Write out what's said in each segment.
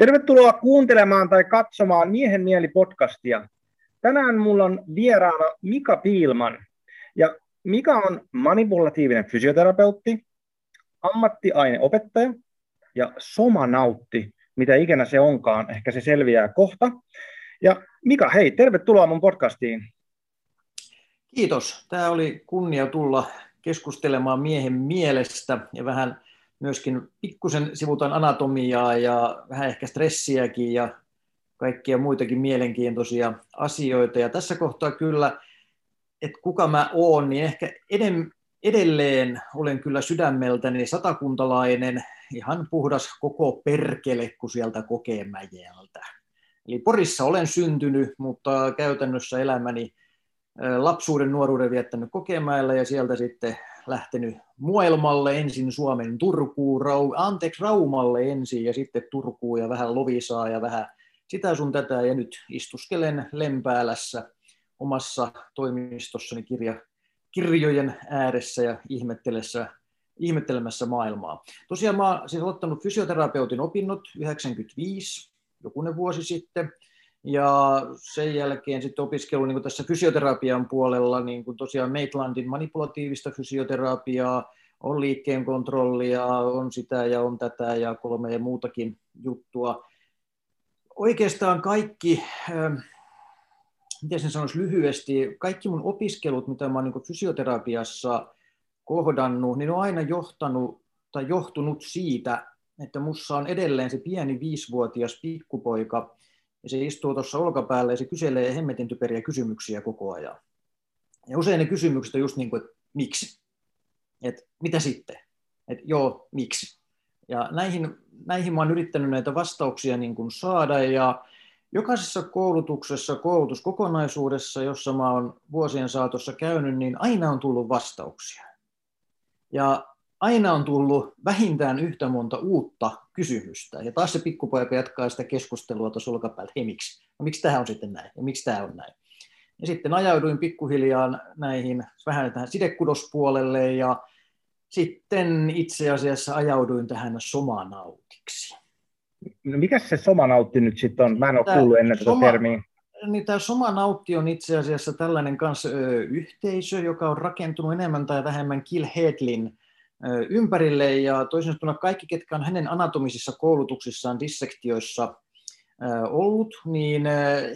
Tervetuloa kuuntelemaan tai katsomaan Miehen mieli podcastia. Tänään mulla on vieraana Mika Piilman. Ja Mika on manipulatiivinen fysioterapeutti, ammattiaineopettaja ja somanautti, mitä ikinä se onkaan. Ehkä se selviää kohta. Ja Mika, hei, tervetuloa mun podcastiin. Kiitos. Tämä oli kunnia tulla keskustelemaan miehen mielestä ja vähän myöskin pikkusen sivutaan anatomiaa ja vähän ehkä stressiäkin ja kaikkia muitakin mielenkiintoisia asioita. Ja tässä kohtaa kyllä, että kuka mä oon, niin ehkä edelleen olen kyllä sydämeltäni satakuntalainen, ihan puhdas koko perkele, kun sieltä Kokemäjeltä. Eli Porissa olen syntynyt, mutta käytännössä elämäni lapsuuden, nuoruuden viettänyt Kokemäellä ja sieltä sitten lähtenyt Muelmalle ensin Suomen Turkuun, Rau, anteeksi Raumalle ensin ja sitten Turkuun ja vähän Lovisaa ja vähän sitä sun tätä ja nyt istuskelen Lempäälässä omassa toimistossani kirja, kirjojen ääressä ja ihmettelessä, ihmettelemässä maailmaa. Tosiaan mä olen siis aloittanut fysioterapeutin opinnot 95, jokunen vuosi sitten, ja sen jälkeen sitten opiskelu niin tässä fysioterapian puolella, niin kuin tosiaan Maitlandin manipulatiivista fysioterapiaa, on liikkeen kontrollia, on sitä ja on tätä ja kolme ja muutakin juttua. Oikeastaan kaikki, ähm, miten sen sanoisi lyhyesti, kaikki mun opiskelut, mitä mä oon niin fysioterapiassa kohdannut, niin on aina johtanut tai johtunut siitä, että mussa on edelleen se pieni viisivuotias pikkupoika, ja se istuu tuossa olkapäällä ja se kyselee hemmetin typeriä kysymyksiä koko ajan. Ja usein ne kysymykset on just niin kuin, että miksi? Et mitä sitten? Että joo, miksi? Ja näihin, näihin mä oon yrittänyt näitä vastauksia niin kuin saada ja jokaisessa koulutuksessa, koulutuskokonaisuudessa, jossa mä oon vuosien saatossa käynyt, niin aina on tullut vastauksia. Ja aina on tullut vähintään yhtä monta uutta kysymystä. Ja taas se pikkupoika jatkaa sitä keskustelua tuossa olkapäällä, hei miksi? No, miksi tämä on sitten näin? Ja miksi tämä on näin? Ja sitten ajauduin pikkuhiljaa näihin vähän tähän sidekudospuolelle ja sitten itse asiassa ajauduin tähän somanautiksi. No mikä se somanautti nyt sitten on? Mä en ole tämä kuullut ennen tätä termiä. Niin tämä somanautti on itse asiassa tällainen kanssa ö, yhteisö, joka on rakentunut enemmän tai vähemmän Kill Hedlin ympärille ja toisin sanottuna kaikki, ketkä on hänen anatomisissa koulutuksissaan dissektioissa ollut, niin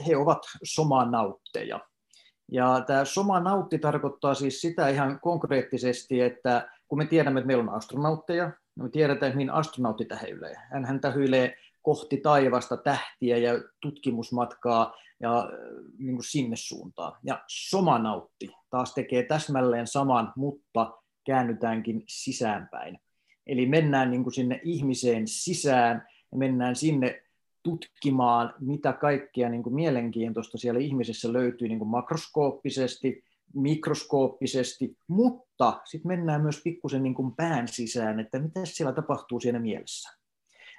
he ovat somanautteja. Ja tämä somanautti tarkoittaa siis sitä ihan konkreettisesti, että kun me tiedämme, että meillä on astronautteja, niin me tiedetään, mihin astronautti tähyilee. Hän tähyilee kohti taivasta tähtiä ja tutkimusmatkaa ja niin kuin sinne suuntaan. Ja somanautti taas tekee täsmälleen saman, mutta käännytäänkin sisäänpäin. Eli mennään niin kuin sinne ihmiseen sisään ja mennään sinne tutkimaan, mitä kaikkea niin kuin mielenkiintoista siellä ihmisessä löytyy niin kuin makroskooppisesti, mikroskooppisesti, mutta sitten mennään myös pikkusen niin kuin pään sisään, että mitä siellä tapahtuu siinä mielessä.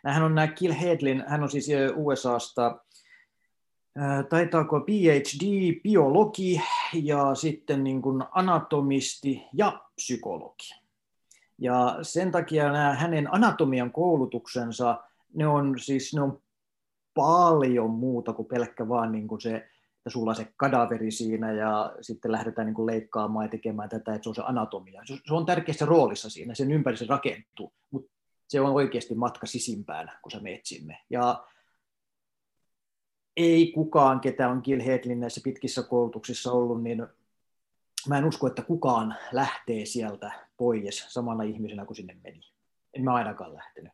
Nämähän on nämä Kill Hedlin, hän on siis USAsta taitaako PhD, biologi ja sitten niin kuin anatomisti ja psykologi. Ja sen takia nämä hänen anatomian koulutuksensa, ne on siis ne on paljon muuta kuin pelkkä vaan niin kuin se, että sulla on se kadaveri siinä ja sitten lähdetään niin kuin leikkaamaan ja tekemään tätä, että se on se anatomia. Se on tärkeässä roolissa siinä, sen ympäri se rakentuu, mutta se on oikeasti matka sisimpään, kun sä meet sinne. Ja ei kukaan, ketä on Gil Hedlin näissä pitkissä koulutuksissa ollut, niin mä en usko, että kukaan lähtee sieltä pois samana ihmisenä kuin sinne meni. En mä ainakaan lähtenyt.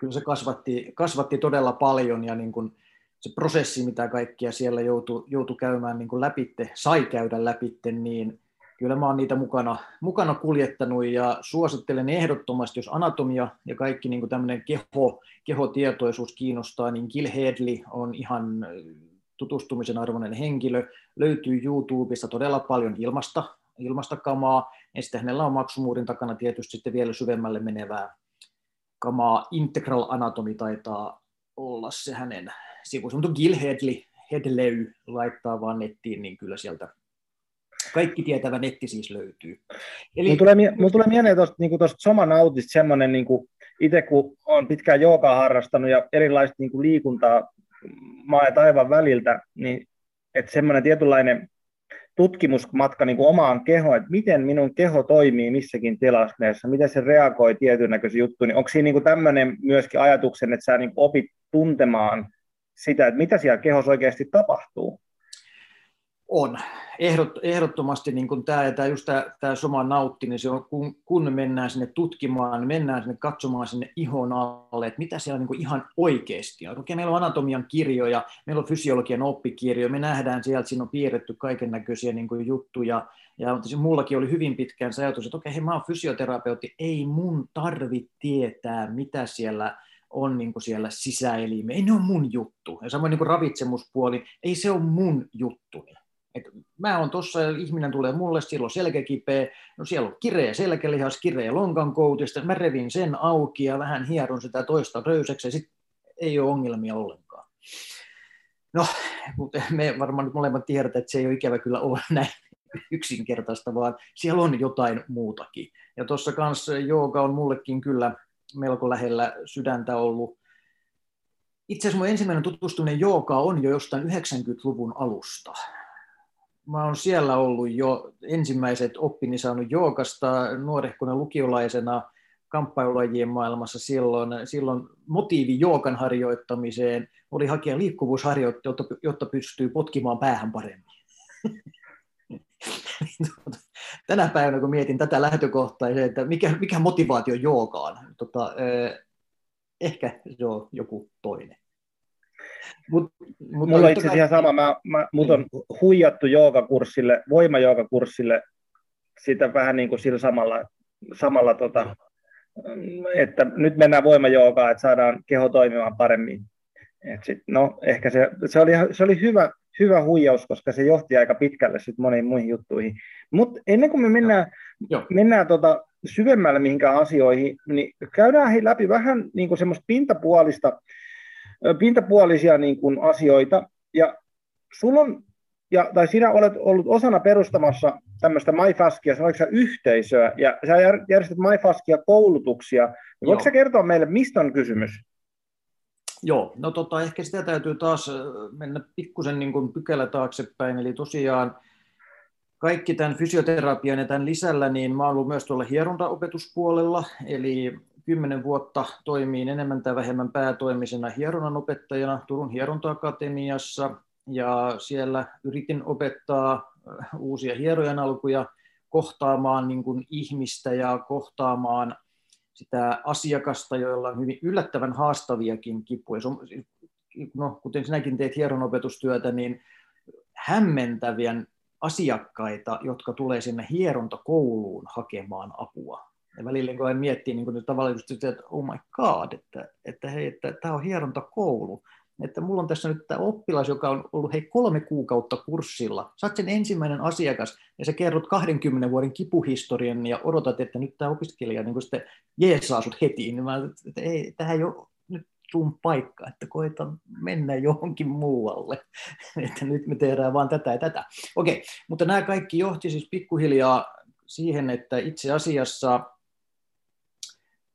Kyllä se kasvatti, kasvatti todella paljon ja niin kuin se prosessi, mitä kaikkia siellä joutui, joutui käymään niin kuin läpitte, sai käydä läpitte, niin kyllä mä oon niitä mukana, mukana kuljettanut ja suosittelen ehdottomasti, jos anatomia ja kaikki niin tämmöinen keho, kehotietoisuus kiinnostaa, niin Gil Hedley on ihan tutustumisen arvoinen henkilö. Löytyy YouTubesta todella paljon ilmasta, ilmasta kamaa, ja sitten hänellä on maksumuurin takana tietysti sitten vielä syvemmälle menevää kamaa. Integral Anatomy taitaa olla se hänen sivunsa, mutta Gil Hedley, Hedley laittaa vaan nettiin, niin kyllä sieltä kaikki tietävä netti siis löytyy. Eli... Mulla tulee, mulla tulee mieleen tuosta niin soman autista semmoinen, niin kuin, itse kun olen pitkään joogaa harrastanut ja erilaista niin kuin liikuntaa maa ja taivaan väliltä, niin että semmoinen tietynlainen tutkimusmatka niin kuin omaan kehoon, että miten minun keho toimii missäkin tilanteessa, miten se reagoi tietyn näköisiin juttuihin, niin onko siinä niin kuin tämmöinen myöskin ajatuksen, että sä niin opit tuntemaan sitä, että mitä siellä kehossa oikeasti tapahtuu? On. Ehdot, ehdottomasti niin kuin tämä, tämä, just tämä, tämä soma nautti, niin se on, kun, kun mennään sinne tutkimaan, niin mennään sinne katsomaan sinne ihon alle, että mitä siellä niin kuin ihan oikeasti on. Okei, meillä on anatomian kirjoja, meillä on fysiologian oppikirjoja, me nähdään sieltä, siinä on piirretty kaiken näköisiä niin juttuja, ja mullakin oli hyvin pitkään se ajatus, että okei, hei, mä oon fysioterapeutti, ei mun tarvitse tietää, mitä siellä on niin kuin siellä sisäelimiä, ei ne ole mun juttu. Ja samoin niin kuin ravitsemuspuoli, ei se ole mun juttu. Et mä oon tuossa, ihminen tulee mulle, siellä on selkäkipeä, no siellä on kireä selkälihas, kireä lonkan koutista, mä revin sen auki ja vähän hieron sitä toista röyseksi ja sitten ei ole ongelmia ollenkaan. No, mutta me varmaan nyt molemmat tiedetään, että se ei ole ikävä kyllä ole näin yksinkertaista, vaan siellä on jotain muutakin. Ja tuossa kanssa jooga on mullekin kyllä melko lähellä sydäntä ollut. Itse asiassa mun ensimmäinen tutustuminen jooga on jo jostain 90-luvun alusta mä oon siellä ollut jo ensimmäiset oppini saanut joogasta nuorehkona lukiolaisena kamppailulajien maailmassa silloin, silloin motiivi joogan harjoittamiseen oli hakea liikkuvuusharjoitteita, jotta, jotta pystyy potkimaan päähän paremmin. Tänä päivänä, kun mietin tätä lähtökohtaa, että mikä, mikä motivaatio joogaan, tota, ehkä se on joku toinen. Mut, mut Mulla on itse asiassa ihan sama. Mä, mä, mut on huijattu joogakurssille, voimajoogakurssille sitä vähän niin kuin sillä samalla, samalla tota, että nyt mennään voimajoogaan, että saadaan keho toimimaan paremmin. Et sit, no, ehkä se, se, oli, se oli hyvä, hyvä huijaus, koska se johti aika pitkälle sit moniin muihin juttuihin. Mutta ennen kuin me mennään, mennään tota syvemmälle mihinkään asioihin, niin käydään läpi vähän niin kuin semmoista pintapuolista pintapuolisia niin kuin asioita, ja sulla on, ja, tai sinä olet ollut osana perustamassa tämmöistä MyFaskia, sanoitko sä yhteisöä, ja sä järjestät MyFaskia koulutuksia. Niin voitko sä kertoa meille, mistä on kysymys? Joo, no tota, ehkä sitä täytyy taas mennä pikkusen niin kuin pykälä taaksepäin, eli tosiaan kaikki tämän fysioterapian ja tämän lisällä, niin mä oon ollut myös tuolla hierontaopetuspuolella, eli kymmenen vuotta toimiin enemmän tai vähemmän päätoimisena hieronnan opettajana Turun hieronta-akatemiassa ja siellä yritin opettaa äh, uusia hierojan alkuja kohtaamaan niin kuin ihmistä ja kohtaamaan sitä asiakasta, joilla on hyvin yllättävän haastaviakin kipuja. No, kuten sinäkin teet hieronopetustyötä, niin hämmentävien asiakkaita, jotka tulee sinne hierontakouluun hakemaan apua. Ja välillä kun miettii niin kuin tavallaan just, että oh my god, että, että hei, että tämä on hierontakoulu. Että mulla on tässä nyt tämä oppilas, joka on ollut hei kolme kuukautta kurssilla. Sä sen ensimmäinen asiakas ja sä kerrot 20 vuoden kipuhistorian ja odotat, että nyt tämä opiskelija niin sitten jeesaa sut heti. Niin mä, että ei, tähän ei ole nyt sun paikka, että koita mennä johonkin muualle. että nyt me tehdään vaan tätä ja tätä. Okei, mutta nämä kaikki johti siis pikkuhiljaa siihen, että itse asiassa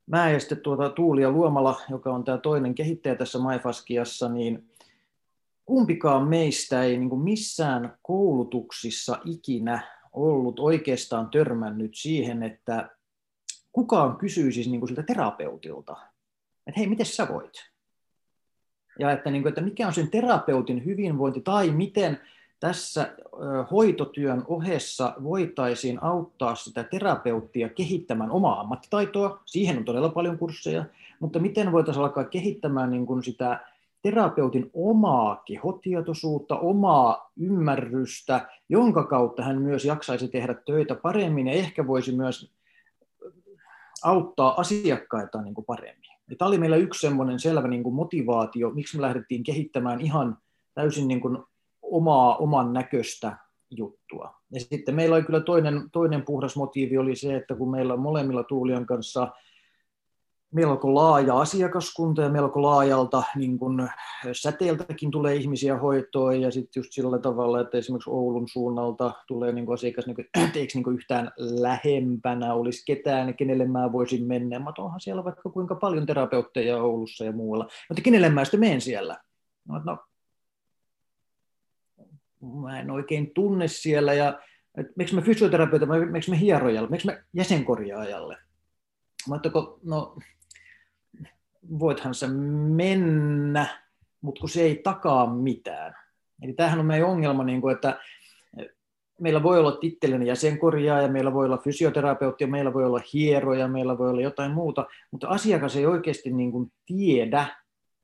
mä ja sitten tuota Tuulia Luomala, joka on tämä toinen kehittäjä tässä MyFaskiassa, niin kumpikaan meistä ei niin missään koulutuksissa ikinä ollut oikeastaan törmännyt siihen, että kukaan kysyisi niin kuin siltä terapeutilta, että hei, miten sä voit? Ja että, niin kuin, että mikä on sen terapeutin hyvinvointi tai miten tässä hoitotyön ohessa voitaisiin auttaa sitä terapeuttia kehittämään omaa ammattitaitoa, siihen on todella paljon kursseja, mutta miten voitaisiin alkaa kehittämään niin kuin sitä terapeutin omaa kehotietoisuutta, omaa ymmärrystä, jonka kautta hän myös jaksaisi tehdä töitä paremmin ja ehkä voisi myös auttaa asiakkaita niin kuin paremmin. Ja tämä oli meillä yksi selvä niin kuin motivaatio, miksi me lähdettiin kehittämään ihan täysin niin kuin omaa, oman näköistä juttua. Ja sitten meillä oli kyllä toinen, toinen puhdas motiivi oli se, että kun meillä on molemmilla Tuulian kanssa melko laaja asiakaskunta ja melko laajalta niin kun, säteeltäkin tulee ihmisiä hoitoon ja sitten just sillä tavalla, että esimerkiksi Oulun suunnalta tulee niin asiakas, niin kuin, eikö niin yhtään lähempänä olisi ketään, kenelle mä voisin mennä. Mä onhan siellä vaikka kuinka paljon terapeutteja Oulussa ja muualla, mutta kenelle mä sitten menen siellä? No, no, mä en oikein tunne siellä ja miksi me fysioterapeuta, miksi me hierojalle, miksi me jäsenkorjaajalle? Mä no voithan se mennä, mutta kun se ei takaa mitään. Eli tämähän on meidän ongelma, niin kuin, että meillä voi olla tittelen jäsenkorjaaja, meillä voi olla fysioterapeutti, meillä voi olla hieroja, meillä voi olla jotain muuta, mutta asiakas ei oikeasti niin kuin tiedä,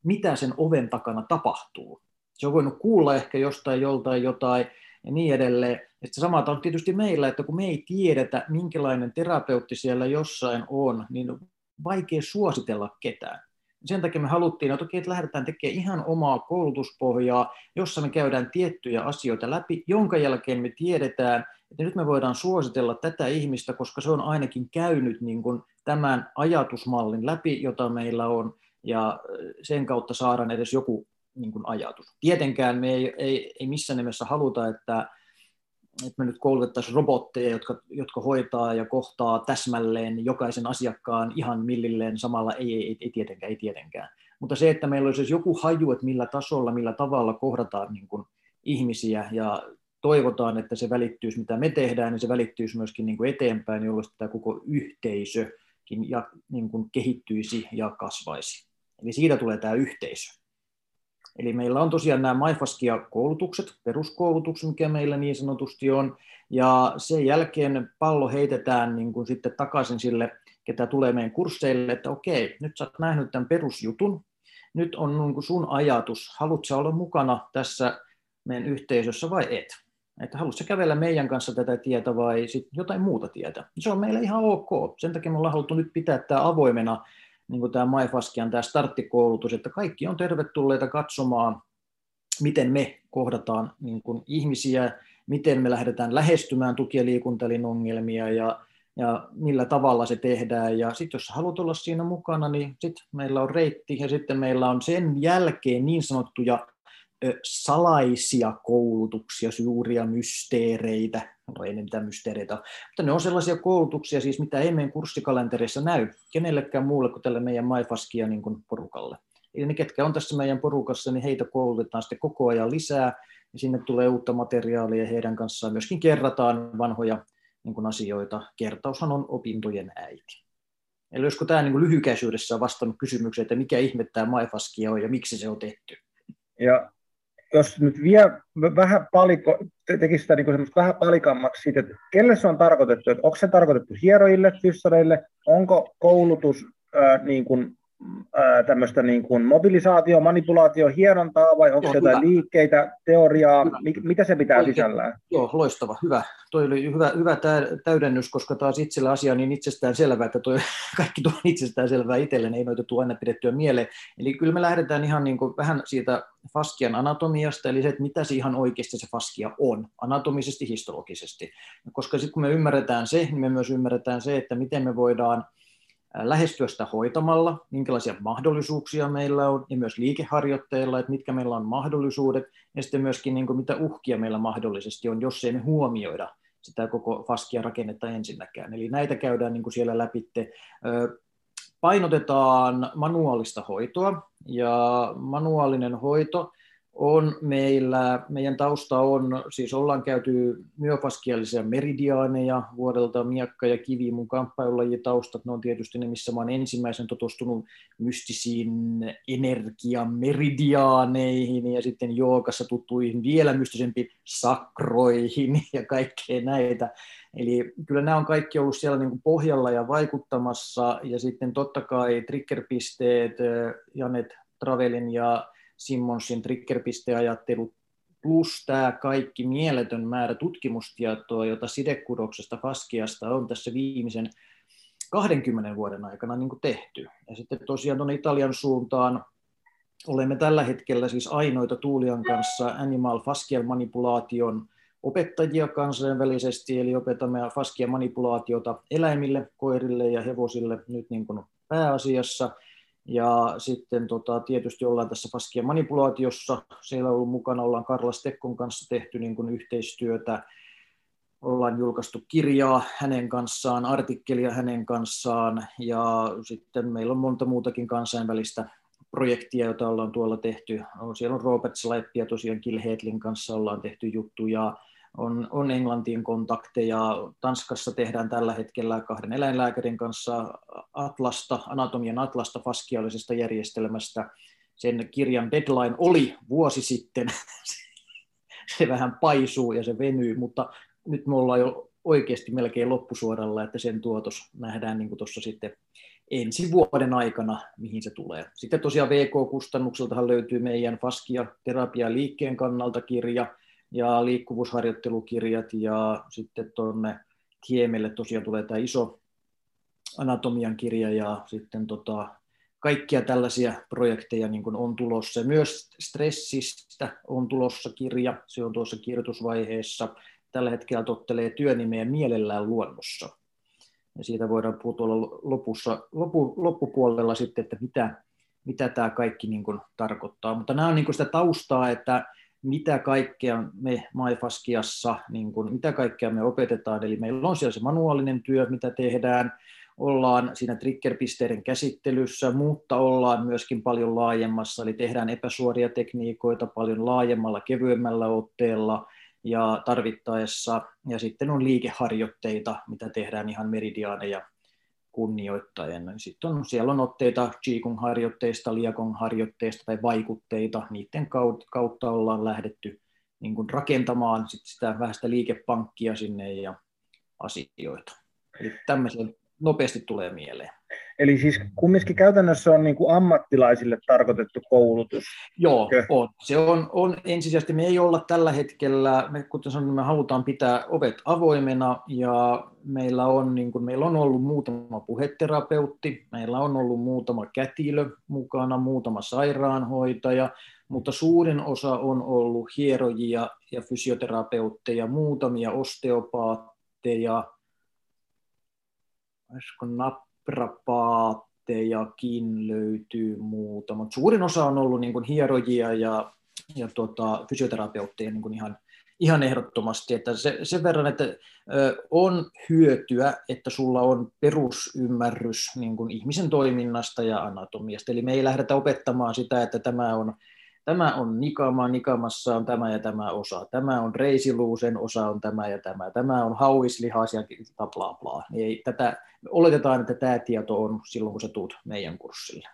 mitä sen oven takana tapahtuu. Se on voinut kuulla ehkä jostain joltain jotain ja niin edelleen. Ja sama on tietysti meillä, että kun me ei tiedetä, minkälainen terapeutti siellä jossain on, niin vaikea suositella ketään. Sen takia me haluttiin, että, okei, että lähdetään tekemään ihan omaa koulutuspohjaa, jossa me käydään tiettyjä asioita läpi, jonka jälkeen me tiedetään, että nyt me voidaan suositella tätä ihmistä, koska se on ainakin käynyt niin kuin tämän ajatusmallin läpi, jota meillä on, ja sen kautta saadaan edes joku niin kuin ajatus. Tietenkään me ei, ei, ei missään nimessä haluta, että että me nyt koulutettaisiin robotteja, jotka, jotka hoitaa ja kohtaa täsmälleen jokaisen asiakkaan ihan millilleen samalla, ei, ei, ei tietenkään, ei tietenkään. Mutta se, että meillä olisi joku haju, että millä tasolla, millä tavalla kohdataan niin kuin ihmisiä ja toivotaan, että se välittyisi, mitä me tehdään, niin se välittyisi myöskin niin kuin eteenpäin, jolloin tämä koko yhteisökin ja, niin kuin kehittyisi ja kasvaisi. Eli siitä tulee tämä yhteisö. Eli meillä on tosiaan nämä MyFaskia-koulutukset, peruskoulutukset, mikä meillä niin sanotusti on, ja sen jälkeen pallo heitetään niin kuin sitten takaisin sille, ketä tulee meidän kursseille, että okei, nyt sä oot nähnyt tämän perusjutun, nyt on niin kuin sun ajatus, haluatko olla mukana tässä meidän yhteisössä vai et? Että haluatko kävellä meidän kanssa tätä tietä vai sit jotain muuta tietä? Se on meille ihan ok. Sen takia me ollaan haluttu nyt pitää tämä avoimena niin kuin tämä MyFaskian tämä starttikoulutus, että kaikki on tervetulleita katsomaan, miten me kohdataan niin kuin ihmisiä, miten me lähdetään lähestymään tuki- ja liikuntaelin ongelmia ja, ja millä tavalla se tehdään. Ja sitten jos haluat olla siinä mukana, niin sitten meillä on reitti ja sitten meillä on sen jälkeen niin sanottuja salaisia koulutuksia, suuria mysteereitä, no ei ne mitään mysteereitä mutta ne on sellaisia koulutuksia siis, mitä ei meidän kurssikalenterissa näy kenellekään muulle kuin tälle meidän MyFaskia niin porukalle. Eli ne, ketkä on tässä meidän porukassa, niin heitä koulutetaan sitten koko ajan lisää, ja sinne tulee uutta materiaalia, heidän kanssaan myöskin kerrataan vanhoja niin kuin asioita. Kertaushan on opintojen äiti. Eli olisiko tämä niin lyhykäisyydessä vastannut kysymykseen, että mikä ihme tämä MyFaskia on ja miksi se on tehty? Ja jos nyt vielä vähän paliko, tekisi sitä niin vähän palikammaksi siitä, että kelle se on tarkoitettu, että onko se tarkoitettu hieroille, fyssareille, onko koulutus ää, niin kuin tämmöistä niin kuin mobilisaatio, manipulaatio, hierontaa vai onko Joo, se jotain hyvä. liikkeitä, teoriaa, hyvä. mitä se pitää Oikein. sisällään? Joo, loistava, hyvä. Toi oli hyvä, hyvä täydennys, koska taas itsellä asia on niin itsestään selvää, että toi, kaikki tuo on itsestään selvää itselle, ei noita tule aina pidettyä mieleen. Eli kyllä me lähdetään ihan niin kuin vähän siitä faskian anatomiasta, eli se, että mitä se ihan oikeasti se faskia on, anatomisesti, histologisesti. Koska sitten kun me ymmärretään se, niin me myös ymmärretään se, että miten me voidaan – lähestyä sitä hoitamalla, minkälaisia mahdollisuuksia meillä on, ja myös liikeharjoitteilla, että mitkä meillä on mahdollisuudet, ja sitten myöskin niin kuin, mitä uhkia meillä mahdollisesti on, jos ei me huomioida sitä koko faskia rakennetta ensinnäkään. Eli näitä käydään niin kuin siellä läpi. Painotetaan manuaalista hoitoa, ja manuaalinen hoito on meillä, meidän tausta on, siis ollaan käyty myofaskiallisia meridiaaneja vuodelta Miakka ja Kivi, mun kamppailulajitaustat, ne on tietysti ne, missä mä olen ensimmäisen tutustunut mystisiin energiameridiaaneihin ja sitten joogassa tuttuihin vielä mystisempiin sakroihin ja kaikkea näitä. Eli kyllä nämä on kaikki ollut siellä niin kuin pohjalla ja vaikuttamassa ja sitten totta kai triggerpisteet, Janet Travelin ja Simmonsin triggerpisteajattelu plus tämä kaikki mieletön määrä tutkimustietoa, jota sidekudoksesta Faskiasta on tässä viimeisen 20 vuoden aikana niin tehty. Ja sitten tosiaan tuonne Italian suuntaan olemme tällä hetkellä siis ainoita Tuulian kanssa animal fascial manipulaation opettajia kansainvälisesti, eli opetamme faskia manipulaatiota eläimille, koirille ja hevosille nyt niin kuin pääasiassa. Ja sitten tota, tietysti ollaan tässä Faskia manipulaatiossa. Siellä on ollut mukana, ollaan Karla Stekkon kanssa tehty niin kuin yhteistyötä. Ollaan julkaistu kirjaa hänen kanssaan, artikkelia hänen kanssaan ja sitten meillä on monta muutakin kansainvälistä projektia, jota ollaan tuolla tehty. Siellä on Robert Slepp ja tosiaan Kill Hedlin kanssa ollaan tehty juttuja. On, on Englantiin kontakteja. Tanskassa tehdään tällä hetkellä kahden eläinlääkärin kanssa atlasta, anatomian atlasta faskiaalisesta järjestelmästä. Sen kirjan deadline oli vuosi sitten. se vähän paisuu ja se venyy, mutta nyt me ollaan jo oikeasti melkein loppusuoralla, että sen tuotos nähdään niin tuossa sitten ensi vuoden aikana, mihin se tulee. Sitten tosiaan VK-kustannukseltahan löytyy meidän Faskia terapia liikkeen kannalta kirja ja liikkuvuusharjoittelukirjat ja sitten tuonne Kiemelle tosiaan tulee tämä iso anatomian kirja ja sitten tota, kaikkia tällaisia projekteja niin kuin on tulossa. Myös stressistä on tulossa kirja, se on tuossa kirjoitusvaiheessa. Tällä hetkellä tottelee työnimeä mielellään luonnossa ja siitä voidaan puhua tuolla lopussa, lopu, loppupuolella sitten, että mitä, mitä tämä kaikki niin kuin tarkoittaa. Mutta nämä on niin kuin sitä taustaa, että mitä kaikkea me MyFaskiassa, niin kuin, mitä kaikkea me opetetaan. Eli meillä on siellä se manuaalinen työ, mitä tehdään, ollaan siinä triggerpisteiden käsittelyssä, mutta ollaan myöskin paljon laajemmassa, eli tehdään epäsuoria tekniikoita paljon laajemmalla, kevyemmällä otteella, ja tarvittaessa, ja sitten on liikeharjoitteita, mitä tehdään ihan meridiaaneja kunnioittaen. Sitten on, siellä on otteita Qigong-harjoitteista, Liakong-harjoitteista tai vaikutteita, niiden kautta ollaan lähdetty niin kuin rakentamaan sit sitä vähän sitä liikepankkia sinne ja asioita. Eli tämmöisiä nopeasti tulee mieleen. Eli siis kumminkin käytännössä on niin kuin ammattilaisille tarkoitettu koulutus. Joo, on. Se on, on ensisijaisesti, me ei olla tällä hetkellä, me, kuten sanoin, me halutaan pitää ovet avoimena ja meillä on, niin kuin, meillä on ollut muutama puheterapeutti, meillä on ollut muutama kätilö mukana, muutama sairaanhoitaja, mutta suurin osa on ollut hierojia ja fysioterapeutteja, muutamia osteopaatteja, olisiko naprapaattejakin löytyy muutama. Suurin osa on ollut niin kuin hierojia ja, ja tota, fysioterapeutteja niin kuin ihan, ihan ehdottomasti, että se, sen verran, että ö, on hyötyä, että sulla on perusymmärrys niin kuin ihmisen toiminnasta ja anatomiasta. Eli me ei lähdetä opettamaan sitä, että tämä on tämä on nikama, nikamassa on tämä ja tämä osa, tämä on reisiluusen osa on tämä ja tämä, tämä on hauislihas ja bla bla. Niin ei, tätä, oletetaan, että tämä tieto on silloin, kun sä tuut meidän kurssille.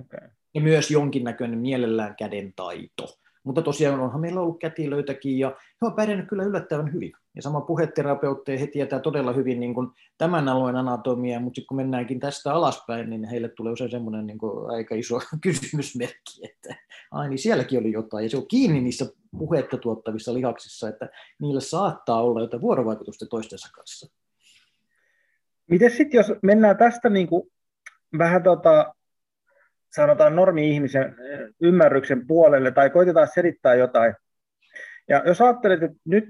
Okay. Ja myös jonkinnäköinen mielellään käden taito. Mutta tosiaan onhan meillä ollut kätilöitäkin ja he on pärjännyt kyllä yllättävän hyvin. Ja sama puheterapeutteja he tietää todella hyvin niin kuin tämän alueen anatomia, mutta sitten kun mennäänkin tästä alaspäin, niin heille tulee usein semmoinen niin kuin aika iso kysymysmerkki, että ai niin sielläkin oli jotain. Ja se on kiinni niissä puhetta tuottavissa lihaksissa, että niillä saattaa olla jotain vuorovaikutusta toistensa kanssa. Miten sitten, jos mennään tästä niin kuin vähän tota, sanotaan normi-ihmisen eh, ymmärryksen puolelle tai koitetaan selittää jotain. Ja jos ajattelet, että nyt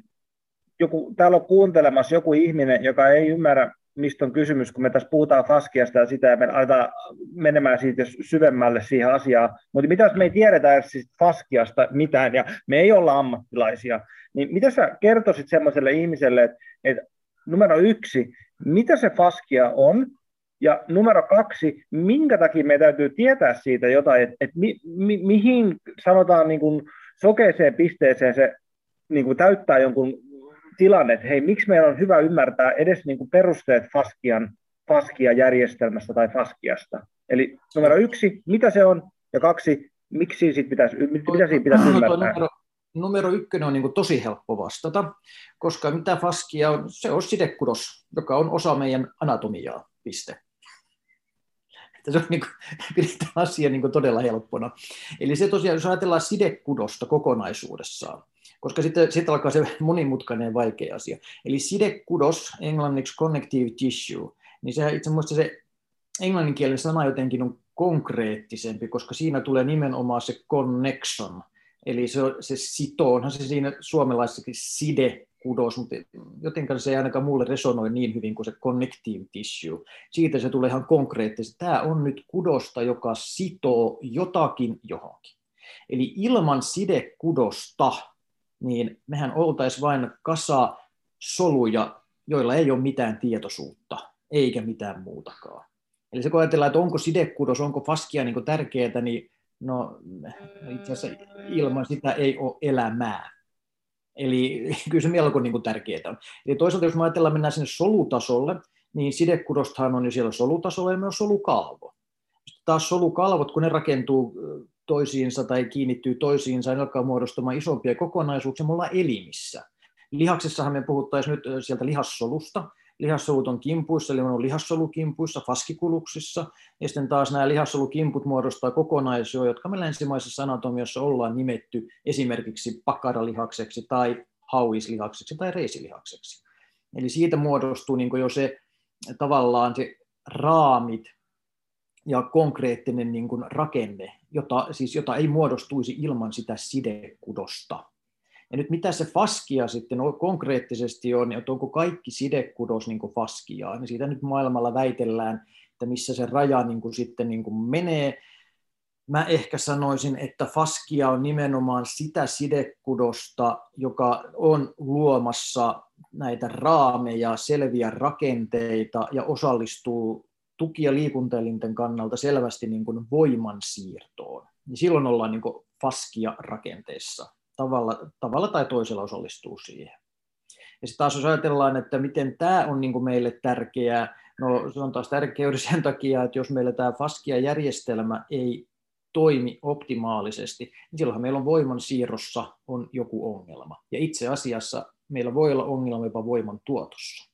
joku, täällä on kuuntelemassa joku ihminen, joka ei ymmärrä, mistä on kysymys, kun me tässä puhutaan Faskiasta ja sitä, ja me aletaan menemään siitä syvemmälle siihen asiaan. Mutta mitä jos me ei tiedetä siis Faskiasta mitään, ja me ei olla ammattilaisia, niin mitä sä kertoisit semmoiselle ihmiselle, että, että numero yksi, mitä se Faskia on, ja numero kaksi, minkä takia meidän täytyy tietää siitä jotain, että, että mi, mi, mihin sanotaan niin kuin sokeeseen pisteeseen se niin kuin täyttää jonkun tilanne, että hei, miksi meidän on hyvä ymmärtää edes niin kuin perusteet Faskian, Faskia-järjestelmästä tai Faskiasta. Eli numero yksi, mitä se on, ja kaksi, miksi siitä pitäisi, mitä siitä pitäisi ymmärtää? Numero, numero ykkönen on niin kuin tosi helppo vastata, koska mitä Faskia on, se on sidekudos, joka on osa meidän anatomiaa, piste. Se on niin kuin, pidetään asia niin kuin todella helppona. Eli se tosiaan, jos ajatellaan sidekudosta kokonaisuudessaan, koska sitten, sitten alkaa se monimutkainen ja vaikea asia. Eli sidekudos, englanniksi connective tissue, niin se itse asiassa se englanninkielinen sana jotenkin on konkreettisempi, koska siinä tulee nimenomaan se connection, eli se, se sitoo, onhan se siinä suomalaisessakin side sidekudos, mutta jotenkin se ei ainakaan mulle resonoi niin hyvin kuin se connective tissue. Siitä se tulee ihan konkreettisesti. Tämä on nyt kudosta, joka sitoo jotakin johonkin. Eli ilman sidekudosta, niin mehän oltaisiin vain kasa soluja, joilla ei ole mitään tietoisuutta, eikä mitään muutakaan. Eli se kun ajatellaan, että onko sidekudos, onko faskia niin tärkeää, niin no, itse asiassa ilman sitä ei ole elämää. Eli kyllä se melko niin kuin tärkeää on. Eli toisaalta jos me ajatellaan, mennään sinne solutasolle, niin sidekudostahan on jo siellä solutasolla ja myös solukalvo. Sitten taas solukalvot, kun ne rakentuu toisiinsa tai kiinnittyy toisiinsa, ne alkaa muodostamaan isompia kokonaisuuksia, me ollaan elimissä. Lihaksessahan me puhuttaisiin nyt sieltä lihassolusta, lihassolut on kimpuissa, eli on lihassolukimpuissa, faskikuluksissa, ja sitten taas nämä lihassolukimput muodostaa kokonaisuja, jotka me länsimaisessa anatomiassa ollaan nimetty esimerkiksi pakaralihakseksi tai hauislihakseksi tai reisilihakseksi. Eli siitä muodostuu niin jo se tavallaan se raamit ja konkreettinen niin rakenne, jota, siis jota ei muodostuisi ilman sitä sidekudosta. Ja nyt mitä se faskia sitten konkreettisesti on, että onko kaikki sidekudos niin faskiaa, niin siitä nyt maailmalla väitellään, että missä se raja niin kuin sitten niin kuin menee. Mä ehkä sanoisin, että faskia on nimenomaan sitä sidekudosta, joka on luomassa näitä raameja, selviä rakenteita ja osallistuu tuki- ja liikuntaelinten kannalta selvästi niin kuin voimansiirtoon. Niin silloin ollaan niin kuin faskia rakenteessa tavalla, tavalla tai toisella osallistuu siihen. Ja sitten taas jos ajatellaan, että miten tämä on niin kuin meille tärkeää, no se on taas tärkeää sen takia, että jos meillä tämä FASKIA-järjestelmä ei toimi optimaalisesti, niin silloinhan meillä on voiman siirrossa on joku ongelma. Ja itse asiassa meillä voi olla ongelma jopa voiman tuotossa.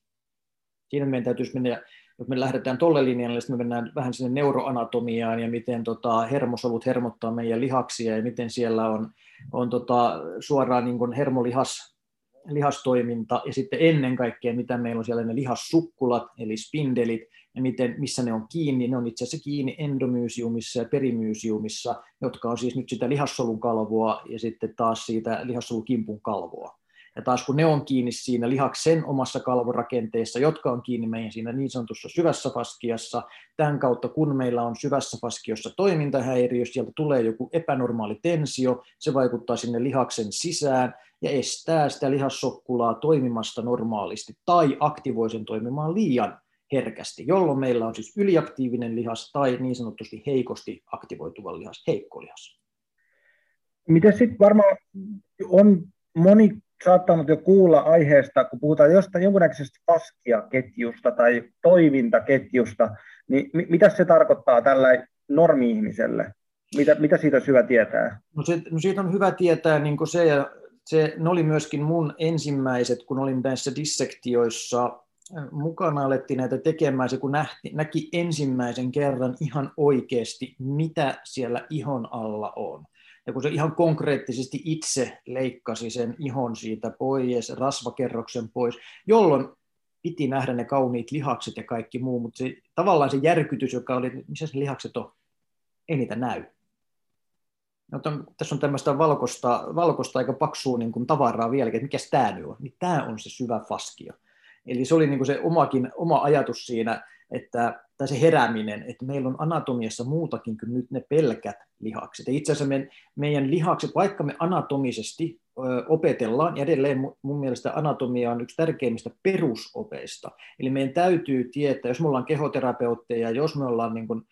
Siinä meidän täytyisi mennä, jos me lähdetään tolle linjalle, niin me mennään vähän sinne neuroanatomiaan ja miten tota, hermosolut hermottaa meidän lihaksia ja miten siellä on on tota, suoraan niin kuin hermolihas, lihastoiminta ja sitten ennen kaikkea, mitä meillä on siellä ne lihassukkulat, eli spindelit, ja miten, missä ne on kiinni. Ne on itse asiassa kiinni endomyysiumissa ja perimyysiumissa, jotka on siis nyt sitä lihassolun kalvoa ja sitten taas siitä lihassolukimpun kalvoa. Ja taas kun ne on kiinni siinä lihaksen omassa kalvorakenteessa, jotka on kiinni meidän siinä niin sanotussa syvässä faskiassa, tämän kautta kun meillä on syvässä faskiossa toimintahäiriö, sieltä tulee joku epänormaali tensio, se vaikuttaa sinne lihaksen sisään ja estää sitä lihassokkulaa toimimasta normaalisti tai aktivoi sen toimimaan liian herkästi, jolloin meillä on siis yliaktiivinen lihas tai niin sanotusti heikosti aktivoituva lihas, heikko lihas. Miten sitten varmaan on moni saattanut jo kuulla aiheesta, kun puhutaan jostain jonkunnäköisestä paskiaketjusta tai toimintaketjusta, niin mitä se tarkoittaa tällä normi-ihmiselle? Mitä, mitä siitä on hyvä tietää? No, se, no siitä on hyvä tietää niin se, ja se, ne oli myöskin mun ensimmäiset, kun olin näissä dissektioissa mukana alettiin näitä tekemään, se kun nähti, näki ensimmäisen kerran ihan oikeasti, mitä siellä ihon alla on. Ja kun se ihan konkreettisesti itse leikkasi sen ihon siitä pois, rasvakerroksen pois, jolloin piti nähdä ne kauniit lihakset ja kaikki muu, mutta se, tavallaan se järkytys, joka oli, missä se lihakset on, ei niitä näy. No, ton, tässä on tämmöistä valkoista, valkoista aika paksua niin kuin tavaraa vieläkin, että mikä tämä nyt on. Niin tämä on se syvä faskia. Eli se oli niin kuin se omakin, oma ajatus siinä, että, tai se herääminen, että meillä on anatomiassa muutakin kuin nyt ne pelkät lihakset. Ja itse asiassa meidän, meidän lihakset, vaikka me anatomisesti ö, opetellaan, ja edelleen mun mielestä anatomia on yksi tärkeimmistä perusopeista. Eli meidän täytyy tietää, jos me ollaan kehoterapeutteja, jos me ollaan niin kuin,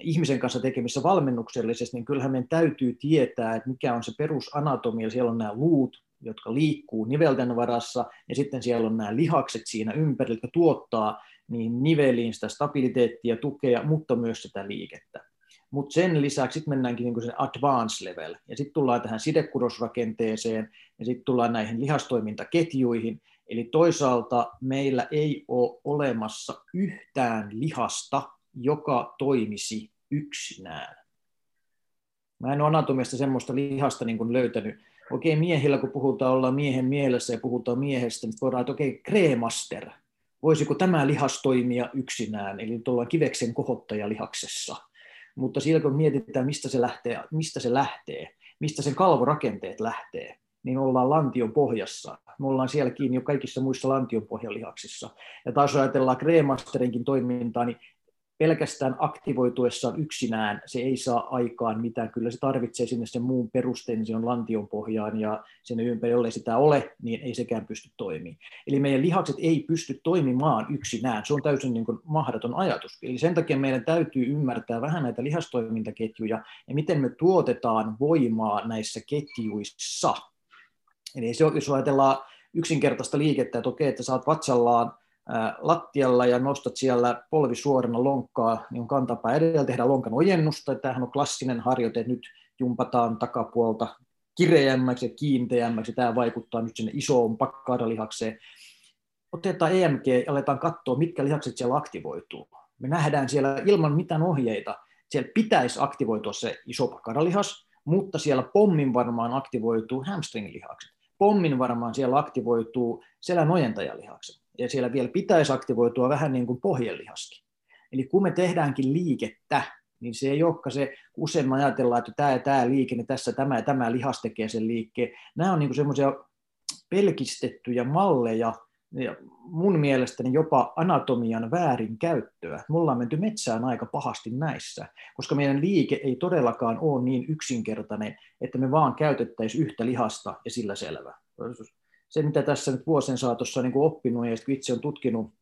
ihmisen kanssa tekemissä valmennuksellisesti, niin kyllähän meidän täytyy tietää, että mikä on se perusanatomia. Siellä on nämä luut, jotka liikkuu nivelten varassa, ja sitten siellä on nämä lihakset siinä ympärillä, jotka tuottaa niin niveliin sitä stabiliteettia, tukea, mutta myös sitä liikettä. Mutta sen lisäksi sitten mennäänkin niin sen advanced level, ja sitten tullaan tähän sidekudosrakenteeseen, ja sitten tullaan näihin lihastoimintaketjuihin, eli toisaalta meillä ei ole olemassa yhtään lihasta, joka toimisi yksinään. Mä en ole anatomiasta semmoista lihasta niin löytänyt. Okei, miehillä kun puhutaan, olla miehen mielessä ja puhutaan miehestä, niin voidaan, että okei, kremaster – voisiko tämä lihas toimia yksinään, eli tuolla kiveksen kohottajalihaksessa. Mutta siellä kun mietitään, mistä se lähtee, mistä se lähtee, mistä sen kalvorakenteet lähtee, niin ollaan lantion pohjassa. Me ollaan siellä kiinni jo kaikissa muissa lantionpohjalihaksissa. Ja taas ajatellaan Gremasterinkin toimintaa, niin pelkästään aktivoituessaan yksinään se ei saa aikaan mitään. Kyllä se tarvitsee sinne sen muun perusteen, se on lantion pohjaan ja sen ympäri, jollei sitä ole, niin ei sekään pysty toimimaan. Eli meidän lihakset ei pysty toimimaan yksinään. Se on täysin niin kuin mahdoton ajatus. Eli sen takia meidän täytyy ymmärtää vähän näitä lihastoimintaketjuja ja miten me tuotetaan voimaa näissä ketjuissa. Eli se, jos ajatellaan yksinkertaista liikettä, että okei, että saat vatsallaan lattialla ja nostat siellä polvi suorana lonkkaa, niin on kantapää edellä, tehdään lonkan ojennusta. Tämähän on klassinen harjoite, että nyt jumpataan takapuolta kireämmäksi ja kiinteämmäksi. Tämä vaikuttaa nyt sinne isoon pakkaadalihakseen. Otetaan EMG ja aletaan katsoa, mitkä lihakset siellä aktivoituu. Me nähdään siellä ilman mitään ohjeita, siellä pitäisi aktivoitua se iso pakkaadalihas, mutta siellä pommin varmaan aktivoituu hamstring-lihakset. Pommin varmaan siellä aktivoituu selän ojentajalihakset ja siellä vielä pitäisi aktivoitua vähän niin kuin pohjelihaskin. Eli kun me tehdäänkin liikettä, niin se ei olekaan se, usein me ajatellaan, että tämä ja tämä liike, niin tässä tämä ja tämä lihas tekee sen liikkeen. Nämä on niin semmoisia pelkistettyjä malleja, ja mun mielestäni jopa anatomian väärinkäyttöä. Me ollaan menty metsään aika pahasti näissä, koska meidän liike ei todellakaan ole niin yksinkertainen, että me vaan käytettäisiin yhtä lihasta ja sillä selvä se, mitä tässä nyt vuosien saatossa niin oppinut ja itse on tutkinut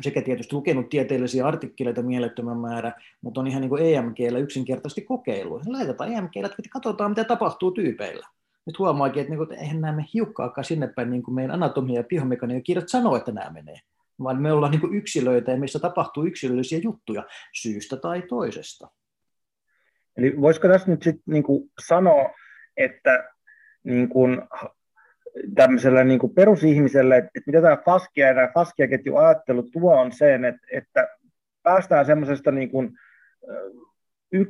sekä tietysti lukenut tieteellisiä artikkeleita mielettömän määrä, mutta on ihan niin kuin EMGllä yksinkertaisesti kokeilu. Laitetaan EMGllä, että katsotaan, mitä tapahtuu tyypeillä. Nyt huomaakin, että, niin kuin, että eihän näemme hiukkaakaan sinne päin, niin kuin meidän anatomia ja biomekaniikan kirjat sanoo, että nämä menee. Vaan me ollaan niin kuin yksilöitä ja missä tapahtuu yksilöllisiä juttuja syystä tai toisesta. Eli voisiko tässä nyt sitten niin sanoa, että niin kuin tämmöisellä niin kuin perusihmiselle, että, että mitä tämä Faskia ja Faskia-ketju ajattelu tuo on sen, että, että päästään semmoisesta niin kuin, yk,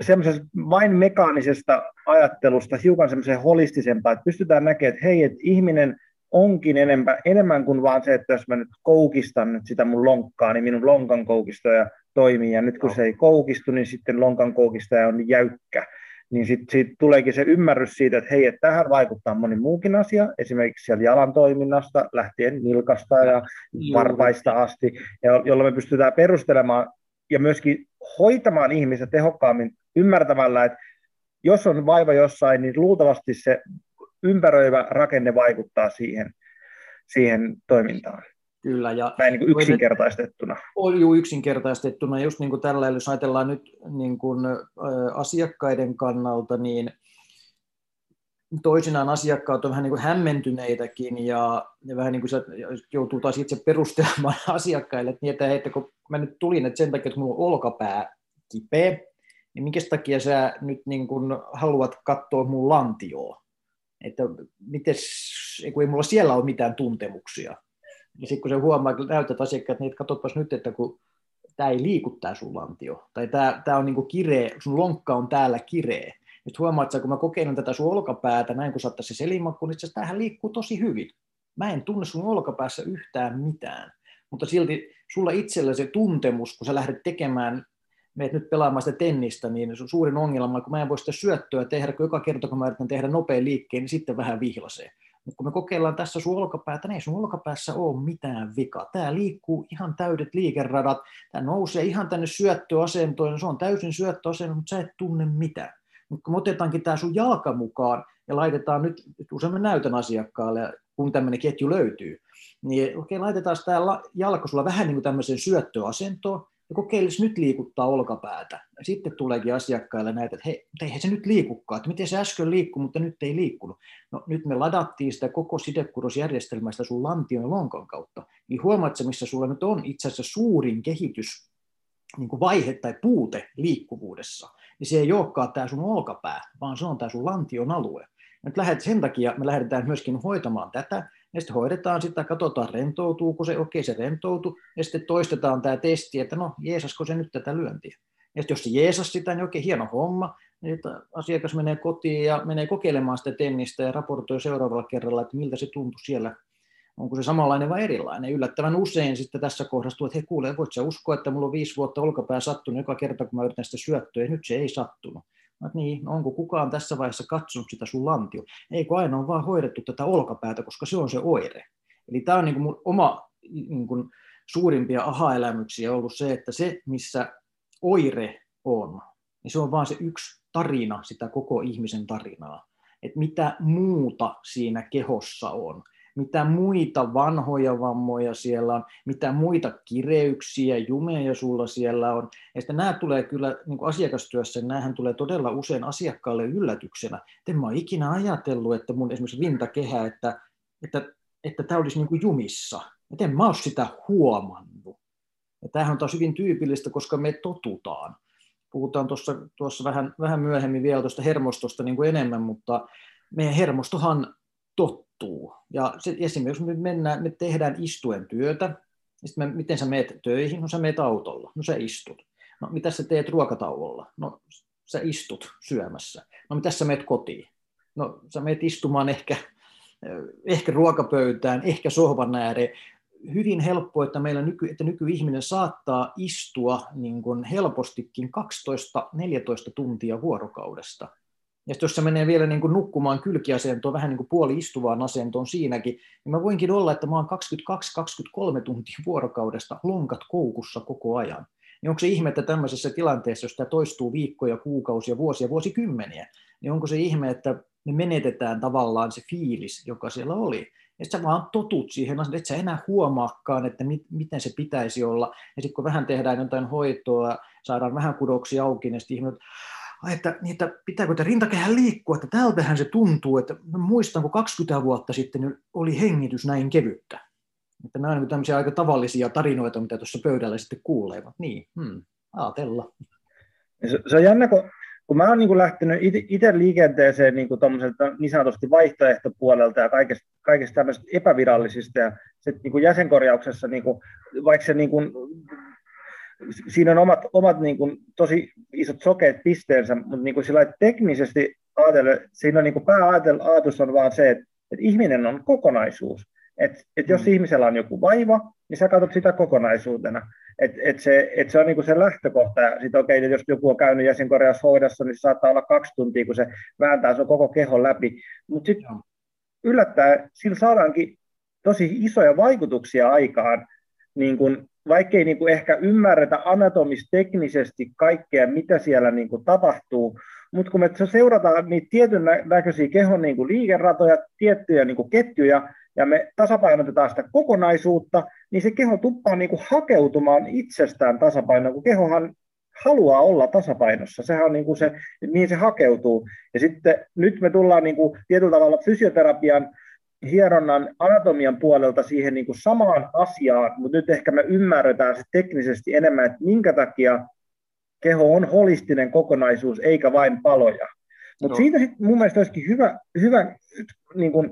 semmoisesta vain mekaanisesta ajattelusta hiukan semmoiseen holistisempaan, että pystytään näkemään, että hei, että ihminen onkin enemmän, enemmän kuin vaan se, että jos mä nyt koukistan nyt sitä mun lonkkaa, niin minun lonkan koukistoja toimii, ja nyt kun se ei koukistu, niin sitten lonkan koukistaja on jäykkä niin sitten sit tuleekin se ymmärrys siitä, että hei, että tähän vaikuttaa moni muukin asia, esimerkiksi siellä jalan toiminnasta, lähtien nilkasta ja varpaista asti, ja jolloin me pystytään perustelemaan ja myöskin hoitamaan ihmistä tehokkaammin ymmärtämällä, että jos on vaiva jossain, niin luultavasti se ympäröivä rakenne vaikuttaa siihen, siihen toimintaan. Kyllä. Ja Näin niin kuin yksinkertaistettuna. On jo yksinkertaistettuna. Just niin kuin tällä, jos ajatellaan nyt niin kuin, ä, asiakkaiden kannalta, niin toisinaan asiakkaat on vähän niin kuin hämmentyneitäkin ja, ja vähän niin kuin se joutuu taas itse perustelemaan asiakkaille, että, niin, että, että kun mä nyt tulin, että sen takia, että mulla on olkapää kipeä, niin minkä takia sä nyt niin kuin haluat katsoa mun lantioa? Että mites, kun ei mulla siellä ole mitään tuntemuksia. Ja sitten kun se huomaa, että näytät asiakkaat, niin katsopas nyt, että kun tämä ei liiku tämä sun lantio, tai tämä, tämä on niin kuin kireä, sun lonkka on täällä kireä. Nyt huomaat, että kun mä kokeilen tätä sun olkapäätä, näin kun saattaisi se selimakku, niin tämähän liikkuu tosi hyvin. Mä en tunne sun olkapäässä yhtään mitään. Mutta silti sulla itsellä se tuntemus, kun sä lähdet tekemään, meet nyt pelaamaan sitä tennistä, niin suurin ongelma, kun mä en voi sitä syöttöä tehdä, kun joka kerta kun mä yritän tehdä nopean liikkeen, niin sitten vähän vihlasee. Mutta kun me kokeillaan tässä sun olkapäätä, niin ei sun olkapäässä ole mitään vikaa. Tämä liikkuu ihan täydet liikeradat, tämä nousee ihan tänne syöttöasentoon, se on täysin syöttöasento, mutta sä et tunne mitään. Mutta kun me otetaankin tämä sun jalka mukaan ja laitetaan nyt, usein mä näytän asiakkaalle, kun tämmöinen ketju löytyy, niin okei, laitetaan tämä jalka sulla vähän niin kuin tämmöiseen syöttöasentoon, ja kokeilisi nyt liikuttaa olkapäätä. Ja sitten tuleekin asiakkaille näitä, että hei, eihän se nyt liikukaan, että miten se äsken liikkui, mutta nyt ei liikkunut. No nyt me ladattiin sitä koko sidekurosjärjestelmästä sun lantion ja lonkon kautta. Niin huomaat missä sulla nyt on itse asiassa suurin kehitys niin kuin vaihe tai puute liikkuvuudessa. Niin se ei olekaan tämä sun olkapää, vaan se on tämä sun lantion alue. Nyt lähdet, sen takia me lähdetään myöskin hoitamaan tätä, ja sitten hoidetaan sitä, katsotaan rentoutuuko se, okei se rentoutuu, ja sitten toistetaan tämä testi, että no jeesasko se nyt tätä lyöntiä. Ja sitten jos se jeesas sitä, niin oikein hieno homma, niin asiakas menee kotiin ja menee kokeilemaan sitä tennistä ja raportoi seuraavalla kerralla, että miltä se tuntui siellä, onko se samanlainen vai erilainen. Yllättävän usein sitten tässä kohdassa että hei kuule, voit sä uskoa, että mulla on viisi vuotta olkapää sattunut joka kerta, kun mä yritän sitä syöttöä, ja nyt se ei sattunut. Että niin, no onko kukaan tässä vaiheessa katsonut sitä sun lantio? Eikö aina on vaan hoidettu tätä olkapäätä, koska se on se oire. Eli tämä on niin kuin mun oma niin kuin suurimpia aha-elämyksiä ollut se, että se, missä oire on, niin se on vaan se yksi tarina sitä koko ihmisen tarinaa. Että mitä muuta siinä kehossa on mitä muita vanhoja vammoja siellä on, mitä muita kireyksiä, jumeja sulla siellä on. Ja sitten nämä tulee kyllä niin kuin asiakastyössä, näähän tulee todella usein asiakkaalle yllätyksenä. En mä ole ikinä ajatellut, että mun esimerkiksi rintakehä, että, että, että tämä olisi niin kuin jumissa. Et en mä ole sitä huomannut. Ja tämähän on taas hyvin tyypillistä, koska me totutaan. Puhutaan tuossa, tuossa vähän, vähän myöhemmin vielä tuosta hermostosta niin kuin enemmän, mutta meidän hermostohan tottuu. Ja se, esimerkiksi me, mennään, me tehdään istuen työtä, ja sitten me, miten sä meet töihin? No sä meet autolla, no sä istut. No mitä sä teet ruokatauolla? No sä istut syömässä. No mitä sä meet kotiin? No sä meet istumaan ehkä, ehkä ruokapöytään, ehkä sohvan ääreen. Hyvin helppo, että meillä nyky, että nykyihminen saattaa istua niin kuin helpostikin 12-14 tuntia vuorokaudesta ja jos se menee vielä niin kuin nukkumaan kylkiasentoon, vähän niin kuin puoli istuvaan asentoon siinäkin, niin mä voinkin olla, että mä oon 22-23 tuntia vuorokaudesta lonkat koukussa koko ajan. Niin onko se ihme, että tämmöisessä tilanteessa, jos tämä toistuu viikkoja, kuukausia, vuosia, vuosikymmeniä, niin onko se ihme, että me menetetään tavallaan se fiilis, joka siellä oli. Että sä vaan totut siihen, että sä enää huomaakaan, että mit, miten se pitäisi olla. Ja sitten kun vähän tehdään jotain hoitoa, saadaan vähän kudoksia auki, niin sitten ihmiset, että, niin että pitääkö tämä rintakehä liikkua, että tältähän se tuntuu, että muistan, kun 20 vuotta sitten oli hengitys näin kevyttä. Että nämä on tämmöisiä aika tavallisia tarinoita, mitä tuossa pöydällä sitten kuulee. Niin, hmm, ajatella. Se, se on jännä, kun, kun mä oon niin lähtenyt itse liikenteeseen niin, kuin niin sanotusti vaihtoehtopuolelta ja kaikesta, kaikesta tämmöistä epävirallisista ja sit niin jäsenkorjauksessa, niin kuin, vaikka se niin kuin siinä on omat, omat niin kuin, tosi isot sokeet pisteensä, mutta niin kuin sillä teknisesti ajatellen, siinä on niin pääajatus on vaan se, että, että ihminen on kokonaisuus. Et, et jos mm. ihmisellä on joku vaiva, niin sä katsot sitä kokonaisuutena. Et, et se, et se on niinku se lähtökohta. Ja sit, okay, jos joku on käynyt jäsenkorjaushoidossa, niin se saattaa olla kaksi tuntia, kun se vääntää sun koko kehon läpi. Mutta sitten yllättäen sillä saadaankin tosi isoja vaikutuksia aikaan niin kun vaikkei niin kuin ehkä ymmärretä anatomisteknisesti kaikkea, mitä siellä niin kuin tapahtuu, mutta kun me seurataan niitä tietyn näköisiä kehon niin kuin liikeratoja, tiettyjä niin kuin ketjuja, ja me tasapainotetaan sitä kokonaisuutta, niin se keho tuppaa niin kuin hakeutumaan itsestään tasapainoon, kun kehohan haluaa olla tasapainossa. Sehän on niin kuin se, niin se hakeutuu. Ja sitten nyt me tullaan niin kuin tietyllä tavalla fysioterapian hieronnan anatomian puolelta siihen niin kuin samaan asiaan, mutta nyt ehkä me ymmärretään se teknisesti enemmän, että minkä takia keho on holistinen kokonaisuus eikä vain paloja. Mutta no. siitä sitten mun mielestä olisikin hyvä, hyvä niin kuin,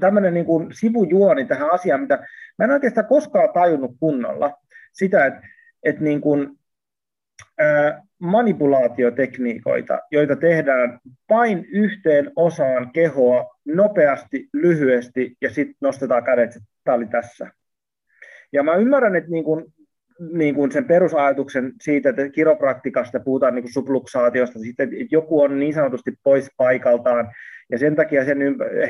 tämmöinen niin kuin sivujuoni tähän asiaan, mitä mä en oikeastaan koskaan tajunnut kunnolla, sitä, että, että niin kuin, manipulaatiotekniikoita, joita tehdään vain yhteen osaan kehoa nopeasti, lyhyesti ja sitten nostetaan kädet, että tämä oli tässä. Ja mä ymmärrän, että niin kun, niin kun sen perusajatuksen siitä, että kiropraktikasta puhutaan niin subluksaatiosta, että joku on niin sanotusti pois paikaltaan ja sen takia sen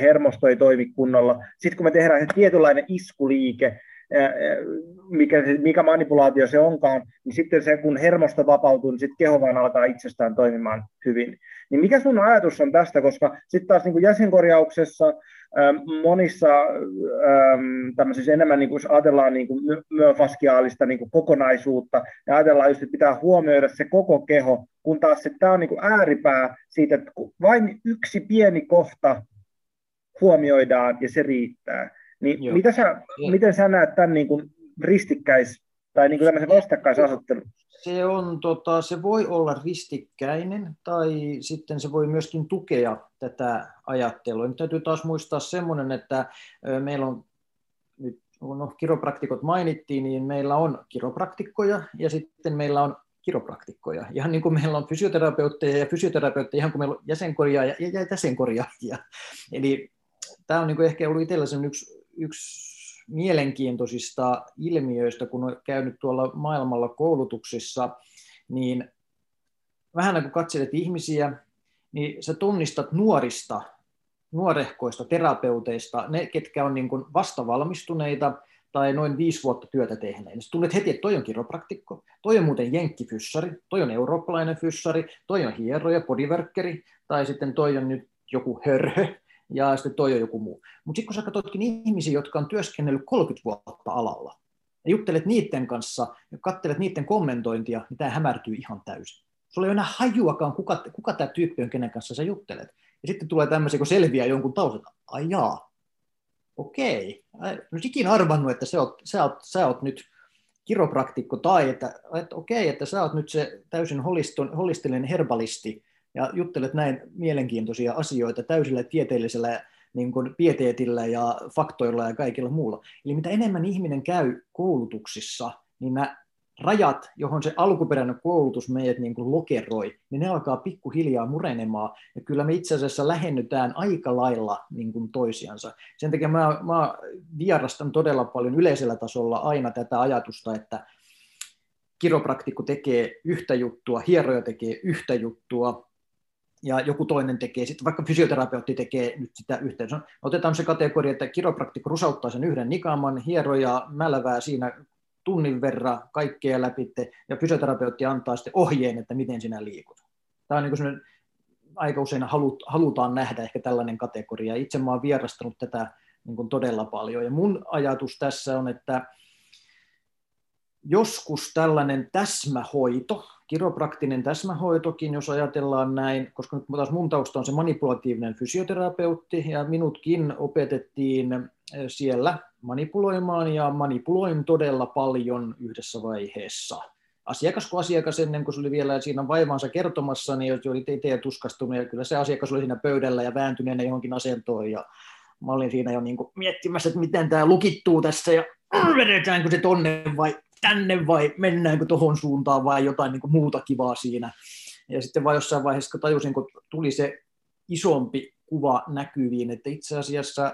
hermosto ei toimi kunnolla. Sitten kun me tehdään se tietynlainen iskuliike, mikä, mikä manipulaatio se onkaan, niin sitten se, kun hermosto vapautuu, niin sitten keho vaan alkaa itsestään toimimaan hyvin. Niin mikä sun ajatus on tästä, koska sitten taas niin kuin jäsenkorjauksessa monissa tämmöisissä enemmän, niin kuin, jos ajatellaan niin kuin myofaskiaalista niin kuin kokonaisuutta, ja ajatellaan just, että pitää huomioida se koko keho, kun taas tämä on niin kuin ääripää siitä, että vain yksi pieni kohta huomioidaan ja se riittää. Niin mitä sä, miten sä näet tämän niin kuin ristikkäis- tai niin kuin tämmöisen vastakkaisasettelun? Se, on, tota, se voi olla ristikkäinen tai sitten se voi myöskin tukea tätä ajattelua. Nyt täytyy taas muistaa semmoinen, että meillä on nyt no, kiropraktikot mainittiin, niin meillä on kiropraktikkoja ja sitten meillä on kiropraktikkoja. Ihan niin kuin meillä on fysioterapeutteja ja fysioterapeutteja, ihan kuin meillä on jäsenkorjaajia ja jäsenkorjaajia. Eli tämä on niin kuin ehkä ollut itsellä yksi yksi mielenkiintoisista ilmiöistä, kun on käynyt tuolla maailmalla koulutuksissa, niin vähän kun katselet ihmisiä, niin sä tunnistat nuorista, nuorehkoista terapeuteista, ne, ketkä on niin kuin vastavalmistuneita tai noin viisi vuotta työtä tehneen. Sä tunnet heti, että toi on kiropraktikko, toi on muuten jenkkifyssari, toi on eurooppalainen fyssari, toi on hieroja, bodyworkeri, tai sitten toi on nyt joku hörhö, ja sitten toi on joku muu. Mutta sitten kun sä katsotkin ihmisiä, jotka on työskennellyt 30 vuotta alalla, ja juttelet niiden kanssa, ja katselet niiden kommentointia, niin tämä hämärtyy ihan täysin. Sulla ei ole enää hajuakaan, kuka, kuka tämä tyyppi on, kenen kanssa sä juttelet. Ja sitten tulee tämmöisiä, kun selviää jonkun taustat. Ai jaa, okei. Okay. En ikinä arvannut, että sä oot, sä oot, sä oot nyt kiropraktikko tai että, että okei, okay, että sä oot nyt se täysin holistinen herbalisti ja juttelet näin mielenkiintoisia asioita täysillä tieteellisellä niin kuin pieteetillä ja faktoilla ja kaikilla muulla. Eli mitä enemmän ihminen käy koulutuksissa, niin nämä rajat, johon se alkuperäinen koulutus meidät niin kuin lokeroi, niin ne alkaa pikkuhiljaa murenemaan, ja kyllä me itse asiassa lähennytään aika lailla niin kuin toisiansa. Sen takia mä, mä vierastan todella paljon yleisellä tasolla aina tätä ajatusta, että kiropraktikko tekee yhtä juttua, hieroja tekee yhtä juttua, ja joku toinen tekee, sitten vaikka fysioterapeutti tekee nyt sitä yhteen. Otetaan se kategoria, että kiropraktikko rusauttaa sen yhden nikaman, hieroja mälvää siinä tunnin verran kaikkea läpi, ja fysioterapeutti antaa sitten ohjeen, että miten sinä liikut. Tämä on niin aika usein halut, halutaan nähdä ehkä tällainen kategoria. Itse mä olen vierastanut tätä niin kuin todella paljon. Ja mun ajatus tässä on, että joskus tällainen täsmähoito, kiropraktinen täsmähoitokin, jos ajatellaan näin, koska nyt taas mun tausta on se manipulatiivinen fysioterapeutti, ja minutkin opetettiin eh, siellä manipuloimaan, ja manipuloin todella paljon yhdessä vaiheessa. Asiakas kuin asiakas ennen kuin se oli vielä siinä vaivansa kertomassa, niin jos oli teitä tuskastunut, ja kyllä se asiakas oli siinä pöydällä ja vääntyneenä johonkin asentoon, ja mä olin siinä jo niin kuin miettimässä, että miten tämä lukittuu tässä, ja vedetäänkö se tonne vai tänne vai mennäänkö tuohon suuntaan vai jotain niin kuin muuta kivaa siinä. Ja sitten vaan jossain vaiheessa, kun tajusin, kun tuli se isompi kuva näkyviin, että itse asiassa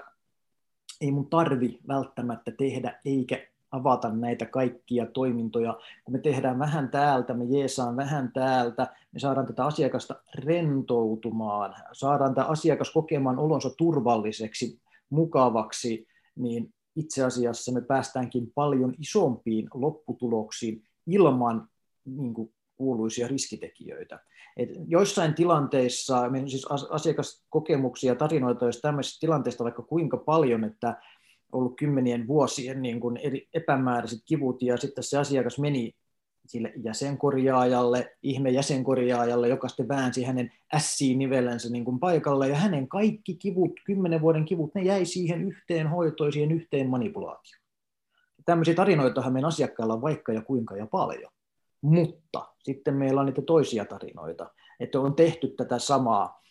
ei mun tarvi välttämättä tehdä eikä avata näitä kaikkia toimintoja. Kun me tehdään vähän täältä, me jeesaan vähän täältä, me saadaan tätä asiakasta rentoutumaan, saadaan tämä asiakas kokemaan olonsa turvalliseksi, mukavaksi, niin itse asiassa me päästäänkin paljon isompiin lopputuloksiin ilman niin kuin, kuuluisia riskitekijöitä. Et joissain tilanteissa, meillä on siis asiakaskokemuksia, tarinoita, jos tämmöisistä tilanteista vaikka kuinka paljon, että ollut kymmenien vuosien niin kuin eri epämääräiset kivut, ja sitten se asiakas meni sille jäsenkorjaajalle, ihme jäsenkorjaajalle, joka sitten väänsi hänen S-nivelensä niin kuin paikalle, ja hänen kaikki kivut, kymmenen vuoden kivut, ne jäi siihen yhteen hoitoon, siihen yhteen manipulaatioon. Tämmöisiä tarinoitahan meidän asiakkailla on vaikka ja kuinka ja paljon. Mutta sitten meillä on niitä toisia tarinoita, että on tehty tätä samaa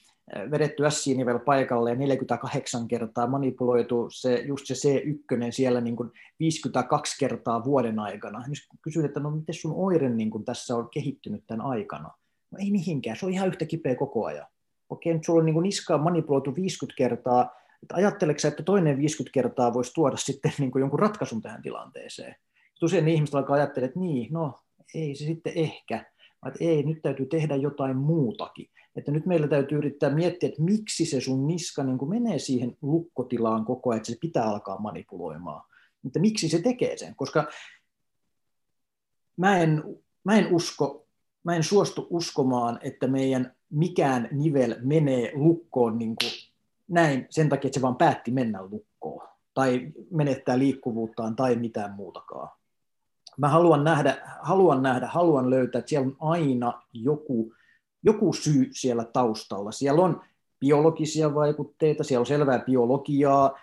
vedetty S-nivel paikalle ja 48 kertaa manipuloitu se, just se C1 siellä niin kuin 52 kertaa vuoden aikana. Nyt kysyin, että no miten sun oire niin kuin tässä on kehittynyt tämän aikana? No ei mihinkään, se on ihan yhtä kipeä koko ajan. Okei, nyt sulla on niin kuin niskaa manipuloitu 50 kertaa, että ajatteleksä, että toinen 50 kertaa voisi tuoda sitten niin kuin jonkun ratkaisun tähän tilanteeseen? Usein ihmiset alkaa ajattelemaan, että niin, no ei se sitten ehkä, että ei, nyt täytyy tehdä jotain muutakin että nyt meillä täytyy yrittää miettiä, että miksi se sun niska niin kuin menee siihen lukkotilaan koko ajan, että se pitää alkaa manipuloimaan. Mutta miksi se tekee sen? Koska mä en, mä en usko, mä en suostu uskomaan, että meidän mikään nivel menee lukkoon niin kuin näin sen takia, että se vaan päätti mennä lukkoon tai menettää liikkuvuuttaan tai mitään muutakaan. Mä haluan nähdä, haluan nähdä, haluan löytää, että siellä on aina joku joku syy siellä taustalla. Siellä on biologisia vaikutteita, siellä on selvää biologiaa,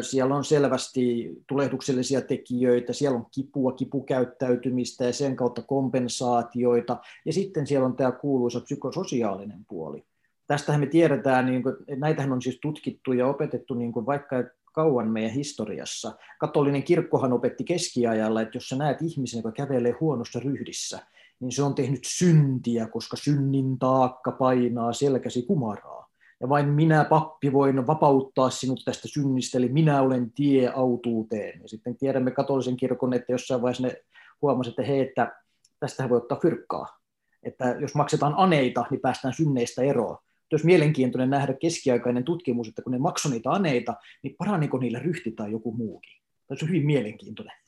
siellä on selvästi tulehduksellisia tekijöitä, siellä on kipua, kipukäyttäytymistä ja sen kautta kompensaatioita, ja sitten siellä on tämä kuuluisa psykososiaalinen puoli. Tästähän me tiedetään, niin kuin, näitähän on siis tutkittu ja opetettu niin kuin vaikka kauan meidän historiassa. Katolinen kirkkohan opetti keskiajalla, että jos sä näet ihmisen, joka kävelee huonossa ryhdissä, niin se on tehnyt syntiä, koska synnin taakka painaa selkäsi kumaraa. Ja vain minä, pappi, voin vapauttaa sinut tästä synnistä, eli minä olen tie autuuteen. Ja sitten tiedämme katolisen kirkon, että jossain vaiheessa ne huomasivat, että hei, että tästä voi ottaa fyrkkaa. että jos maksetaan aneita, niin päästään synneistä eroon. Olisi mielenkiintoinen nähdä keskiaikainen tutkimus, että kun ne maksoi niitä aneita, niin paraniko niillä ryhti tai joku muukin. Tämä on hyvin mielenkiintoinen.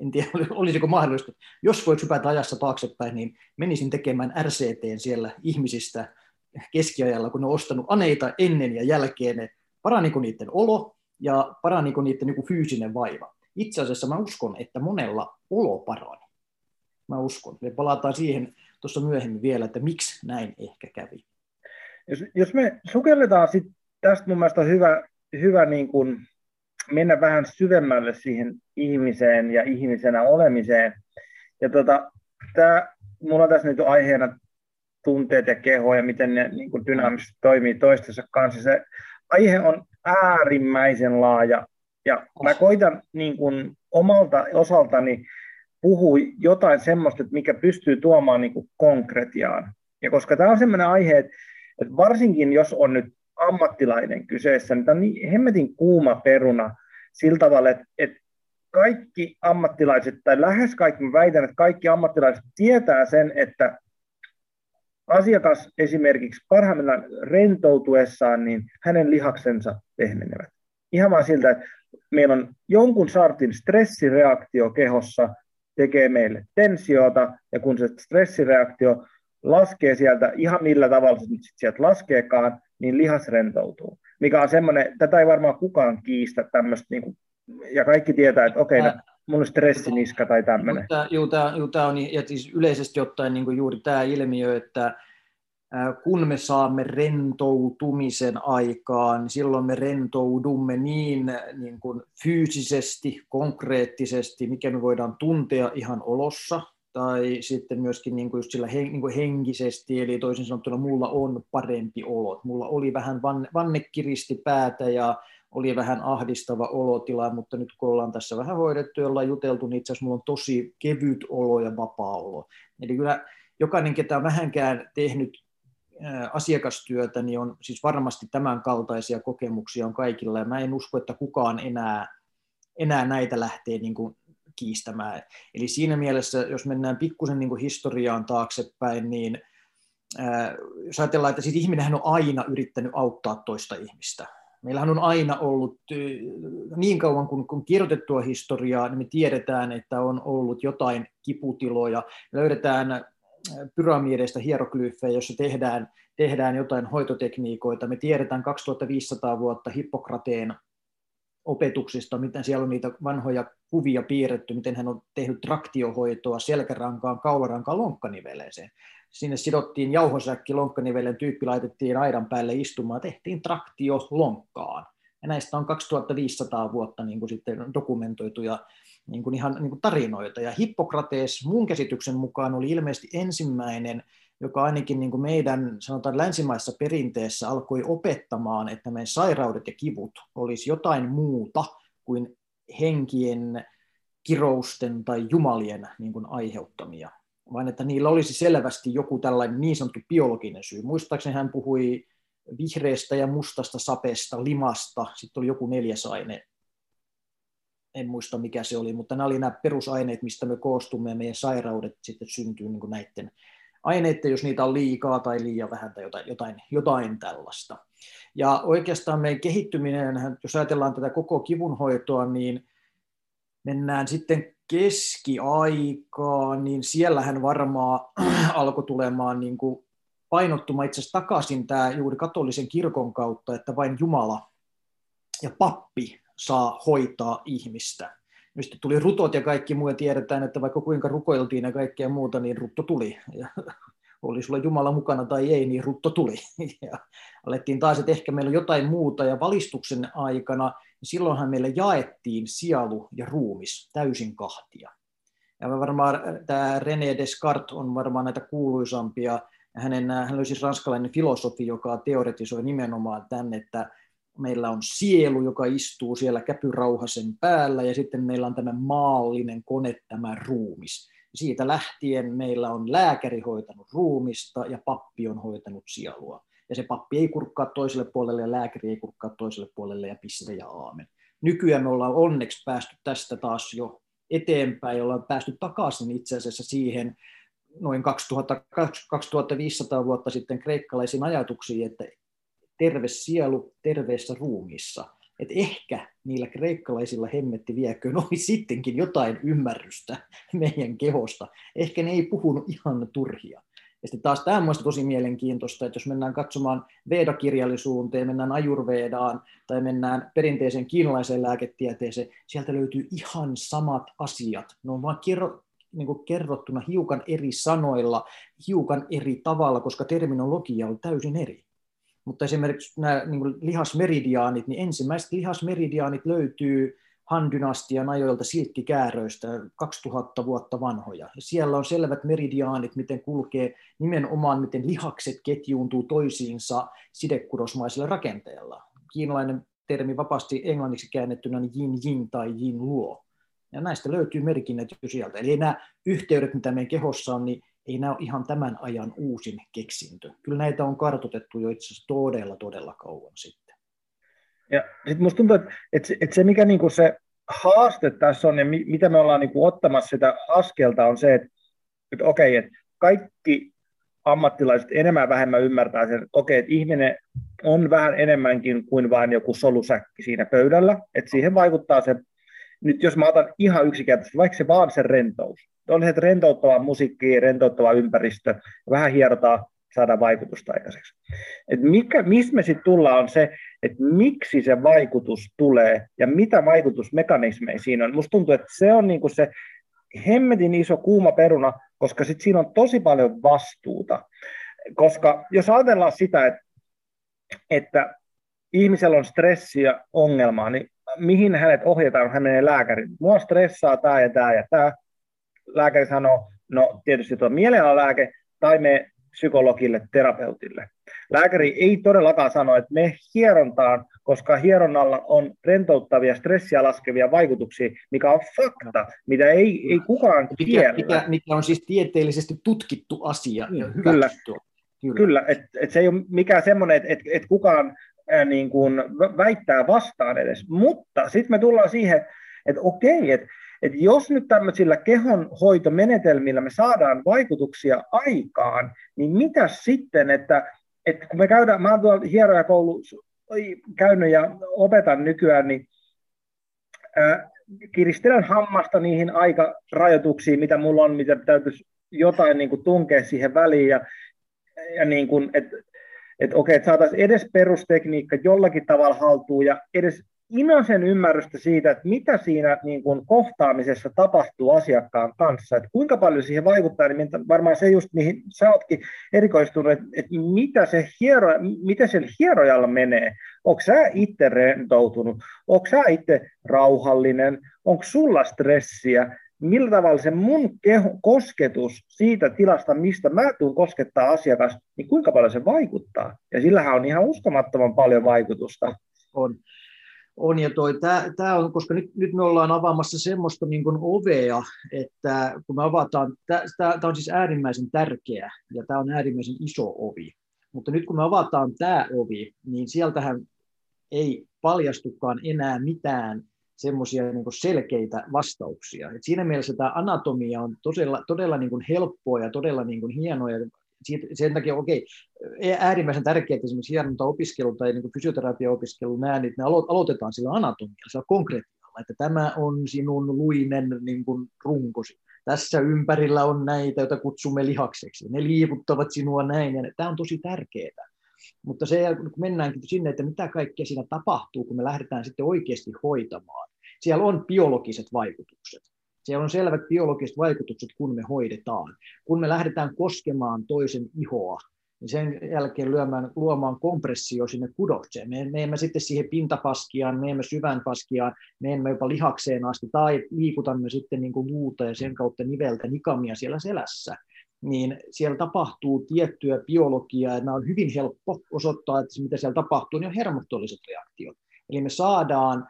En tiedä, olisiko mahdollista. Jos voit hypätä ajassa taaksepäin, niin menisin tekemään RCT siellä ihmisistä keskiajalla, kun ne on ostanut aneita ennen ja jälkeen. Paraniko niiden olo ja paraniko niiden joku fyysinen vaiva. Itse asiassa mä uskon, että monella olo parani. Mä uskon. Me palataan siihen tuossa myöhemmin vielä, että miksi näin ehkä kävi. Jos, jos me sukelletaan sit tästä mun mielestä on hyvä, hyvä niin kuin mennä vähän syvemmälle siihen ihmiseen ja ihmisenä olemiseen. Ja tota, tää, mulla on tässä nyt aiheena tunteet ja keho ja miten ne niin kuin dynaamisesti toimii toistensa kanssa. Se aihe on äärimmäisen laaja ja mä koitan niin kuin omalta osaltani puhua jotain semmoista, että mikä pystyy tuomaan niin kuin konkretiaan. Ja koska tämä on semmoinen aihe, että että varsinkin jos on nyt ammattilainen kyseessä, niin tämä on niin hemmetin kuuma peruna sillä tavalla, että, että kaikki ammattilaiset, tai lähes kaikki, mä väitän, että kaikki ammattilaiset tietää sen, että asiakas esimerkiksi parhaimmillaan rentoutuessaan, niin hänen lihaksensa pehmenevät. Ihan vaan siltä, että meillä on jonkun sortin stressireaktio kehossa, tekee meille tensiota, ja kun se stressireaktio laskee sieltä ihan millä tavalla se nyt sit sieltä laskeekaan, niin lihas rentoutuu. Mikä on semmoinen, tätä ei varmaan kukaan kiistä tämmöistä, niin kuin, ja kaikki tietää, että okei, okay, no, mun on stressiniska tai tämmöinen. Joo, tämä on, ja siis yleisesti ottaen niin kuin juuri tämä ilmiö, että kun me saamme rentoutumisen aikaan, niin silloin me rentoudumme niin, niin kuin fyysisesti, konkreettisesti, mikä me voidaan tuntea ihan olossa, tai sitten myöskin niin kuin just sillä hen, niin kuin henkisesti, eli toisin sanottuna mulla on parempi olo. Mulla oli vähän vanne, vanne kiristi päätä ja oli vähän ahdistava olotila, mutta nyt kun ollaan tässä vähän hoidettu ja ollaan juteltu, niin itse asiassa mulla on tosi kevyt olo ja vapaa olo. Eli kyllä jokainen, ketä on vähänkään tehnyt asiakastyötä, niin on siis varmasti tämän kaltaisia kokemuksia on kaikilla, ja mä en usko, että kukaan enää, enää näitä lähtee niin kuin kiistämään. Eli siinä mielessä, jos mennään pikkusen niin historiaan taaksepäin, niin ää, jos ajatellaan, että siis ihminen on aina yrittänyt auttaa toista ihmistä. Meillähän on aina ollut, niin kauan kuin, kun kirjoitettua historiaa, niin me tiedetään, että on ollut jotain kiputiloja. Löydetään pyramideista hieroglyfejä, jossa tehdään, tehdään jotain hoitotekniikoita. Me tiedetään 2500 vuotta Hippokrateen opetuksista, miten siellä on niitä vanhoja kuvia piirretty, miten hän on tehnyt traktiohoitoa selkärankaan, kaularankaan, lonkkaniveleeseen. Sinne sidottiin jauhosäkki lonkkanivelen, tyyppi laitettiin aidan päälle istumaan, tehtiin traktio lonkkaan. Ja näistä on 2500 vuotta niin kuin sitten dokumentoituja niin kuin ihan niin kuin tarinoita. Ja Hippokrates mun käsityksen mukaan oli ilmeisesti ensimmäinen joka ainakin niin kuin meidän sanotaan länsimaissa perinteessä alkoi opettamaan, että meidän sairaudet ja kivut olisi jotain muuta kuin henkien kirousten tai jumalien niin kuin aiheuttamia, vaan että niillä olisi selvästi joku tällainen niin sanottu biologinen syy. Muistaakseni hän puhui vihreästä ja mustasta sapesta, limasta, sitten oli joku neljäs aine, en muista mikä se oli, mutta nämä oli nämä perusaineet, mistä me koostumme ja meidän sairaudet sitten syntyy niin kuin näiden aineita, jos niitä on liikaa tai liian vähän tai jotain, jotain, jotain tällaista. Ja oikeastaan meidän kehittyminen, jos ajatellaan tätä koko kivunhoitoa, niin mennään sitten keskiaikaan, niin siellähän varmaan alkoi tulemaan niin kuin painottumaan itse asiassa takaisin tämä juuri katolisen kirkon kautta, että vain Jumala ja pappi saa hoitaa ihmistä sitten tuli rutot ja kaikki muu, ja tiedetään, että vaikka kuinka rukoiltiin ja kaikkea muuta, niin rutto tuli. Ja oli sulla Jumala mukana tai ei, niin rutto tuli. Ja alettiin taas, että ehkä meillä on jotain muuta, ja valistuksen aikana, niin silloinhan meille jaettiin sielu ja ruumis täysin kahtia. Ja varmaan tämä René Descartes on varmaan näitä kuuluisampia, hänen, hän oli siis ranskalainen filosofi, joka teoretisoi nimenomaan tänne, että meillä on sielu, joka istuu siellä käpyrauhasen päällä, ja sitten meillä on tämä maallinen kone, tämä ruumis. Siitä lähtien meillä on lääkäri hoitanut ruumista ja pappi on hoitanut sielua. Ja se pappi ei kurkkaa toiselle puolelle ja lääkäri ei kurkkaa toiselle puolelle ja piste ja aamen. Nykyään me ollaan onneksi päästy tästä taas jo eteenpäin, ollaan päästy takaisin itse asiassa siihen noin 2000, 2500 vuotta sitten kreikkalaisiin ajatuksiin, että terve sielu terveessä ruumissa. Että ehkä niillä kreikkalaisilla hemmetti vieköön oli sittenkin jotain ymmärrystä meidän kehosta. Ehkä ne ei puhunut ihan turhia. Ja sitten taas tämä on tosi mielenkiintoista, että jos mennään katsomaan Veda-kirjallisuuteen, mennään Ajurvedaan tai mennään perinteiseen kiinalaiseen lääketieteeseen, sieltä löytyy ihan samat asiat. Ne on vain kerro, niin kuin kerrottuna hiukan eri sanoilla, hiukan eri tavalla, koska terminologia on täysin eri. Mutta esimerkiksi nämä niin kuin lihasmeridiaanit, niin ensimmäiset lihasmeridiaanit löytyy Han-dynastian ajoilta silkkikääröistä 2000 vuotta vanhoja. Ja siellä on selvät meridiaanit, miten kulkee nimenomaan, miten lihakset ketjuuntuu toisiinsa sidekudosmaisella rakenteella. Kiinalainen termi vapaasti englanniksi käännettynä on yin yin tai yin luo. Ja näistä löytyy merkinnät jo sieltä. Eli nämä yhteydet, mitä meidän kehossa on, niin ei nämä ole ihan tämän ajan uusin keksintö. Kyllä näitä on kartotettu jo itse asiassa todella, todella kauan sitten. Ja sitten musta tuntuu, että, että, se, että se mikä niinku se haaste tässä on ja mi, mitä me ollaan niinku ottamassa sitä askelta on se, että, että okei, että kaikki ammattilaiset enemmän vähemmän ymmärtää sen, että okei, että ihminen on vähän enemmänkin kuin vain joku solusäkki siinä pöydällä, että siihen vaikuttaa se, nyt jos mä otan ihan yksinkertaisesti, vaikka se vaan se rentous, on se rentouttava musiikki, rentouttava ympäristö, vähän hierotaan, saada vaikutusta aikaiseksi. Et mikä, missä me sitten tullaan on se, että miksi se vaikutus tulee ja mitä vaikutusmekanismeja siinä on. Musta tuntuu, että se on niinku se hemmetin iso kuuma peruna, koska sit siinä on tosi paljon vastuuta. Koska jos ajatellaan sitä, että, että ihmisellä on stressiä, ongelmaa, niin mihin hänet ohjataan, hän menee lääkäriin. Mua stressaa tämä ja tämä ja tämä. Lääkäri sanoo, no tietysti tuo mielialalääke, tai me psykologille, terapeutille. Lääkäri ei todellakaan sano, että me hierontaan, koska hieronnalla on rentouttavia, stressiä laskevia vaikutuksia, mikä on fakta, mitä ei, ei kukaan mikä, Mikä, mikä on siis tieteellisesti tutkittu asia ja Kyllä, kyllä, kyllä että et se ei ole mikään semmoinen, että et, et kukaan ää, niin kuin väittää vastaan edes. Mutta sitten me tullaan siihen, että okei, että että jos nyt tämmöisillä kehonhoitomenetelmillä me saadaan vaikutuksia aikaan, niin mitä sitten, että, että kun me käydään, mä oon tuolla hierojakoulussa käynyt ja opetan nykyään, niin ää, kiristelen hammasta niihin aikarajoituksiin, mitä mulla on, mitä täytyisi jotain niin kuin tunkea siihen väliin, ja, ja niin kuin, että et okei, että saataisiin edes perustekniikka jollakin tavalla haltuun ja edes inasen ymmärrystä siitä, että mitä siinä niin kuin kohtaamisessa tapahtuu asiakkaan kanssa, että kuinka paljon siihen vaikuttaa, niin varmaan se just, mihin sä ootkin erikoistunut, että, että mitä se hiero, mitä sen hierojalla menee. Onko sä itse rentoutunut? Onko sä itse rauhallinen? Onko sulla stressiä? Millä tavalla se mun keho, kosketus siitä tilasta, mistä mä tuun koskettaa asiakas, niin kuinka paljon se vaikuttaa? Ja sillähän on ihan uskomattoman paljon vaikutusta. On on. Ja toi, tää, tää on, koska nyt, nyt me ollaan avaamassa semmoista niin kuin ovea, että kun me avataan, tämä on siis äärimmäisen tärkeä ja tämä on äärimmäisen iso ovi. Mutta nyt kun me avataan tämä ovi, niin sieltähän ei paljastukaan enää mitään semmoisia niin selkeitä vastauksia. Et siinä mielessä tämä anatomia on todella, todella niin kuin helppoa ja todella niin kuin hienoa ja siitä, sen takia okei, okay, äärimmäisen tärkeää, että esimerkiksi hieronta-opiskelu tai niin fysioterapia-opiskelu, nämä, niin ne alo- aloitetaan sillä anatomialla, sillä konkreettialla, että tämä on sinun luinen niin kuin runkosi. Tässä ympärillä on näitä, joita kutsumme lihakseksi. Ne liikuttavat sinua näin, ja tämä on tosi tärkeää. Mutta se, kun mennäänkin sinne, että mitä kaikkea siinä tapahtuu, kun me lähdetään sitten oikeasti hoitamaan. Siellä on biologiset vaikutukset siellä on selvät biologiset vaikutukset, kun me hoidetaan. Kun me lähdetään koskemaan toisen ihoa, niin sen jälkeen lyömään, luomaan kompressio sinne kudokseen. Me, me emme sitten siihen pintapaskiaan, me emme syvään paskiaan, me emme jopa lihakseen asti, tai liikutamme sitten niin kuin luuta ja sen kautta niveltä nikamia siellä selässä niin siellä tapahtuu tiettyä biologiaa, ja nämä on hyvin helppo osoittaa, että se mitä siellä tapahtuu, niin on hermostolliset reaktiot. Eli me saadaan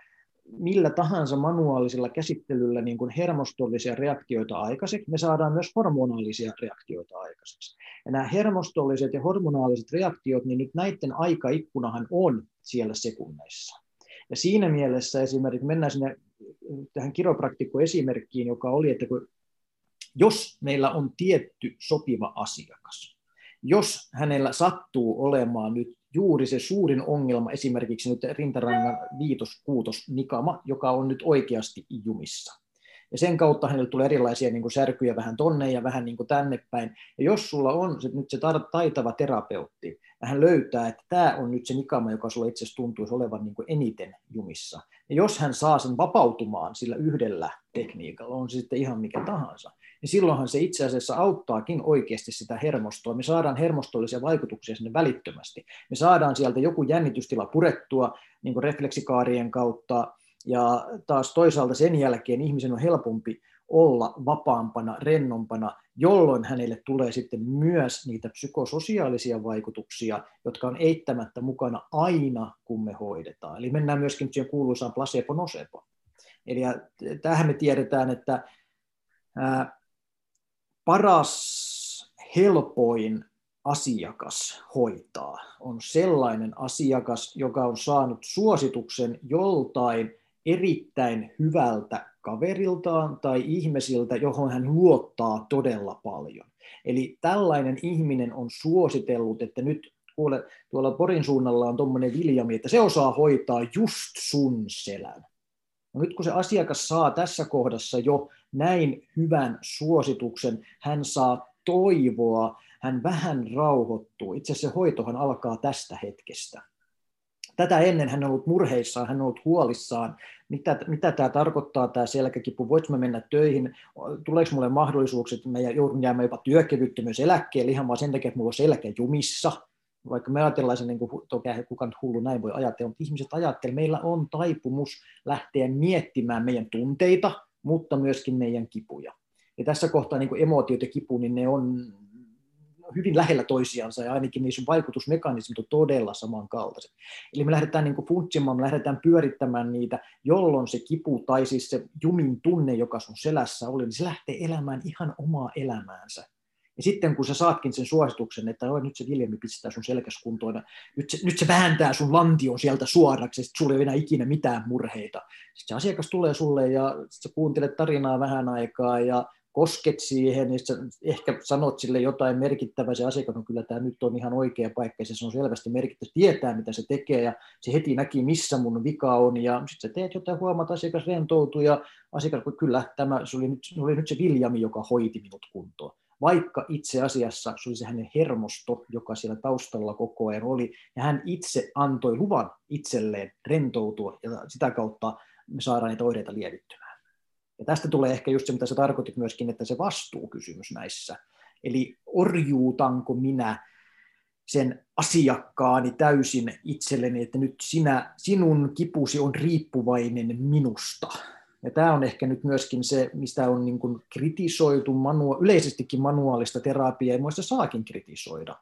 millä tahansa manuaalisella käsittelyllä niin kuin hermostollisia reaktioita aikaiseksi, me saadaan myös hormonaalisia reaktioita aikaiseksi. Ja nämä hermostolliset ja hormonaaliset reaktiot, niin näiden aikaikkunahan on siellä sekunneissa. Ja siinä mielessä esimerkiksi mennään sinne tähän kiropraktikkoesimerkkiin, joka oli, että kun Jos meillä on tietty sopiva asiakas, jos hänellä sattuu olemaan nyt juuri se suurin ongelma, esimerkiksi nyt rintarangan viitos, kuutos, nikama, joka on nyt oikeasti jumissa. Ja sen kautta hänelle tulee erilaisia niin kuin särkyjä vähän tonne ja vähän niin kuin tänne päin. Ja jos sulla on se, nyt se taitava terapeutti, ja hän löytää, että tämä on nyt se nikama, joka sulla itse asiassa tuntuisi olevan niin kuin eniten jumissa. Ja jos hän saa sen vapautumaan sillä yhdellä tekniikalla, on se sitten ihan mikä tahansa, niin silloinhan se itse asiassa auttaakin oikeasti sitä hermostoa. Me saadaan hermostollisia vaikutuksia sinne välittömästi. Me saadaan sieltä joku jännitystila purettua niin kuin refleksikaarien kautta, ja taas toisaalta sen jälkeen ihmisen on helpompi olla vapaampana, rennompana, jolloin hänelle tulee sitten myös niitä psykososiaalisia vaikutuksia, jotka on eittämättä mukana aina, kun me hoidetaan. Eli mennään myöskin siihen kuuluisaan placebo-nocebo. Eli tähän me tiedetään, että paras, helpoin asiakas hoitaa on sellainen asiakas, joka on saanut suosituksen joltain erittäin hyvältä kaveriltaan tai ihmisiltä, johon hän luottaa todella paljon. Eli tällainen ihminen on suositellut, että nyt kuule, tuolla Porin suunnalla on tuommoinen Viljami, että se osaa hoitaa just sun selän. No nyt kun se asiakas saa tässä kohdassa jo näin hyvän suosituksen, hän saa toivoa, hän vähän rauhoittuu. Itse se hoitohan alkaa tästä hetkestä. Tätä ennen hän on ollut murheissaan, hän on ollut huolissaan, mitä, mitä tämä tarkoittaa, tämä selkäkipu, voiko mä mennä töihin, tuleeko mulle mahdollisuuksia, että mä joudun jäämään jopa työkyvyttömyyseläkkeelle ihan vaan sen takia, että mulla on selkä jumissa, vaikka me ajatellaan sen, niin kuin, toki kukaan hullu näin voi ajatella, mutta ihmiset ajattelevat, meillä on taipumus lähteä miettimään meidän tunteita, mutta myöskin meidän kipuja. Ja tässä kohtaa niin emotiot ja kipu, niin ne on hyvin lähellä toisiansa ja ainakin niissä vaikutusmekanismit on todella samankaltaiset. Eli me lähdetään niin kuin funtsimaan, me lähdetään pyörittämään niitä, jolloin se kipu tai siis se jumin tunne, joka sun selässä oli, niin se lähtee elämään ihan omaa elämäänsä. Ja sitten kun sä saatkin sen suosituksen, että Oi, nyt se Viljami pistää sun selkäs kuntoon, nyt se, nyt se vääntää sun lantion sieltä suoraksi, että sulla ei ole enää ikinä mitään murheita. Sitten se asiakas tulee sulle ja sä kuuntelet tarinaa vähän aikaa ja kosket siihen, niin ehkä sanot sille jotain merkittävää, se asiakas on kyllä tämä nyt on ihan oikea paikka, ja se on selvästi merkittävä, tietää mitä se tekee, ja se heti näki, missä mun vika on, ja sitten sä teet jotain, huomaat, asiakas rentoutuu, ja asiakas, kyllä, tämä, se oli, nyt, se oli nyt se Viljami, joka hoiti minut kuntoon. Vaikka itse asiassa se oli se hänen hermosto, joka siellä taustalla koko ajan oli, ja hän itse antoi luvan itselleen rentoutua, ja sitä kautta me saadaan niitä oireita lievittymään. Ja tästä tulee ehkä just se, mitä sä tarkoitit myöskin, että se vastuukysymys näissä. Eli orjuutanko minä sen asiakkaani täysin itselleni, että nyt sinä, sinun kipusi on riippuvainen minusta. Ja tämä on ehkä nyt myöskin se, mistä on niin kuin kritisoitu manua, yleisestikin manuaalista terapiaa, ja muista saakin kritisoida.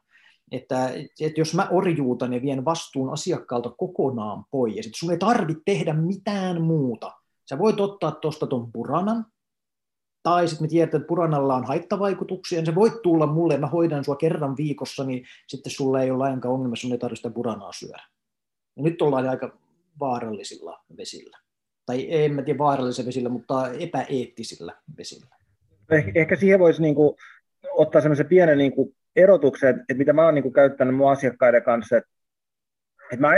Että, että jos mä orjuutan ja vien vastuun asiakkaalta kokonaan pois, että sun ei tarvitse tehdä mitään muuta, Sä voit ottaa tuosta tuon puranan, tai sitten me tiedetään, että puranalla on haittavaikutuksia, niin se voit tulla mulle, mä hoidan sua kerran viikossa, niin sitten sulla ei ole lainkaan ongelma, sun ei tarvitse sitä puranaa syödä. Ja nyt ollaan aika vaarallisilla vesillä. Tai en mä tiedä vaarallisilla vesillä, mutta epäeettisillä vesillä. Eh, ehkä siihen voisi niinku ottaa semmoisen pienen niinku erotuksen, että mitä mä oon niinku käyttänyt mun asiakkaiden kanssa, että, että mä,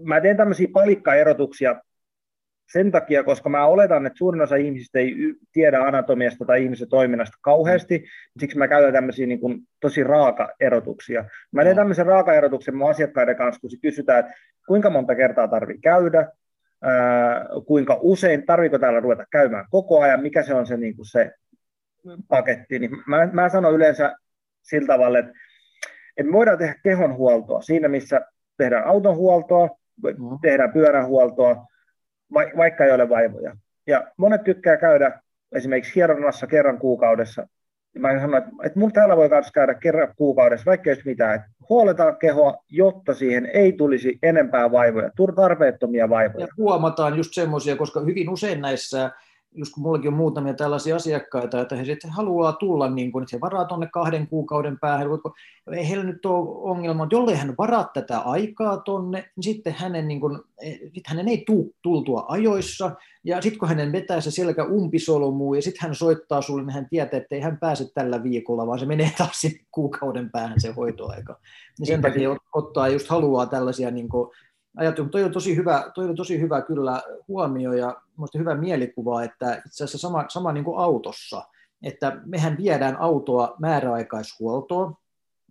mä teen tämmöisiä palikkaerotuksia sen takia, koska mä oletan, että suurin osa ihmisistä ei tiedä anatomiasta tai ihmisen toiminnasta kauheasti, niin siksi mä käytän tämmöisiä niin kuin, tosi raaka-erotuksia. Mä teen tämmöisen raaka-erotuksen mun asiakkaiden kanssa, kun kysytään, että kuinka monta kertaa tarvii käydä, kuinka usein, tarviko täällä ruveta käymään koko ajan, mikä se on se, niin kuin se paketti, niin mä, mä sanon yleensä sillä tavalla, että, että me voidaan tehdä kehonhuoltoa siinä, missä tehdään autonhuoltoa, tehdään pyörähuoltoa, vaikka ei ole vaivoja. Ja monet tykkää käydä esimerkiksi hieronnassa kerran kuukaudessa. Mä sanon, että, että mun täällä voi myös käydä kerran kuukaudessa, vaikka ei mitään. Että huoletaan kehoa, jotta siihen ei tulisi enempää vaivoja, tarpeettomia vaivoja. Ja huomataan just semmoisia, koska hyvin usein näissä just kun mullakin on muutamia tällaisia asiakkaita, että he sitten haluaa tulla, niin kuin, että he varaa tuonne kahden kuukauden päähän, ei heillä nyt ole ongelma, että jollei hän varaa tätä aikaa tuonne, niin sitten hänen, niin kuin, sitten hänen ei tuu tultua ajoissa, ja sitten kun hänen vetää se selkä umpisolmuun, ja sitten hän soittaa sulle, niin hän tietää, että ei hän pääse tällä viikolla, vaan se menee taas kuukauden päähän se hoitoaika. Niin sen takia ottaa just haluaa tällaisia niin kuin, ajattelin, toi on tosi hyvä, toi on tosi hyvä kyllä huomio ja hyvä mielikuva, että itse asiassa sama, sama niin kuin autossa, että mehän viedään autoa määräaikaishuoltoon,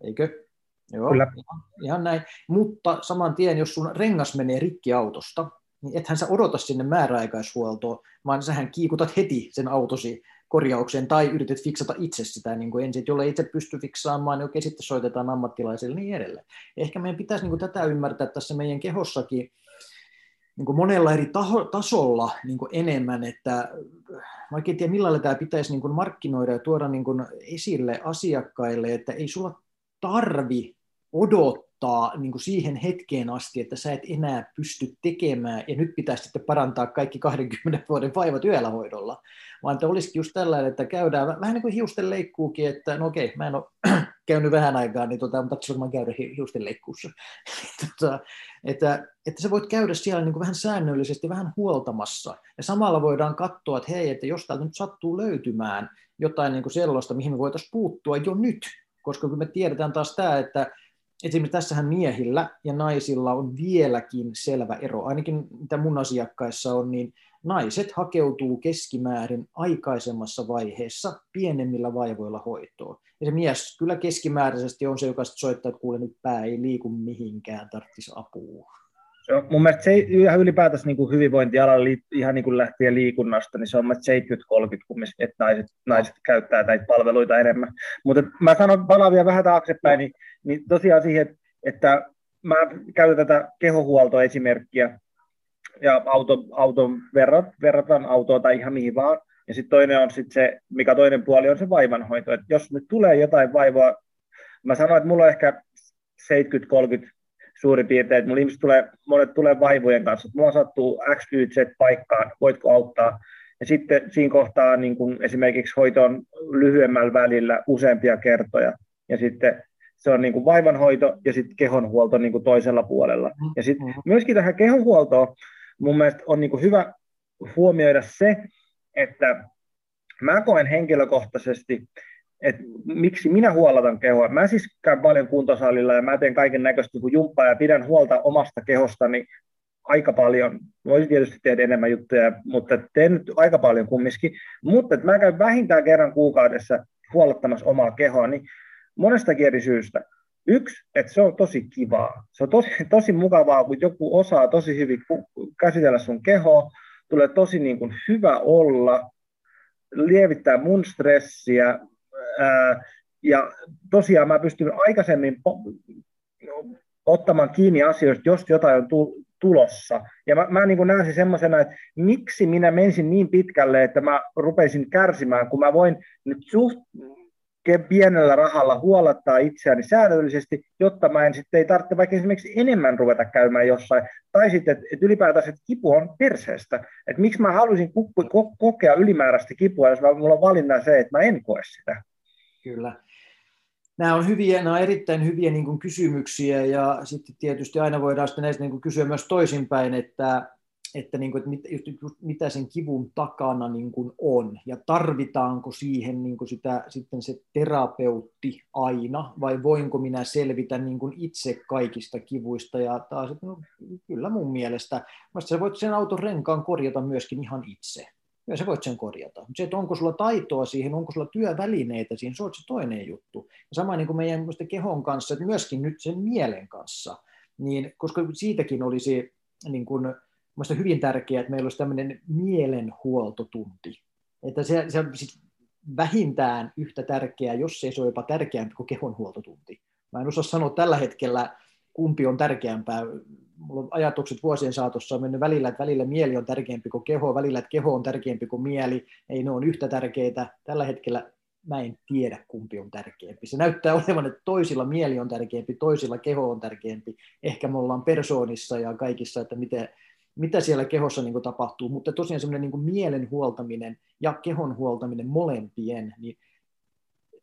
eikö? Joo, kyllä. Ihan, ihan näin. Mutta saman tien, jos sun rengas menee rikki autosta, niin ethän sä odota sinne määräaikaishuoltoon, vaan sähän kiikutat heti sen autosi korjaukseen tai yrität fiksata itse sitä niin kuin ensin, että jolle itse pysty fiksaamaan, niin okei, sitten soitetaan ammattilaisille niin edelleen. Ehkä meidän pitäisi niin kuin tätä ymmärtää tässä meidän kehossakin niin kuin monella eri taho, tasolla niin kuin enemmän, että vaikka en tiedä millä tämä pitäisi niin kuin markkinoida ja tuoda niin kuin esille asiakkaille, että ei sulla tarvi odottaa niin kuin siihen hetkeen asti, että sä et enää pysty tekemään, ja nyt pitäisi sitten parantaa kaikki 20 vuoden vaivat yöllä hoidolla, vaan että olisikin just tällainen, että käydään vähän niin kuin hiusten leikkuukin, että no okei, mä en ole käynyt vähän aikaa, niin tota, mutta mä käydä hiusten leikkuussa. tota, että, että sä voit käydä siellä niin kuin vähän säännöllisesti, vähän huoltamassa, ja samalla voidaan katsoa, että hei, että jos täältä nyt sattuu löytymään jotain niin kuin sellaista, mihin me voitaisiin puuttua jo nyt, koska kun me tiedetään taas tämä, että esimerkiksi tässähän miehillä ja naisilla on vieläkin selvä ero, ainakin mitä mun asiakkaissa on, niin naiset hakeutuu keskimäärin aikaisemmassa vaiheessa pienemmillä vaivoilla hoitoon. Ja se mies kyllä keskimääräisesti on se, joka soittaa, että kuule nyt pää ei liiku mihinkään, tarvitsisi apua. On, mun mielestä se ihan ylipäätänsä niin hyvinvointialalla ihan niin kuin lähtien liikunnasta, niin se on 70-30, kun että naiset, naiset käyttää näitä palveluita enemmän. Mutta mä sanon, palaan vielä vähän taaksepäin, niin, niin tosiaan siihen, että, mä käytän tätä kehohuoltoesimerkkiä, ja auto, auton verrat, verrataan autoa tai ihan mihin vaan. Ja sitten toinen on sitten se, mikä toinen puoli on se vaivanhoito. että jos nyt tulee jotain vaivaa, mä sanoin, että mulla on ehkä 70-30 suurin piirtein, että mulla ihmiset tulee, monet tulee vaivojen kanssa, että mulla sattuu X, Y, Z paikkaan, voitko auttaa? Ja sitten siinä kohtaa niin kun esimerkiksi hoito on lyhyemmällä välillä useampia kertoja. Ja sitten se on niin kuin vaivanhoito ja sitten kehonhuolto niin kuin toisella puolella. Ja sitten mm-hmm. myöskin tähän kehonhuoltoon mun mielestä on niin kuin hyvä huomioida se, että mä koen henkilökohtaisesti, että miksi minä huolatan kehoa. Mä siis käyn paljon kuntosalilla ja mä teen kaiken näköistä kuin jumppaa ja pidän huolta omasta kehostani aika paljon. Voisin tietysti tehdä enemmän juttuja, mutta teen nyt aika paljon kumminkin. Mutta että mä käyn vähintään kerran kuukaudessa huolottamassa omaa kehoa, niin monestakin eri syystä. Yksi, että se on tosi kivaa. Se on tosi, tosi mukavaa, kun joku osaa tosi hyvin käsitellä sun kehoa, tulee tosi niin kuin hyvä olla, lievittää mun stressiä, ää, ja tosiaan mä pystyn aikaisemmin ottamaan kiinni asioista, jos jotain on tulossa. Ja mä, mä niin näen sen semmoisena, että miksi minä menisin niin pitkälle, että mä rupeisin kärsimään, kun mä voin nyt suht pienellä rahalla huolattaa itseäni säännöllisesti, jotta mä en sitten ei tarvitse vaikka esimerkiksi enemmän ruveta käymään jossain. Tai sitten, että et ylipäätään että kipu on perseestä. Että miksi mä haluaisin kokea ylimääräistä kipua, jos mulla on valinnan se, että mä en koe sitä. Kyllä. Nämä on, hyviä, nämä on erittäin hyviä niin kysymyksiä ja sitten tietysti aina voidaan sitten näistä niin kysyä myös toisinpäin, että että, niin kuin, että mit, just, just, mitä sen kivun takana niin kuin on ja tarvitaanko siihen niin kuin sitä, sitten se terapeutti aina vai voinko minä selvitä niin kuin itse kaikista kivuista ja taas, että no, kyllä mun mielestä, mielestä sä voit sen auton renkaan korjata myöskin ihan itse. Ja sä voit sen korjata. Mutta se, että onko sulla taitoa siihen, onko sulla työvälineitä siihen, se on se toinen juttu. Ja sama niin kuin meidän kehon kanssa, että myöskin nyt sen mielen kanssa. Niin, koska siitäkin olisi niin kuin, Mielestäni hyvin tärkeää, että meillä olisi tämmöinen mielenhuoltotunti. Että se, se on siis vähintään yhtä tärkeää, jos ei se ole jopa tärkeämpi kuin kehonhuoltotunti. Mä en osaa sanoa tällä hetkellä, kumpi on tärkeämpää. Mulla on ajatukset vuosien saatossa on mennyt välillä, että välillä mieli on tärkeämpi kuin keho, välillä, että keho on tärkeämpi kuin mieli. Ei ne on yhtä tärkeitä. Tällä hetkellä mä en tiedä, kumpi on tärkeämpi. Se näyttää olevan, että toisilla mieli on tärkeämpi, toisilla keho on tärkeämpi. Ehkä me ollaan persoonissa ja kaikissa, että miten, mitä siellä kehossa niin kuin tapahtuu, mutta tosiaan semmoinen niin kuin mielen huoltaminen ja kehon huoltaminen molempien, niin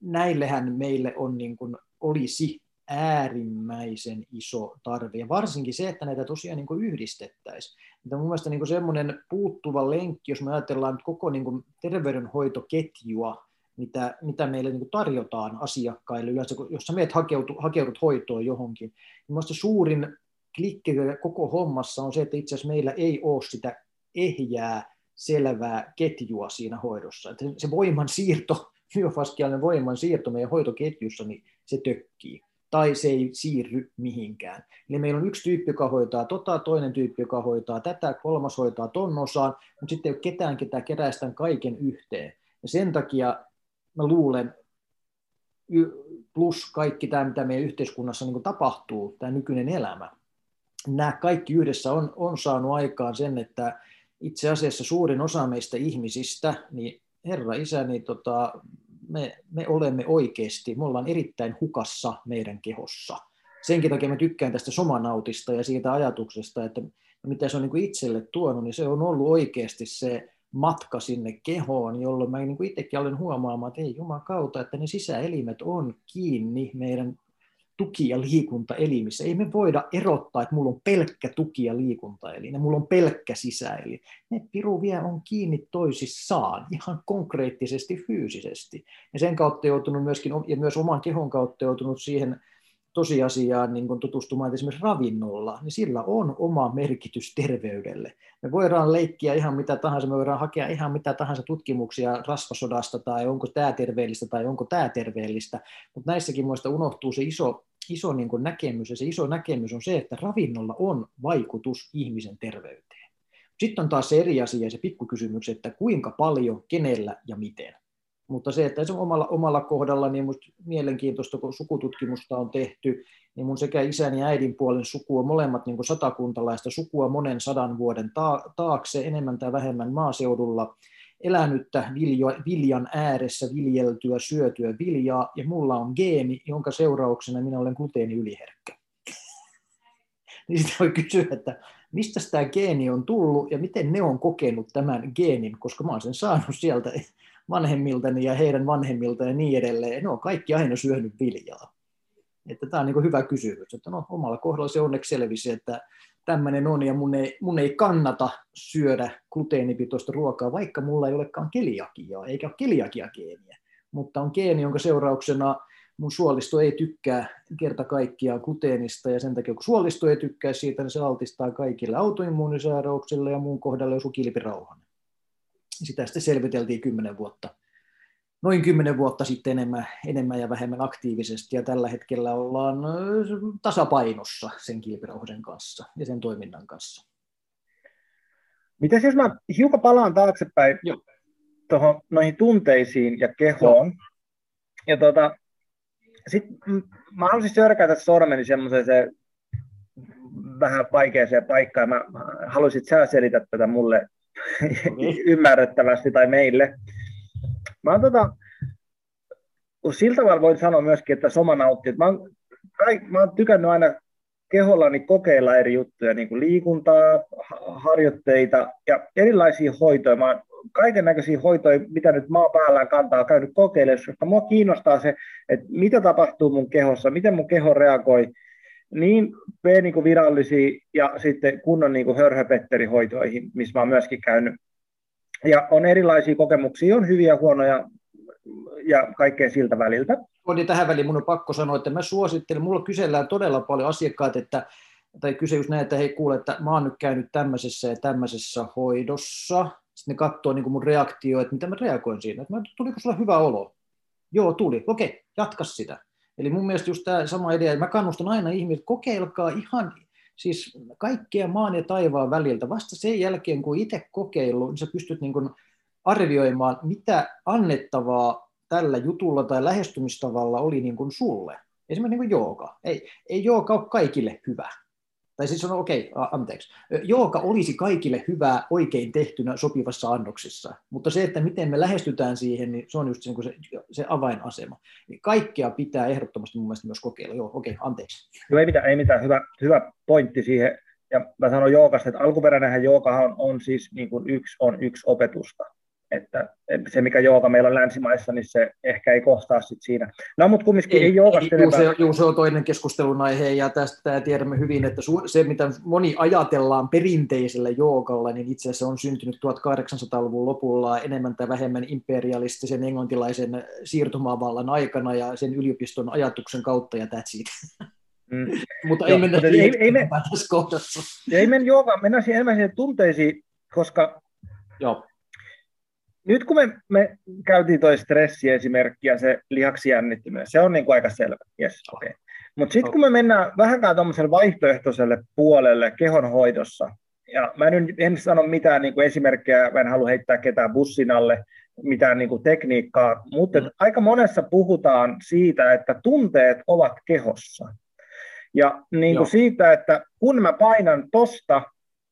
näillehän meille on niin kuin, olisi äärimmäisen iso tarve. Ja varsinkin se, että näitä tosiaan niin kuin yhdistettäisiin. On mun mielestä niin kuin semmoinen puuttuva lenkki, jos me ajatellaan nyt koko niin kuin terveydenhoitoketjua, mitä, mitä meille niin tarjotaan asiakkaille yleensä, jos sä meet hakeutu, hakeudut hoitoon johonkin. Niin suurin klikki koko hommassa on se, että itse asiassa meillä ei ole sitä ehjää, selvää ketjua siinä hoidossa. Että se voiman siirto, myofaskiaalinen voiman siirto meidän hoitoketjussa, niin se tökkii tai se ei siirry mihinkään. Eli meillä on yksi tyyppi, joka hoitaa tota, toinen tyyppi, joka hoitaa tätä, kolmas hoitaa ton osaan, mutta sitten ei ole ketään, ketä kerää kaiken yhteen. Ja sen takia mä luulen, plus kaikki tämä, mitä meidän yhteiskunnassa niin tapahtuu, tämä nykyinen elämä, nämä kaikki yhdessä on, on saanut aikaan sen, että itse asiassa suurin osa meistä ihmisistä, niin Herra Isä, niin tota, me, me olemme oikeasti, me ollaan erittäin hukassa meidän kehossa. Senkin takia mä tykkään tästä somanautista ja siitä ajatuksesta, että mitä se on niin kuin itselle tuonut, niin se on ollut oikeasti se matka sinne kehoon, jolloin mä niin kuin itsekin olen huomaamaan, että ei Juman kautta, että ne sisäelimet on kiinni meidän tuki- ja liikuntaelimissä. Ei me voida erottaa, että mulla on pelkkä tuki- ja liikuntaelin ja mulla on pelkkä sisäeli. Ne piru vielä on kiinni toisissaan ihan konkreettisesti fyysisesti. Ja sen kautta joutunut myöskin, ja myös oman kehon kautta joutunut siihen tosiasiaan niin kun tutustumaan esimerkiksi ravinnolla, niin sillä on oma merkitys terveydelle. Me voidaan leikkiä ihan mitä tahansa, me voidaan hakea ihan mitä tahansa tutkimuksia rasvasodasta tai onko tämä terveellistä tai onko tämä terveellistä, mutta näissäkin muista unohtuu se iso iso niin kuin näkemys, ja se iso näkemys on se, että ravinnolla on vaikutus ihmisen terveyteen. Sitten on taas se eri asia, se pikkukysymys, että kuinka paljon, kenellä ja miten. Mutta se, että se omalla, omalla kohdalla, niin minusta mielenkiintoista, kun sukututkimusta on tehty, niin mun sekä isän ja äidin puolen sukua, molemmat niin satakuntalaista sukua monen sadan vuoden taakse, enemmän tai vähemmän maaseudulla, elänyttä viljo, viljan ääressä viljeltyä, syötyä viljaa, ja mulla on geeni, jonka seurauksena minä olen gluteeniyliherkkä. niin sitten voi kysyä, että mistä tämä geeni on tullut ja miten ne on kokenut tämän geenin, koska mä oon sen saanut sieltä vanhemmiltani ja heidän vanhemmilta ja niin edelleen. Ne on kaikki aina syönyt viljaa. Että tämä on niin hyvä kysymys. Että no, omalla kohdalla se onneksi selvisi, että tämmöinen on ja mun ei, mun ei kannata syödä gluteenipitoista ruokaa, vaikka mulla ei olekaan keliakiaa, eikä ole keliakiageeniä. Mutta on geeni, jonka seurauksena mun suolisto ei tykkää kerta kaikkiaan gluteenista, ja sen takia kun suolisto ei tykkää siitä, niin se altistaa kaikille autoimmuunisairauksille ja muun kohdalla jos kilpirauhan. Sitä sitten selviteltiin kymmenen vuotta noin kymmenen vuotta sitten enemmän, enemmän ja vähemmän aktiivisesti, ja tällä hetkellä ollaan tasapainossa sen kilpirauhasen kanssa ja sen toiminnan kanssa. Mitäs jos mä hiukan palaan taaksepäin tuohon noihin tunteisiin ja kehoon, Joo. ja tota, sit mä haluaisin sörkätä sormeni semmoiseen se vähän vaikeaseen paikkaan. Mä haluaisin, että sä selität tätä mulle okay. ymmärrettävästi tai meille. Mä oon tota, sillä tavalla voin sanoa myöskin, että soma nautti. Mä oon, mä oon tykännyt aina kehollani kokeilla eri juttuja, niin kuin liikuntaa, harjoitteita ja erilaisia hoitoja. Mä kaiken näköisiä hoitoja, mitä nyt maa päällään kantaa, käynyt kokeilemaan, koska mua kiinnostaa se, että mitä tapahtuu mun kehossa, miten mun keho reagoi niin p niin ja sitten kunnon niin hörhöpetterihoitoihin, missä mä oon myöskin käynyt ja on erilaisia kokemuksia, on hyviä, huonoja ja kaikkea siltä väliltä. On, niin tähän väliin mun on pakko sanoa, että mä suosittelen, mulla kysellään todella paljon asiakkaat, että tai kyse just näin, että hei kuule, että mä oon nyt käynyt tämmöisessä ja tämmöisessä hoidossa. Sitten ne katsoo niin mun reaktio, että mitä mä reagoin siinä. Että tuliko sulla hyvä olo? Joo, tuli. Okei, jatka sitä. Eli mun mielestä just tämä sama idea, mä kannustan aina ihmiset, kokeilkaa ihan siis kaikkea maan ja taivaan väliltä. Vasta sen jälkeen, kun itse kokeillut, niin sä pystyt niin kuin arvioimaan, mitä annettavaa tällä jutulla tai lähestymistavalla oli niin kuin sulle. Esimerkiksi niin kuin jooga. Ei, ei jooga ole kaikille hyvä. Tai siis on okei, okay, anteeksi. Jooga olisi kaikille hyvää oikein tehtynä sopivassa annoksissa, mutta se, että miten me lähestytään siihen, niin se on just se, se, se avainasema. Niin kaikkea pitää ehdottomasti mun mielestä myös kokeilla. Joo, okei, okay, anteeksi. Joo, ei mitään, ei mitään. Hyvä, hyvä pointti siihen. ja mä sanon joogasta, että alkuperäinenhän joogahan on, on siis niin kuin yksi on yksi opetusta että se, mikä jooga meillä on länsimaissa, niin se ehkä ei kohtaa sit siinä. No, mutta kumminkin ei, ei joogasta juu, se, juu, se on toinen keskustelun aihe, ja tästä tiedämme hyvin, että se, mitä moni ajatellaan perinteisellä joogalla, niin itse asiassa on syntynyt 1800-luvun lopulla enemmän tai vähemmän imperialistisen englantilaisen siirtomaavallan aikana ja sen yliopiston ajatuksen kautta, ja that's it. Mm. mutta ei mennä ei, ei, ei, me, tässä kohdassa. Ei mennä jooga, mennään enemmän siihen tunteisiin, koska Joo nyt kun me, me käytiin toi stressiesimerkki ja se lihaksijännittyminen, se on niin kuin aika selvä. Yes, okay. Mutta sitten kun me mennään vähänkään tuommoiselle vaihtoehtoiselle puolelle kehonhoidossa, ja mä en, en sano mitään niin kuin esimerkkejä, mä en halua heittää ketään bussin alle, mitään niin kuin tekniikkaa, mutta mm. aika monessa puhutaan siitä, että tunteet ovat kehossa. Ja niin kuin siitä, että kun mä painan tosta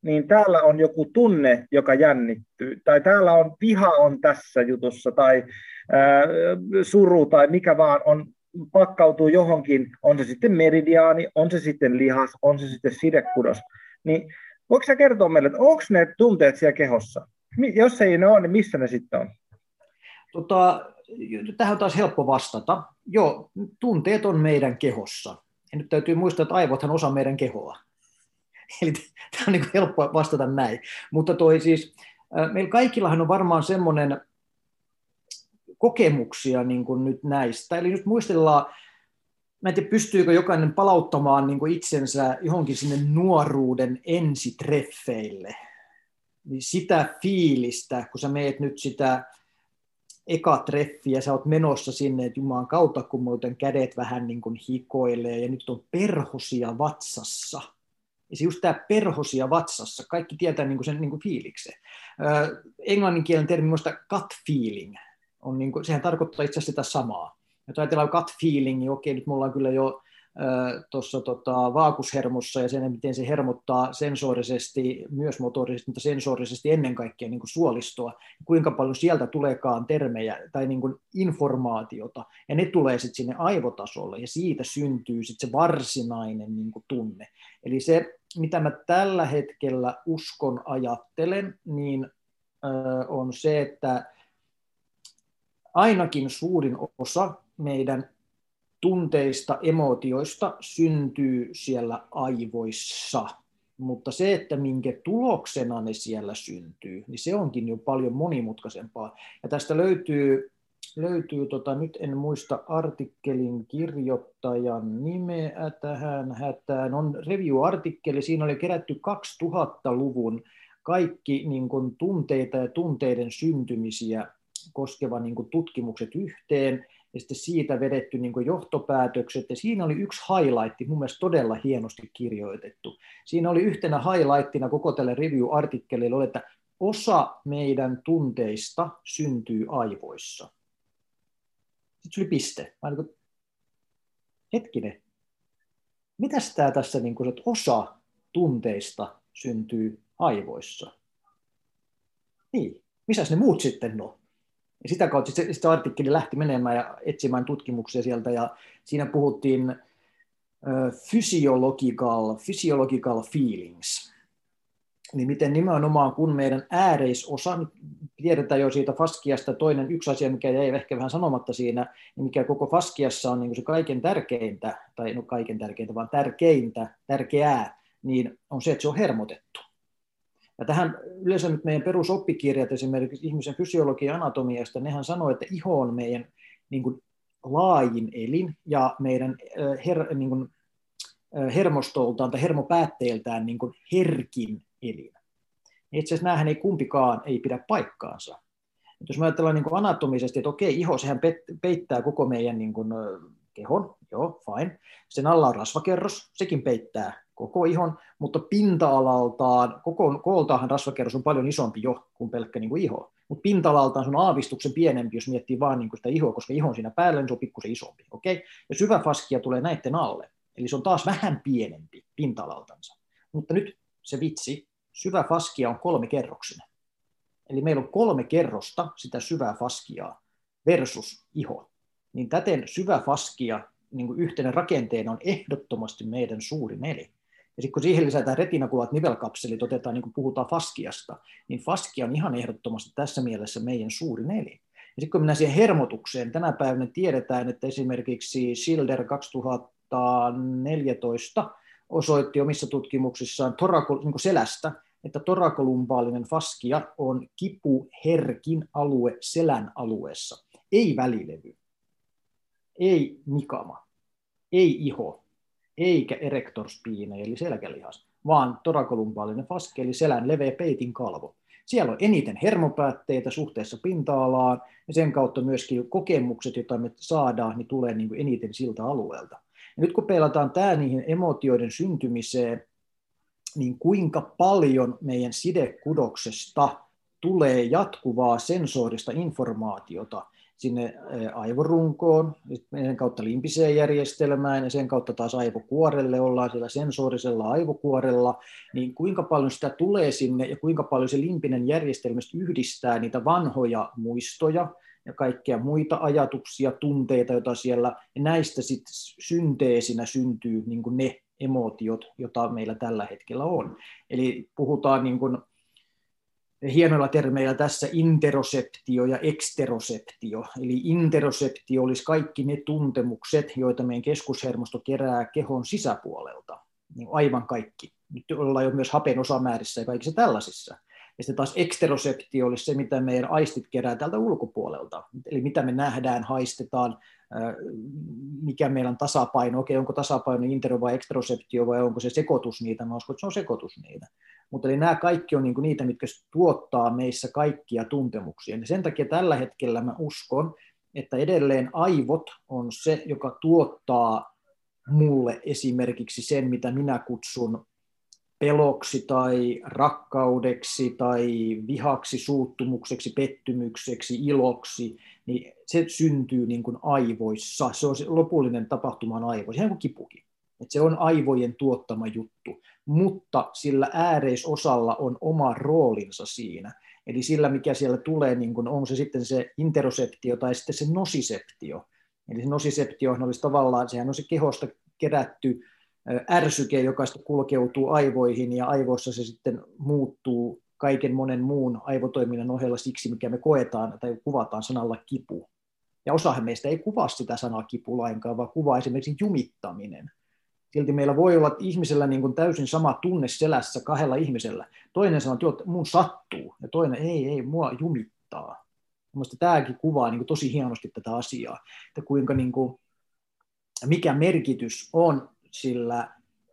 niin täällä on joku tunne, joka jännittyy, tai täällä on viha on tässä jutussa, tai ää, suru, tai mikä vaan on, pakkautuu johonkin, on se sitten meridiaani, on se sitten lihas, on se sitten sidekudos, niin voiko sä kertoa meille, että onko ne tunteet siellä kehossa? Jos ei ne ole, niin missä ne sitten on? Tota, tähän on taas helppo vastata. Joo, tunteet on meidän kehossa. Ja nyt täytyy muistaa, että aivothan osa meidän kehoa. Eli tämä on niin kuin helppo vastata näin. Mutta toi siis, meillä kaikillahan on varmaan semmoinen kokemuksia niin kuin nyt näistä. Eli nyt muistellaan, mä en tiedä, pystyykö jokainen palauttamaan niin kuin itsensä johonkin sinne nuoruuden ensitreffeille. Niin sitä fiilistä, kun sä meet nyt sitä eka treffi ja sä oot menossa sinne, että Jumalan kautta, kun muuten kädet vähän niin kuin hikoilee ja nyt on perhosia vatsassa – ja se just tämä perhosia vatsassa, kaikki tietää niin kuin sen niin kuin fiiliksen. Öö, englanninkielen termi muista gut feeling, on niin kuin, sehän tarkoittaa itse asiassa sitä samaa. Ja ajatellaan gut feeling, niin okei, nyt mulla on kyllä jo tuossa tota, vaakushermossa ja sen, miten se hermottaa sensorisesti, myös motorisesti, mutta sensorisesti ennen kaikkea niin kuin suolistoa, kuinka paljon sieltä tuleekaan termejä tai niin kuin informaatiota, ja ne tulee sitten sinne aivotasolle, ja siitä syntyy sitten se varsinainen niin kuin tunne. Eli se, mitä mä tällä hetkellä uskon ajattelen, niin on se, että ainakin suurin osa meidän tunteista, emotioista syntyy siellä aivoissa. Mutta se, että minkä tuloksena ne siellä syntyy, niin se onkin jo paljon monimutkaisempaa. Ja tästä löytyy, löytyy tota, nyt en muista artikkelin kirjoittajan nimeä tähän hätään, on review-artikkeli, siinä oli kerätty 2000-luvun kaikki niin kuin, tunteita ja tunteiden syntymisiä koskeva niin kuin, tutkimukset yhteen, ja sitten siitä vedetty niin johtopäätökset, ja siinä oli yksi highlight, mun mielestä todella hienosti kirjoitettu. Siinä oli yhtenä highlightina koko tälle review-artikkelille, että osa meidän tunteista syntyy aivoissa. Sitten se oli piste. Mä niin kuin, hetkinen, mitäs tämä tässä, niin kuin, että osa tunteista syntyy aivoissa? Niin, missä ne muut sitten on? Ja sitä kautta se, se artikkeli lähti menemään ja etsimään tutkimuksia sieltä, ja siinä puhuttiin uh, physiological, physiological feelings. Niin miten nimenomaan kun meidän ääreisosa, nyt tiedetään jo siitä Faskiasta, toinen yksi asia, mikä jäi ehkä vähän sanomatta siinä, niin mikä koko Faskiassa on niin se kaiken tärkeintä, tai no kaiken tärkeintä, vaan tärkeintä, tärkeää, niin on se, että se on hermotettu. Ja tähän yleensä nyt meidän perusoppikirjat esimerkiksi ihmisen fysiologia anatomiasta, nehän sanoo, että iho on meidän niin kuin, laajin elin ja meidän her, niin kuin, hermostoltaan tai hermopäätteiltään niin kuin herkin elin. Itse asiassa näähän ei kumpikaan ei pidä paikkaansa. Et jos me ajatellaan niin kuin anatomisesti, että okei, iho sehän peittää koko meidän niin kuin, kehon, joo, fine. Sen alla on rasvakerros, sekin peittää koko ihon, mutta pinta-alaltaan, koko kooltaahan rasvakerros on paljon isompi jo kuin pelkkä niin kuin iho. Mutta pinta-alaltaan se on aavistuksen pienempi, jos miettii vain niin sitä ihoa, koska iho on siinä päällä, niin se on pikkusen isompi. Okay? Ja syvä faskia tulee näiden alle. Eli se on taas vähän pienempi pinta-alaltansa. Mutta nyt se vitsi, syvä faskia on kolme kerroksinen. Eli meillä on kolme kerrosta sitä syvää faskiaa versus iho. Niin täten syvä faskia niin kuin yhtenä rakenteena on ehdottomasti meidän suuri neli. Ja sitten kun siihen lisätään retinakuvat nivelkapselit, otetaan niin kuin puhutaan faskiasta, niin faskia on ihan ehdottomasti tässä mielessä meidän suuri neli. Ja sitten kun mennään siihen hermotukseen, tänä päivänä tiedetään, että esimerkiksi Schilder 2014 osoitti omissa tutkimuksissaan torako, niin selästä, että torakolumbaalinen faskia on kipuherkin alue selän alueessa. Ei välilevy, ei nikama, ei iho, eikä erektorspiine, eli selkälihas, vaan torakolumbaalinen faski, eli selän leveä peitin kalvo. Siellä on eniten hermopäätteitä suhteessa pinta-alaan, ja sen kautta myöskin kokemukset, joita me saadaan, niin tulee niin kuin eniten siltä alueelta. Nyt kun peilataan tämä niihin emotioiden syntymiseen, niin kuinka paljon meidän sidekudoksesta tulee jatkuvaa sensorista informaatiota sinne aivorunkoon, sen kautta limpiseen järjestelmään ja sen kautta taas aivokuorelle ollaan siellä sensorisella aivokuorella, niin kuinka paljon sitä tulee sinne ja kuinka paljon se limpinen järjestelmä yhdistää niitä vanhoja muistoja ja kaikkea muita ajatuksia, tunteita, joita siellä, ja näistä sitten synteesinä syntyy niin ne emootiot, joita meillä tällä hetkellä on. Eli puhutaan niin kuin hienoilla termeillä tässä interoseptio ja eksteroseptio. Eli interoseptio olisi kaikki ne tuntemukset, joita meidän keskushermosto kerää kehon sisäpuolelta. Niin aivan kaikki. Nyt ollaan jo myös hapen osamäärissä ja kaikissa tällaisissa. Ja sitten taas eksteroseptio olisi se, mitä meidän aistit kerää täältä ulkopuolelta. Eli mitä me nähdään, haistetaan, mikä meillä on tasapaino, okei, onko tasapaino intero vai eksteroseptio vai onko se sekoitus niitä, mä uskon, että se on sekoitus niitä. Mutta eli nämä kaikki on niinku niitä, mitkä tuottaa meissä kaikkia tuntemuksia. Ja sen takia tällä hetkellä mä uskon, että edelleen aivot on se, joka tuottaa mulle esimerkiksi sen, mitä minä kutsun peloksi tai rakkaudeksi tai vihaksi, suuttumukseksi, pettymykseksi, iloksi, niin se syntyy niin kuin aivoissa. Se on se lopullinen tapahtuma on aivoissa, ihan kuin kipukin. Et se on aivojen tuottama juttu, mutta sillä ääreisosalla on oma roolinsa siinä. Eli sillä, mikä siellä tulee, niin kun on se sitten se interoseptio tai sitten se nosiseptio. Eli se nosiseptio olisi tavallaan, sehän on se kehosta kerätty ärsyke, joka sitten kulkeutuu aivoihin ja aivoissa se sitten muuttuu kaiken monen muun aivotoiminnan ohella siksi, mikä me koetaan tai kuvataan sanalla kipu. Ja osa meistä ei kuvaa sitä sanaa kipu lainkaan, vaan kuvaa esimerkiksi jumittaminen. Silti meillä voi olla ihmisellä niin kuin täysin sama tunne selässä kahdella ihmisellä. Toinen sanoo, että mun sattuu, ja toinen ei, ei, mua jumittaa. Mielestäni tämäkin kuvaa niin kuin tosi hienosti tätä asiaa, että kuinka niin kuin, mikä merkitys on sillä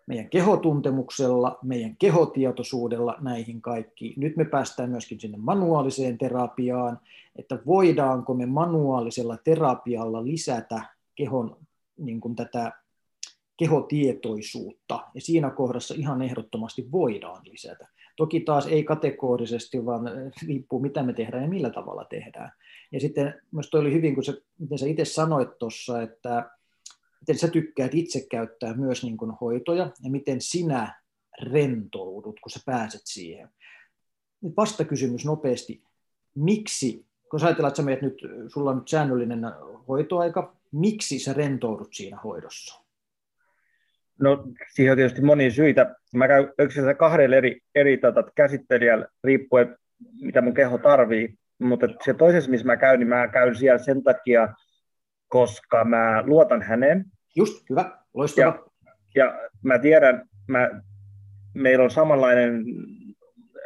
meidän kehotuntemuksella, meidän kehotietoisuudella näihin kaikkiin. Nyt me päästään myöskin sinne manuaaliseen terapiaan, että voidaanko me manuaalisella terapialla lisätä kehon niin kuin tätä kehotietoisuutta, ja siinä kohdassa ihan ehdottomasti voidaan lisätä. Toki taas ei kategorisesti, vaan riippuu mitä me tehdään ja millä tavalla tehdään. Ja sitten myös toi oli hyvin, kun sä, miten sä itse sanoit tuossa, että miten sä tykkäät itse käyttää myös niin kuin hoitoja ja miten sinä rentoudut, kun sä pääset siihen. Nyt vastakysymys nopeasti. Miksi, kun sä ajatellaan, että sä nyt, sulla on nyt säännöllinen hoitoaika, miksi sä rentoudut siinä hoidossa? No siihen on tietysti monia syitä. Mä käyn yksinkertaisesti kahdella eri, eri tota, käsittelijällä riippuen, mitä mun keho tarvii. Mutta se toisessa, missä mä käyn, niin mä käyn siellä sen takia, koska mä luotan häneen. Just, hyvä, loistavaa. Ja, ja mä tiedän, mä, meillä on samanlainen,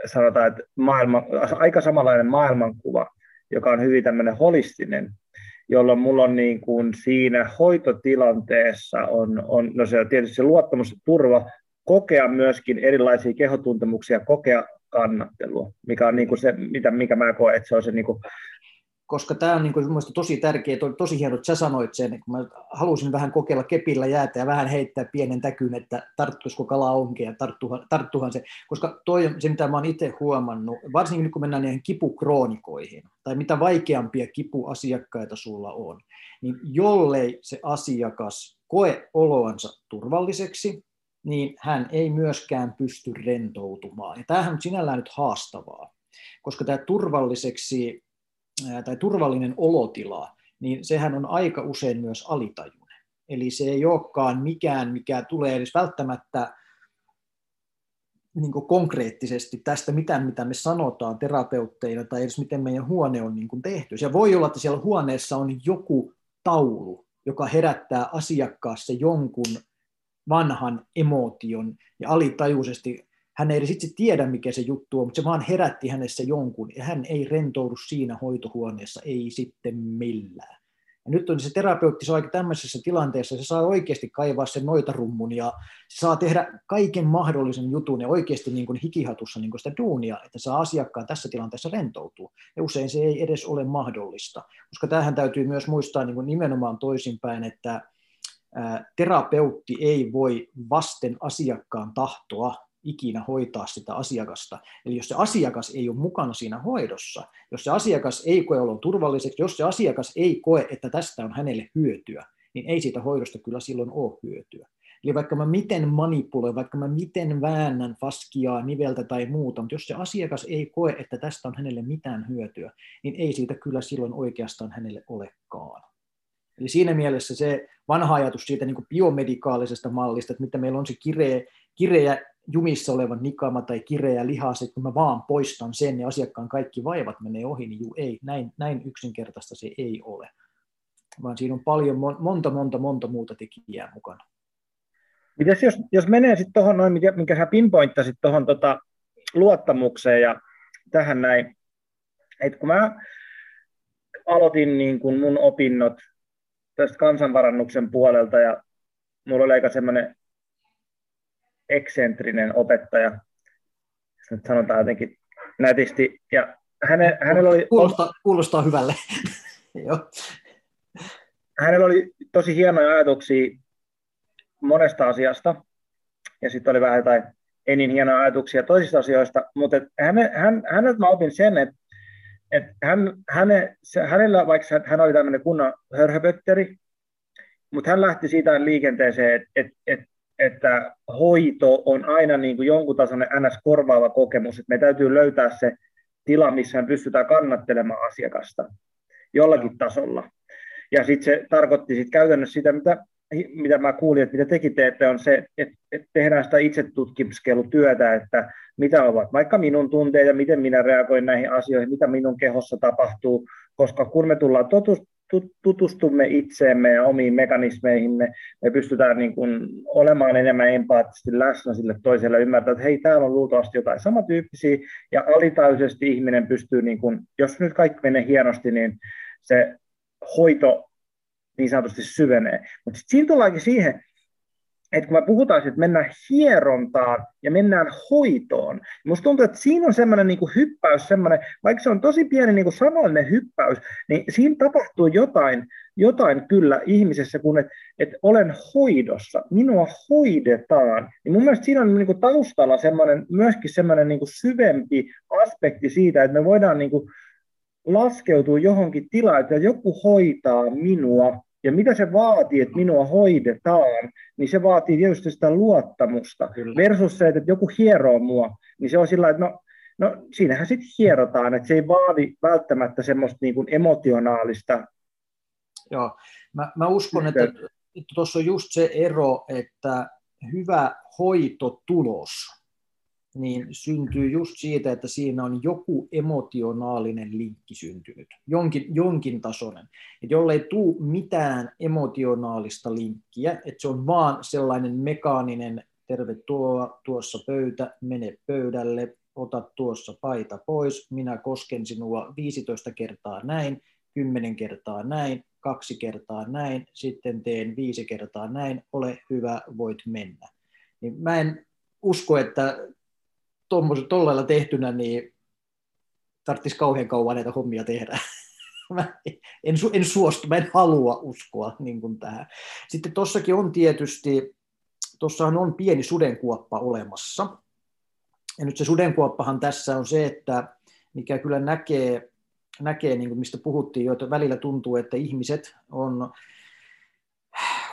sanotaan, että maailma, aika samanlainen maailmankuva, joka on hyvin tämmöinen holistinen, jolloin mulla on niin kuin siinä hoitotilanteessa on, on no se on tietysti se luottamus ja turva, kokea myöskin erilaisia kehotuntemuksia, kokea kannattelua, mikä on niin kuin se, mitä, mikä mä koen, että se on se niin kuin koska tämä on niin kuin tosi tärkeä, tosi hieno, että sä sanoit sen, kun mä halusin vähän kokeilla kepillä jäätä ja vähän heittää pienen täkyn, että tarttuisiko kala onkeen ja tarttuhan, tarttuhan se, koska toi on se, mitä mä oon itse huomannut, varsinkin nyt kun mennään niihin kipukroonikoihin, tai mitä vaikeampia kipuasiakkaita sulla on, niin jollei se asiakas koe oloansa turvalliseksi, niin hän ei myöskään pysty rentoutumaan. Ja tämähän on sinällään nyt haastavaa, koska tämä turvalliseksi tai turvallinen olotila, niin sehän on aika usein myös alitajuinen. Eli se ei olekaan mikään, mikä tulee edes välttämättä niin konkreettisesti tästä mitään, mitä me sanotaan terapeutteina tai edes miten meidän huone on niin tehty. Se voi olla, että siellä huoneessa on joku taulu, joka herättää asiakkaassa jonkun vanhan emotion ja alitajuisesti hän ei itse tiedä, mikä se juttu on, mutta se vaan herätti hänessä jonkun, ja hän ei rentoudu siinä hoitohuoneessa, ei sitten millään. Ja nyt on se terapeutti, se on aika tämmöisessä tilanteessa, se saa oikeasti kaivaa sen noitarummun ja se saa tehdä kaiken mahdollisen jutun ja oikeasti niin kuin hikihatussa niin kuin sitä duunia, että saa asiakkaan tässä tilanteessa rentoutua. Ja usein se ei edes ole mahdollista, koska tähän täytyy myös muistaa niin kuin nimenomaan toisinpäin, että terapeutti ei voi vasten asiakkaan tahtoa ikinä hoitaa sitä asiakasta. Eli jos se asiakas ei ole mukana siinä hoidossa, jos se asiakas ei koe olla turvalliseksi, jos se asiakas ei koe, että tästä on hänelle hyötyä, niin ei siitä hoidosta kyllä silloin ole hyötyä. Eli vaikka mä miten manipuloin, vaikka mä miten väännän faskiaa, niveltä tai muuta, mutta jos se asiakas ei koe, että tästä on hänelle mitään hyötyä, niin ei siitä kyllä silloin oikeastaan hänelle olekaan. Eli siinä mielessä se vanha ajatus siitä niin biomedikaalisesta mallista, että mitä meillä on se kireä, kireä jumissa oleva nikama tai kireä lihas, että kun mä vaan poistan sen, niin asiakkaan kaikki vaivat menee ohi, niin juu, ei, näin, näin yksinkertaista se ei ole. Vaan siinä on paljon, monta, monta, monta muuta tekijää mukana. Mitäs jos, jos menee sitten tuohon noin, minkä, minkä sä pinpointtasit tuohon tota, luottamukseen ja tähän näin, että kun mä aloitin niin kun mun opinnot tästä kansanvarannuksen puolelta ja mulla oli aika semmoinen eksentrinen opettaja, jos nyt sanotaan jotenkin nätisti. Ja häne, hänellä oli... Kuulostaa, kuulostaa hyvälle. hänellä oli tosi hienoja ajatuksia monesta asiasta, ja sitten oli vähän jotain ei niin hienoja ajatuksia toisista asioista, mutta hän, hän, häneltä mä opin sen, että et hän, häne, se, hänellä, vaikka hän oli tämmöinen kunnan hörhöpötteri, mutta hän lähti siitä liikenteeseen, että et, et että hoito on aina niin kuin jonkun tasoinen NS-korvaava kokemus, että me täytyy löytää se tila, missä me pystytään kannattelemaan asiakasta jollakin tasolla. Ja sitten se tarkoitti sit käytännössä sitä, mitä, mitä mä kuulin, että mitä tekin teette, on se, että, tehdään sitä itsetutkiskelutyötä, että mitä ovat vaikka minun tunteet ja miten minä reagoin näihin asioihin, mitä minun kehossa tapahtuu, koska kun me tullaan tutustumme itseemme ja omiin mekanismeihimme, me pystytään niin kuin olemaan enemmän empaattisesti läsnä sille toiselle, ymmärtää, että hei, täällä on luultavasti jotain samantyyppisiä, ja alitajuisesti ihminen pystyy, niin kuin, jos nyt kaikki menee hienosti, niin se hoito niin sanotusti syvenee. Mutta sitten siinä tullaankin siihen, että kun me puhutaan, että mennään hierontaan ja mennään hoitoon, niin musta tuntuu, että siinä on semmoinen niin kuin hyppäys, semmoinen, vaikka se on tosi pieni niin kuin sanallinen hyppäys, niin siinä tapahtuu jotain, jotain kyllä ihmisessä, kun että et olen hoidossa, minua hoidetaan. Niin mun mielestä siinä on niin kuin taustalla semmoinen, myöskin semmoinen niin kuin syvempi aspekti siitä, että me voidaan niin kuin laskeutua johonkin tilaan, että joku hoitaa minua, ja mitä se vaatii, että minua hoidetaan, niin se vaatii tietysti sitä luottamusta. Kyllä. Versus se, että joku hieroo mua, niin se on sillä että no, no siinähän sitten hierotaan, että se ei vaadi välttämättä semmoista niin kuin emotionaalista. Joo, mä, mä uskon, että tuossa on just se ero, että hyvä hoitotulos niin syntyy just siitä, että siinä on joku emotionaalinen linkki syntynyt, jonkin, jonkin tasoinen. Et jollei tule mitään emotionaalista linkkiä, että se on vaan sellainen mekaaninen, tervetuloa tuossa pöytä, mene pöydälle, ota tuossa paita pois, minä kosken sinua 15 kertaa näin, 10 kertaa näin, kaksi kertaa näin, sitten teen viisi kertaa näin, ole hyvä, voit mennä. Niin mä en usko, että tuollailla tehtynä, niin tarvitsisi kauhean kauan näitä hommia tehdä. Mä en, en suostu, mä en halua uskoa niin kuin tähän. Sitten tuossakin on tietysti, tuossahan on pieni sudenkuoppa olemassa. Ja nyt se sudenkuoppahan tässä on se, että mikä kyllä näkee, näkee niin kuin mistä puhuttiin jo, että välillä tuntuu, että ihmiset on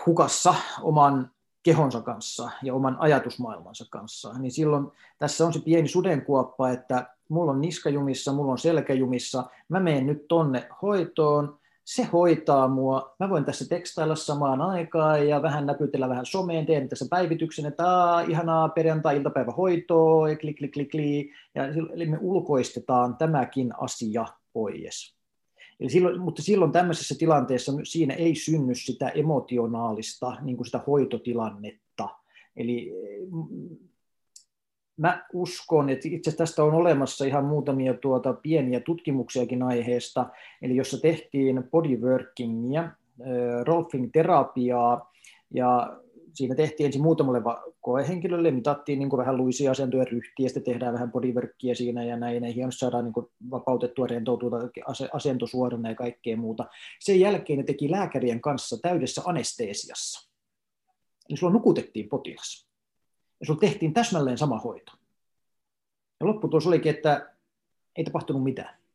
hukassa oman kehonsa kanssa ja oman ajatusmaailmansa kanssa, niin silloin tässä on se pieni sudenkuoppa, että mulla on niskajumissa, mulla on selkäjumissa, mä menen nyt tonne hoitoon, se hoitaa mua, mä voin tässä tekstailla samaan aikaan ja vähän näpytellä vähän someen, teen tässä päivityksen, että Aa, ihanaa perjantai-iltapäivä hoitoa, klik, klik, klik, klik, ja eli me ulkoistetaan tämäkin asia pois. Eli silloin, mutta silloin tämmöisessä tilanteessa siinä ei synny sitä emotionaalista niin kuin sitä hoitotilannetta. Eli mä uskon, että itse tästä on olemassa ihan muutamia tuota pieniä tutkimuksiakin aiheesta, eli jossa tehtiin bodyworkingia, rolfing terapiaa, ja siinä tehtiin ensin muutamalle koehenkilölle, mitattiin niin vähän luisia asentoja ryhtiä, sitten tehdään vähän bodyworkia siinä ja näin, ja hienosti saadaan niin vapautettua, rentoutua asento suorana ja kaikkea muuta. Sen jälkeen ne teki lääkärien kanssa täydessä anesteesiassa. Eli sulla nukutettiin potilas ja sulla tehtiin täsmälleen sama hoito. Ja lopputulos olikin, että ei tapahtunut mitään.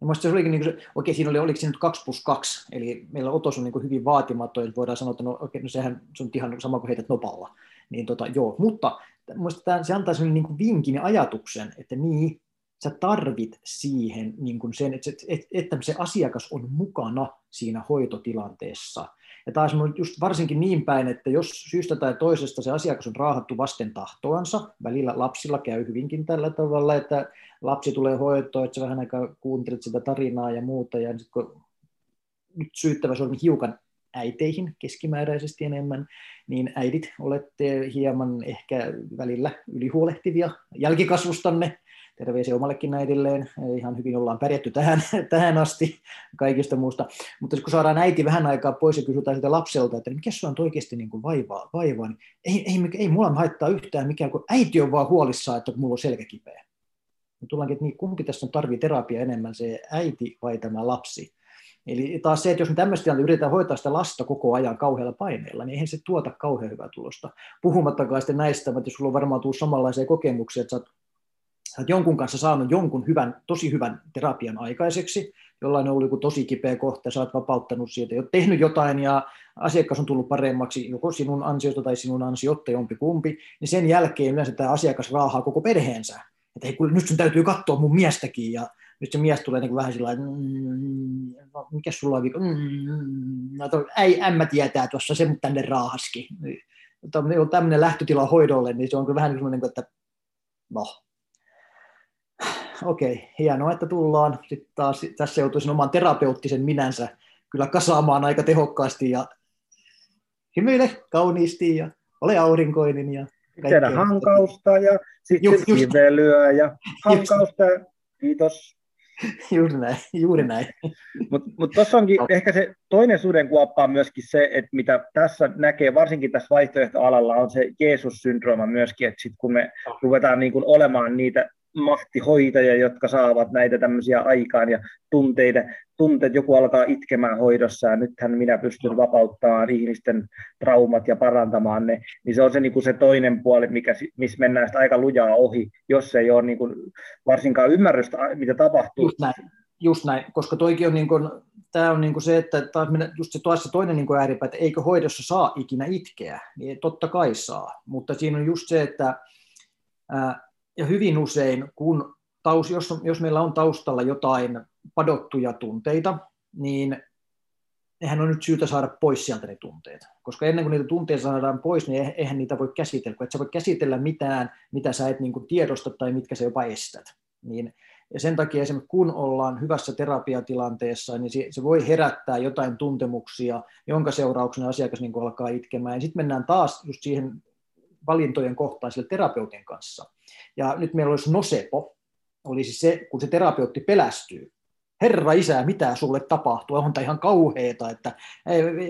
Ja muista se olikin, niin kuin se, okei, siinä oli, oliko siinä nyt 2 plus 2, eli meillä otos on niin kuin hyvin vaatimaton, että voidaan sanoa, että no, okei, no sehän se on ihan sama kuin heität nopalla. Niin tota, joo, mutta muista se antaa sellainen niin kuin vinkin ja ajatuksen, että niin, sä tarvit siihen niin kuin sen, että, että se asiakas on mukana siinä hoitotilanteessa. Ja taas on just varsinkin niin päin, että jos syystä tai toisesta se asiakas on raahattu vasten tahtoansa, välillä lapsilla käy hyvinkin tällä tavalla, että lapsi tulee hoitoon, että sä vähän aikaa kuuntelet sitä tarinaa ja muuta, ja sit kun nyt syyttävä sormi hiukan äiteihin keskimääräisesti enemmän, niin äidit olette hieman ehkä välillä ylihuolehtivia jälkikasvustanne, terveisiä omallekin äidilleen, ihan hyvin ollaan pärjätty tähän, tähän asti kaikista muusta, mutta kun saadaan äiti vähän aikaa pois ja kysytään sitä lapselta, että mikä se on oikeasti niin kuin vaivaa, vaivaa, niin ei, ei, ei mulla haittaa yhtään mikään, kun äiti on vaan huolissaan, että mulla on selkä kipeä. Tullaankin, että niin, kumpi tässä on tarvii terapiaa enemmän, se äiti vai tämä lapsi. Eli taas se, että jos me tämmöistä yritetään hoitaa sitä lasta koko ajan kauhealla paineella, niin eihän se tuota kauhean hyvää tulosta. Puhumattakaan sitten näistä, että sulla on varmaan tullut samanlaisia kokemuksia, että sä oot sä oot jonkun kanssa saanut jonkun hyvän, tosi hyvän terapian aikaiseksi, jollain on ollut joku tosi kipeä kohta, sä oot vapauttanut siitä, oot tehnyt jotain ja asiakas on tullut paremmaksi, joko sinun ansiosta tai sinun ansiotta jompi kumpi, niin sen jälkeen yleensä tämä asiakas raahaa koko perheensä. Että ei, kun nyt sun täytyy katsoa mun miestäkin ja nyt se mies tulee niin vähän sillä että mm, no, mikä sulla on mm, no, ei, ämmä tietää tuossa, se mut tänne raahaski. Tämmöinen lähtötila hoidolle, niin se on kyllä vähän niin kuin, että no, okei, hienoa, että tullaan. Sitten taas tässä joutuisin oman terapeuttisen minänsä kyllä kasaamaan aika tehokkaasti ja hymyile kauniisti ja ole aurinkoinen ja Tehdä hankausta ja sitten just, kivelyä ja hankausta. Just. Kiitos. Juuri näin, juuri näin. Mutta mut tuossa onkin no. ehkä se toinen sudenkuoppa on myöskin se, että mitä tässä näkee, varsinkin tässä vaihtoehtoalalla, on se Jeesus-syndrooma myöskin, että sitten kun me ruvetaan niin kuin olemaan niitä mahtihoitajia, jotka saavat näitä tämmöisiä aikaan ja tunteita, tunteet, joku alkaa itkemään hoidossa ja nythän minä pystyn vapauttamaan ihmisten traumat ja parantamaan ne, niin se on se, niin kuin se toinen puoli, mikä, missä mennään aika lujaa ohi, jos ei ole niin kuin varsinkaan ymmärrystä, mitä tapahtuu. Just näin, just näin koska toikin on niin kuin, tämä on niin kuin se, että taas just se, taas se toinen niin kuin ääripää, että eikö hoidossa saa ikinä itkeä, niin totta kai saa, mutta siinä on just se, että ää, ja hyvin usein, kun taus, jos, jos meillä on taustalla jotain padottuja tunteita, niin eihän on nyt syytä saada pois sieltä ne tunteet. Koska ennen kuin niitä tunteita saadaan pois, niin eihän niitä voi käsitellä. Kun et sä voi käsitellä mitään, mitä sä et niin kuin tiedosta tai mitkä sä jopa estät. Niin, ja sen takia esimerkiksi kun ollaan hyvässä terapiatilanteessa, niin se, se voi herättää jotain tuntemuksia, jonka seurauksena asiakas niin alkaa itkemään. Ja sitten mennään taas just siihen valintojen kohtaan sille terapeutin kanssa. Ja nyt meillä olisi nosepo, olisi se, kun se terapeutti pelästyy. Herra isä, mitä sulle tapahtuu? On tämä ihan kauheeta, että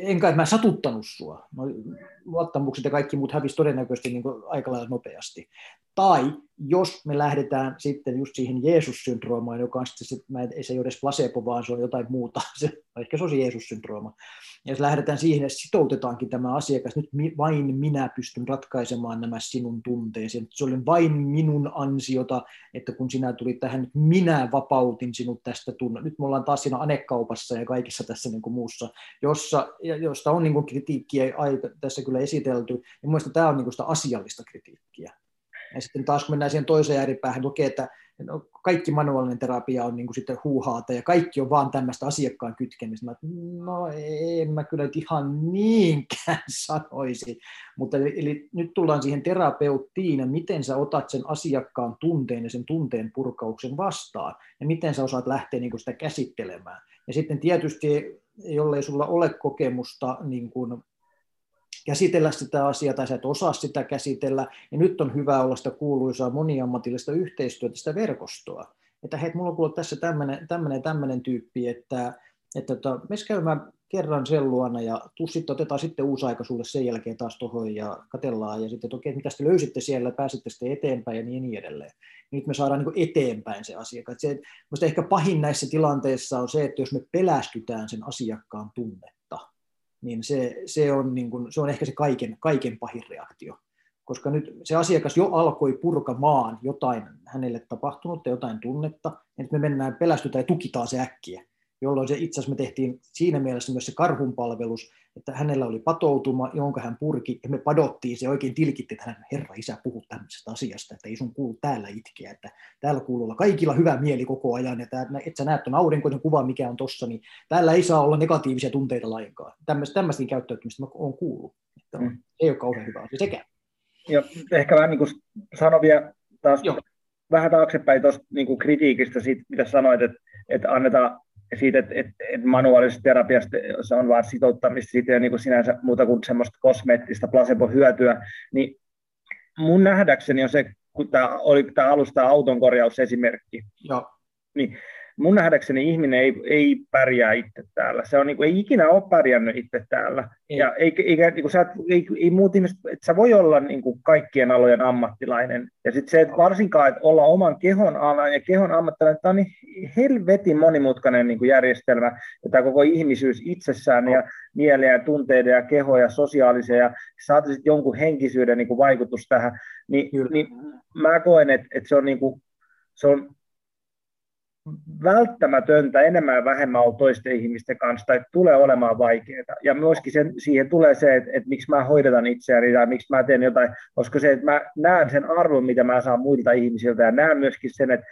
enkä mä satuttanut sua. No, luottamukset ja kaikki muut hävisi todennäköisesti niin aika lailla nopeasti. Tai jos me lähdetään sitten just siihen Jeesus-syndroomaan, joka on sitten, se, se ei ole edes placebo, vaan se on jotain muuta, se, ehkä se olisi Jeesus-syndrooma. Ja jos lähdetään siihen, että sitoutetaankin tämä asiakas, nyt vain minä pystyn ratkaisemaan nämä sinun tunteesi. Se oli vain minun ansiota, että kun sinä tulit tähän, nyt minä vapautin sinut tästä tunne. Nyt me ollaan taas siinä anekaupassa ja kaikissa tässä niin kuin muussa, jossa, josta on niin kuin kritiikkiä aika, tässä kyllä esitelty. Ja mielestäni tämä on niin sitä asiallista kritiikkiä Ja sitten taas kun mennään siihen toiseen ääripäähän, lukee, että no, kaikki manuaalinen terapia on niin sitten huuhaata ja kaikki on vaan tämmöistä asiakkaan kytkemistä. Mä, no en mä kyllä ihan niinkään sanoisi, mutta eli, eli nyt tullaan siihen terapeuttiin ja miten sä otat sen asiakkaan tunteen ja sen tunteen purkauksen vastaan ja miten sä osaat lähteä niin sitä käsittelemään. Ja sitten tietysti, jollei sulla ole kokemusta niin kuin käsitellä sitä asiaa tai sä et osaa sitä käsitellä, niin nyt on hyvä olla sitä kuuluisaa moniammatillista yhteistyötä, sitä verkostoa. Että hei, mulla on kuullut tässä tämmöinen, tämmöinen, tyyppi, että, että tota, me käymään kerran sen luona ja tuu sitten, otetaan sitten uusi aika sulle sen jälkeen taas tuohon ja katellaan ja sitten, että okei, mitä te löysitte siellä, pääsitte sitten eteenpäin ja niin, niin edelleen. Nyt me saadaan niin eteenpäin se asiakas. Se, ehkä pahin näissä tilanteissa on se, että jos me pelästytään sen asiakkaan tunne, niin se, se, on, niin kuin, se on ehkä se kaiken, kaiken pahin reaktio. Koska nyt se asiakas jo alkoi purkamaan jotain hänelle tapahtunutta, jotain tunnetta, nyt me mennään pelästytään ja tukitaan se äkkiä jolloin se itse asiassa me tehtiin siinä mielessä myös se karhunpalvelus, että hänellä oli patoutuma, jonka hän purki, ja me padottiin se oikein tilkitti, että hän, herra isä, puhuu tämmöisestä asiasta, että ei sun kuulu täällä itkeä, että täällä kuuluu olla kaikilla hyvä mieli koko ajan, ja että sä näet tuon aurinkoinen kuva, mikä on tossa, niin täällä ei saa olla negatiivisia tunteita lainkaan. Tämmöistä, tämmöistä käyttäytymistä mä oon kuullut. Että mm. Ei ole kauhean hyvä asia sekään. Ja ehkä vähän niin kuin sanon vielä taas Joo. vähän taaksepäin tuosta niin kritiikistä siitä, mitä sanoit, että, että annetaan siitä, että, että, että manuaalisesta terapiasta se on vain sitouttamista, siitä ei ole niin kuin sinänsä muuta kuin semmoista kosmeettista placebo-hyötyä, niin mun nähdäkseni on se, kun tämä oli tämä alusta auton korjausesimerkki, Joo. niin mun nähdäkseni ihminen ei, ei pärjää itse täällä. Se on, niin kuin, ei ikinä ole pärjännyt itse täällä. Ei. Ja eikä, eikä, niin kuin, sä, ei, ei muut ihmiset, että sä voi olla niin kuin, kaikkien alojen ammattilainen. Ja sitten se, että varsinkaan, että olla oman kehon alan ja kehon ammattilainen, tämä on niin helvetin monimutkainen niin kuin järjestelmä. Ja tämä koko ihmisyys itsessään no. ja mieliä ja tunteiden ja kehoja ja sosiaalisia ja saataisiin jonkun henkisyyden niin kuin, vaikutus tähän. Niin, niin mä koen, että, että se on niin kuin, se on välttämätöntä enemmän ja vähemmän olla toisten ihmisten kanssa, tai tulee olemaan vaikeaa. Ja myöskin sen, siihen tulee se, että, että miksi mä hoidetan itseäni, tai miksi mä teen jotain, koska se, että mä näen sen arvon, mitä mä saan muilta ihmisiltä, ja näen myöskin sen, että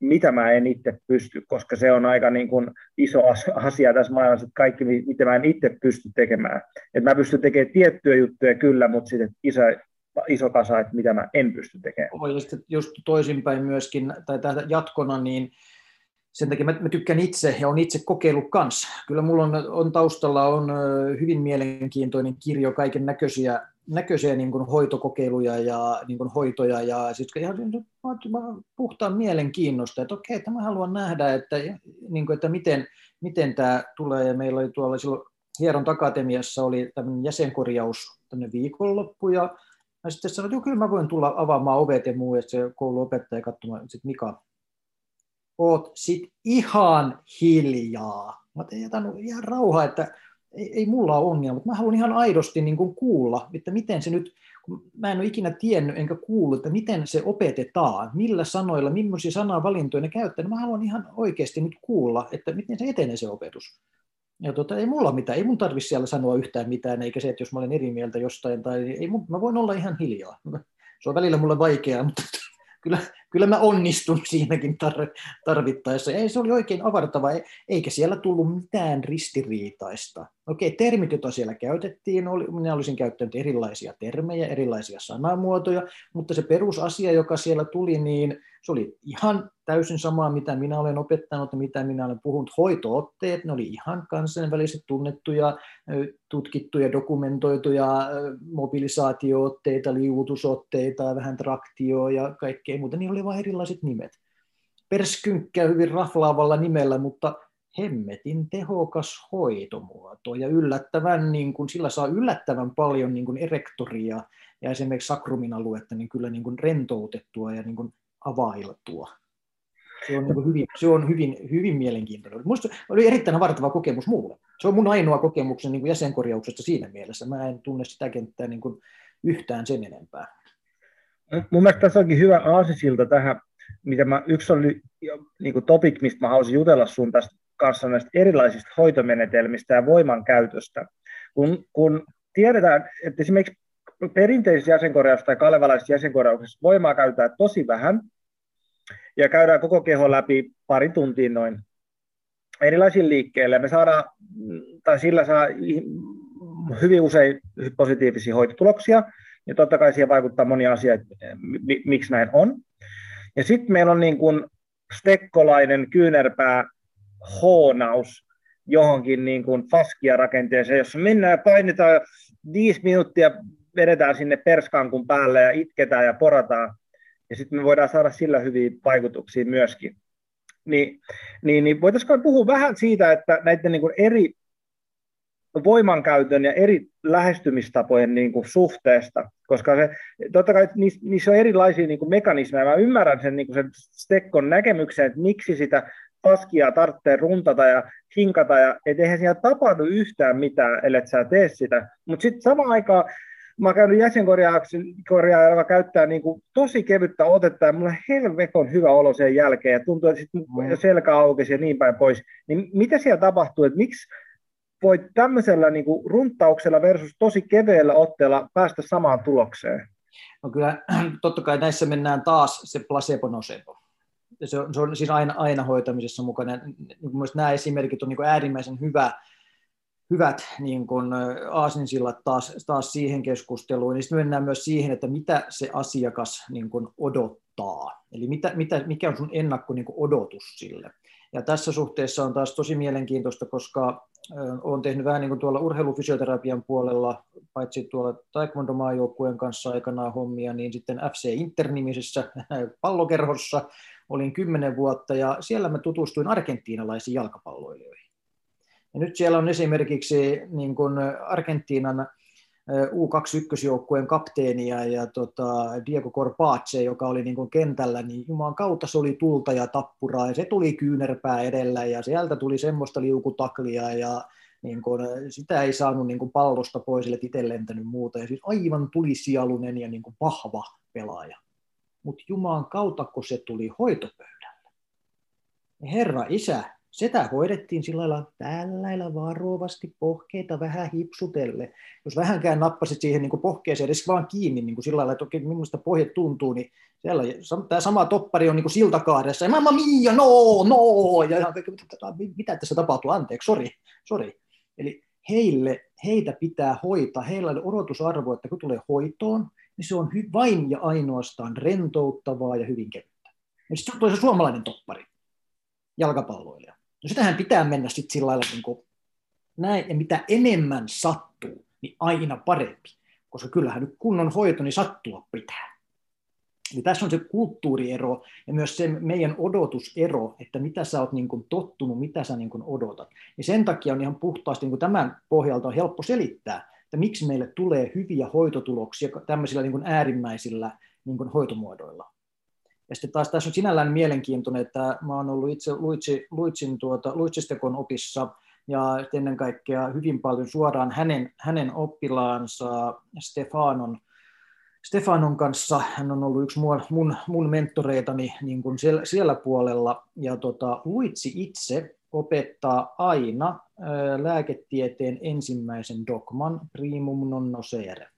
mitä mä en itse pysty, koska se on aika niin kuin iso asia tässä maailmassa, että kaikki, mitä mä en itse pysty tekemään. Että mä pystyn tekemään tiettyjä juttuja kyllä, mutta sitten iso, iso kasa, että mitä mä en pysty tekemään. Sitten just toisinpäin myöskin, tai jatkona, niin sen takia mä, mä tykkään itse ja on itse kokeillut kanssa. Kyllä mulla on, on taustalla on hyvin mielenkiintoinen kirjo kaiken näköisiä, näköisiä niin kuin hoitokokeiluja ja niin kuin hoitoja ja siis ihan puhtaan mielenkiinnosta, että okei, että mä haluan nähdä, että, niin kuin, että miten, miten tämä tulee ja meillä oli tuolla silloin Hieron Akatemiassa oli tämmöinen jäsenkorjaus tänne viikonloppu ja mä sitten sanoin, että kyllä mä voin tulla avaamaan ovet ja muu, ja se kouluopettaja katsomaan, sitten Mika, oot sit ihan hiljaa. Mä tein jätän ihan rauhaa, että ei, ei mulla ole ongelma, mutta mä haluan ihan aidosti niin kuin kuulla, että miten se nyt, kun mä en ole ikinä tiennyt enkä kuullut, että miten se opetetaan, millä sanoilla, millaisia sanavalintoja ne käyttää, niin mä haluan ihan oikeasti nyt kuulla, että miten se etenee se opetus. Ja tota, ei mulla mitään, ei mun tarvitse siellä sanoa yhtään mitään, eikä se, että jos mä olen eri mieltä jostain, tai ei, mä voin olla ihan hiljaa. Se on välillä mulle vaikeaa, mutta kyllä, kyllä mä onnistun siinäkin tarvittaessa. Ei, se oli oikein avartava, e-, eikä siellä tullut mitään ristiriitaista. Okei, termit, joita siellä käytettiin, oli, minä olisin käyttänyt erilaisia termejä, erilaisia sanamuotoja, mutta se perusasia, joka siellä tuli, niin se oli ihan täysin samaa, mitä minä olen opettanut ja mitä minä olen puhunut. Hoitootteet, ne oli ihan kansainväliset tunnettuja, tutkittuja, dokumentoituja mobilisaatiootteita, liuutusotteita, vähän traktioa ja kaikkea muuta. Niillä oli vain erilaiset nimet. Perskynkkä hyvin raflaavalla nimellä, mutta hemmetin tehokas hoitomuoto ja yllättävän, niin kuin, sillä saa yllättävän paljon niin kuin erektoria ja esimerkiksi sakrumin aluetta niin kyllä niin kuin rentoutettua ja niin kuin availtua. Se on, niin hyvin, se on hyvin, hyvin mielenkiintoinen. Minusta oli erittäin avartava kokemus mulle. Se on mun ainoa kokemuksen niin kuin jäsenkorjauksesta siinä mielessä. Mä en tunne sitä kenttää niin kuin yhtään sen enempää. Mun mielestä tässä onkin hyvä aasisilta tähän, mitä mä, yksi oli niin kuin topic, mistä mä haluaisin jutella sun tästä kanssa näistä erilaisista hoitomenetelmistä ja voimankäytöstä. Kun, kun tiedetään, että esimerkiksi perinteisessä jäsenkorjauksessa tai kalevalaisessa jäsenkorjauksessa voimaa käytetään tosi vähän, ja käydään koko keho läpi pari tuntia noin erilaisilla liikkeillä. Me saadaan, tai sillä saa hyvin usein positiivisia hoitotuloksia, ja totta kai siihen vaikuttaa monia asioita, miksi näin on. Ja sitten meillä on niin kuin stekkolainen kyynärpää hoonaus johonkin niin kuin faskia rakenteeseen, jossa mennään ja painetaan viisi minuuttia, vedetään sinne perskankun päälle ja itketään ja porataan, ja sitten me voidaan saada sillä hyviä vaikutuksia myöskin. Niin, niin, niin voitaisiinko puhua vähän siitä, että näiden niin kuin eri voimankäytön ja eri lähestymistapojen niin kuin suhteesta, koska se, totta kai niissä, niissä on erilaisia niin kuin mekanismeja. Mä ymmärrän sen, niin kuin sen Stekkon näkemyksen, että miksi sitä paskia tarvitsee runtata ja hinkata, ja et eihän siellä tapahdu yhtään mitään, ellei sä tee sitä. Mutta sitten samaan aikaan mä oon käynyt jäsenkorjaaja, joka käyttää niin kuin tosi kevyttä otetta, ja mulla on helveton hyvä olo sen jälkeen, ja tuntuu, että sit mm. selkä aukesi ja niin päin pois. Niin mitä siellä tapahtuu, että miksi voit tämmöisellä niin kuin runtauksella versus tosi keveellä otteella päästä samaan tulokseen? No kyllä, totta kai näissä mennään taas se placebo-nocebo. Se on, se on siis aina, aina hoitamisessa mukana. Mielestäni nämä esimerkit on niin äärimmäisen hyvä, hyvät niin kuin aasinsillat taas, taas siihen keskusteluun. Niin sitten mennään myös siihen, että mitä se asiakas niin kuin odottaa. Eli mitä, mitä, mikä on sun ennakko niin kuin odotus sille. Ja tässä suhteessa on taas tosi mielenkiintoista, koska olen tehnyt vähän niin kuin tuolla urheilufysioterapian puolella, paitsi tuolla taekwondo-maajoukkueen kanssa aikanaan hommia, niin sitten FC Inter-nimisessä pallokerhossa olin kymmenen vuotta, ja siellä mä tutustuin argentiinalaisiin jalkapalloilijoihin. Ja nyt siellä on esimerkiksi niin kuin Argentiinan U21-joukkueen kapteenia ja tota Diego Corpace, joka oli niin kuin kentällä, niin Jumalan kautta se oli tulta ja tappuraa ja se tuli kyynärpää edellä ja sieltä tuli semmoista liukutaklia ja niin kuin, sitä ei saanut niin kuin pallosta pois, eli itse lentänyt muuta. Ja siis aivan tuli sielunen ja niin kuin vahva pelaaja. Mutta Jumalan kautta, kun se tuli hoitopöydälle. Herra isä, sitä hoidettiin sillä lailla tällä varovasti pohkeita vähän hipsutelle. Jos vähänkään nappasit siihen niin pohkeeseen edes vaan kiinni niin kuin sillä lailla, että okei, millaista pohje tuntuu, niin siellä tämä sama toppari on niin siltakaaressa, ja mamma mia, no, no, ja mitä tässä tapahtuu, anteeksi, sori, sori. Eli heille, heitä pitää hoitaa, heillä on odotusarvo, että kun tulee hoitoon, niin se on vain ja ainoastaan rentouttavaa ja hyvin kevyttä. Ja sitten se suomalainen toppari, jalkapalloilija No sitähän pitää mennä sitten sillä lailla niin kuin näin, ja mitä enemmän sattuu, niin aina parempi. Koska kyllähän nyt kunnon hoito, niin sattua pitää. Eli tässä on se kulttuuriero ja myös se meidän odotusero, että mitä sä oot niin kuin tottunut, mitä sä niin kuin odotat. Ja sen takia on ihan puhtaasti niin kuin tämän pohjalta on helppo selittää, että miksi meille tulee hyviä hoitotuloksia tämmöisillä niin kuin äärimmäisillä niin kuin hoitomuodoilla. Ja sitten taas tässä on sinällään mielenkiintoinen, että mä oon ollut itse Luitsi, Luitsin tuota, Luitsistekon opissa ja ennen kaikkea hyvin paljon suoraan hänen, hänen oppilaansa Stefanon, Stefanon kanssa. Hän on ollut yksi mun, mun, mun mentoreitani niin kuin siellä, siellä puolella. Ja tota, Luitsi itse opettaa aina ää, lääketieteen ensimmäisen dogman primum non nocere.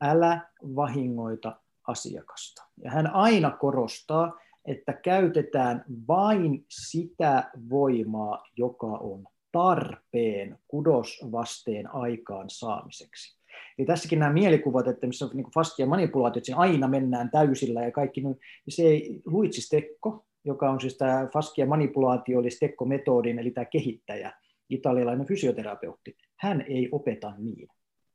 Älä vahingoita asiakasta. Ja hän aina korostaa, että käytetään vain sitä voimaa, joka on tarpeen kudosvasteen aikaan saamiseksi. Eli tässäkin nämä mielikuvat, että missä on niin fastia manipulaatiot, siinä aina mennään täysillä ja kaikki, niin se ei, Luitsi Stekko, joka on siis tämä faskia manipulaatio, eli Stekko-metodin, eli tämä kehittäjä, italialainen fysioterapeutti, hän ei opeta niin,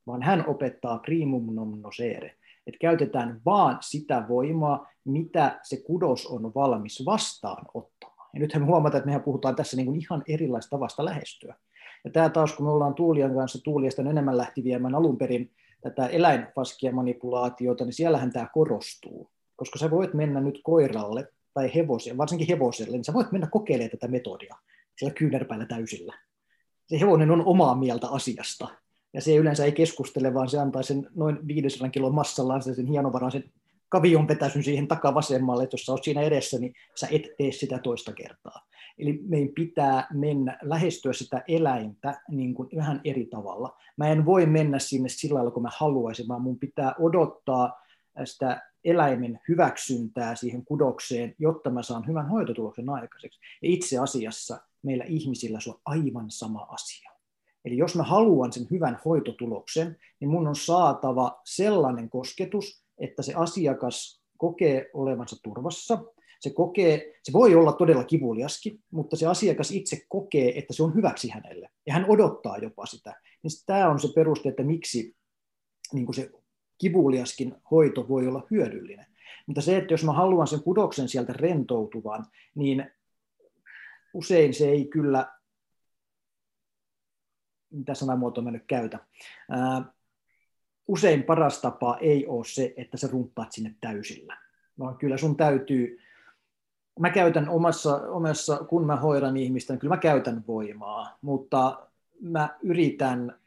vaan hän opettaa primum non nocere, että käytetään vaan sitä voimaa, mitä se kudos on valmis vastaanottamaan. Ja nythän me huomataan, että mehän puhutaan tässä niin kuin ihan erilaista tavasta lähestyä. Ja tämä taas, kun me ollaan Tuulian kanssa, Tuuliasta enemmän lähti viemään alun perin tätä eläinfaskia manipulaatiota, niin siellähän tämä korostuu. Koska sä voit mennä nyt koiralle tai hevoselle, varsinkin hevoselle, niin sä voit mennä kokeilemaan tätä metodia siellä kyynärpäällä täysillä. Se hevonen on omaa mieltä asiasta, ja se yleensä ei keskustele, vaan se antaa sen noin 500 kilon massallaan sen hienovaraisen kavion petäsyn siihen takavasemmalle, että jos sä oot siinä edessä, niin sä et tee sitä toista kertaa. Eli meidän pitää mennä, lähestyä sitä eläintä niin kuin vähän eri tavalla. Mä en voi mennä sinne sillä lailla, kun mä haluaisin, vaan mun pitää odottaa sitä eläimen hyväksyntää siihen kudokseen, jotta mä saan hyvän hoitotuloksen aikaiseksi. Ja itse asiassa meillä ihmisillä se on aivan sama asia. Eli jos mä haluan sen hyvän hoitotuloksen, niin mun on saatava sellainen kosketus, että se asiakas kokee olevansa turvassa, se, kokee, se voi olla todella kivuliaskin, mutta se asiakas itse kokee, että se on hyväksi hänelle, ja hän odottaa jopa sitä. Niin tämä on se peruste, että miksi niin kuin se kivuliaskin hoito voi olla hyödyllinen. Mutta se, että jos mä haluan sen kudoksen sieltä rentoutuvan, niin usein se ei kyllä, mitä sanamuotoa mä nyt käytä, usein paras tapa ei ole se, että sä rumppaat sinne täysillä, vaan kyllä sun täytyy, mä käytän omassa, omassa kun mä hoidan ihmistä, niin kyllä mä käytän voimaa, mutta mä yritän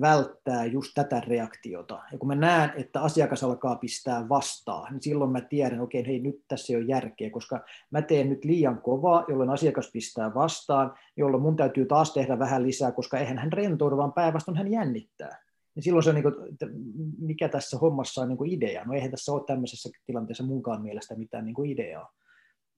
välttää just tätä reaktiota. Ja kun mä näen, että asiakas alkaa pistää vastaan, niin silloin mä tiedän, okei, okay, hei, nyt tässä ei ole järkeä, koska mä teen nyt liian kovaa, jolloin asiakas pistää vastaan, jolloin mun täytyy taas tehdä vähän lisää, koska eihän hän rentoudu, vaan päinvastoin hän jännittää. Ja silloin se on, niin kuin, että mikä tässä hommassa on niin kuin idea. No eihän tässä ole tämmöisessä tilanteessa munkaan mielestä mitään niin kuin ideaa.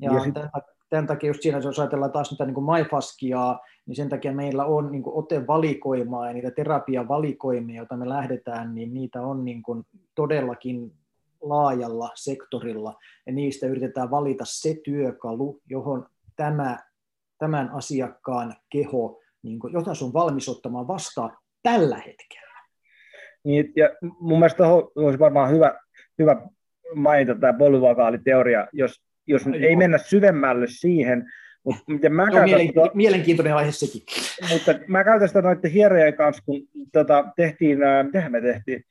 Ja, ja sit... tämän, tämän takia just siinä, jos ajatellaan taas mitä niin MyFaskiaa, niin sen takia meillä on niin kuin otevalikoimaa ja niitä terapiavalikoimia, joita me lähdetään, niin niitä on niin kuin todellakin laajalla sektorilla, ja niistä yritetään valita se työkalu, johon tämä, tämän asiakkaan keho, niin kuin, jota sun valmis ottamaan vastaan tällä hetkellä. Niin, ja mun mielestä olisi varmaan hyvä, hyvä mainita tämä polyvakaaliteoria, jos, jos no, ei mennä syvemmälle siihen, mutta miten mä käytän mielenki- tota, mielenkiintoinen aihe sekin. Mutta mä käytän sitä noiden hierojen kanssa, kun tota, tehtiin, äh, mitähän me tehtiin,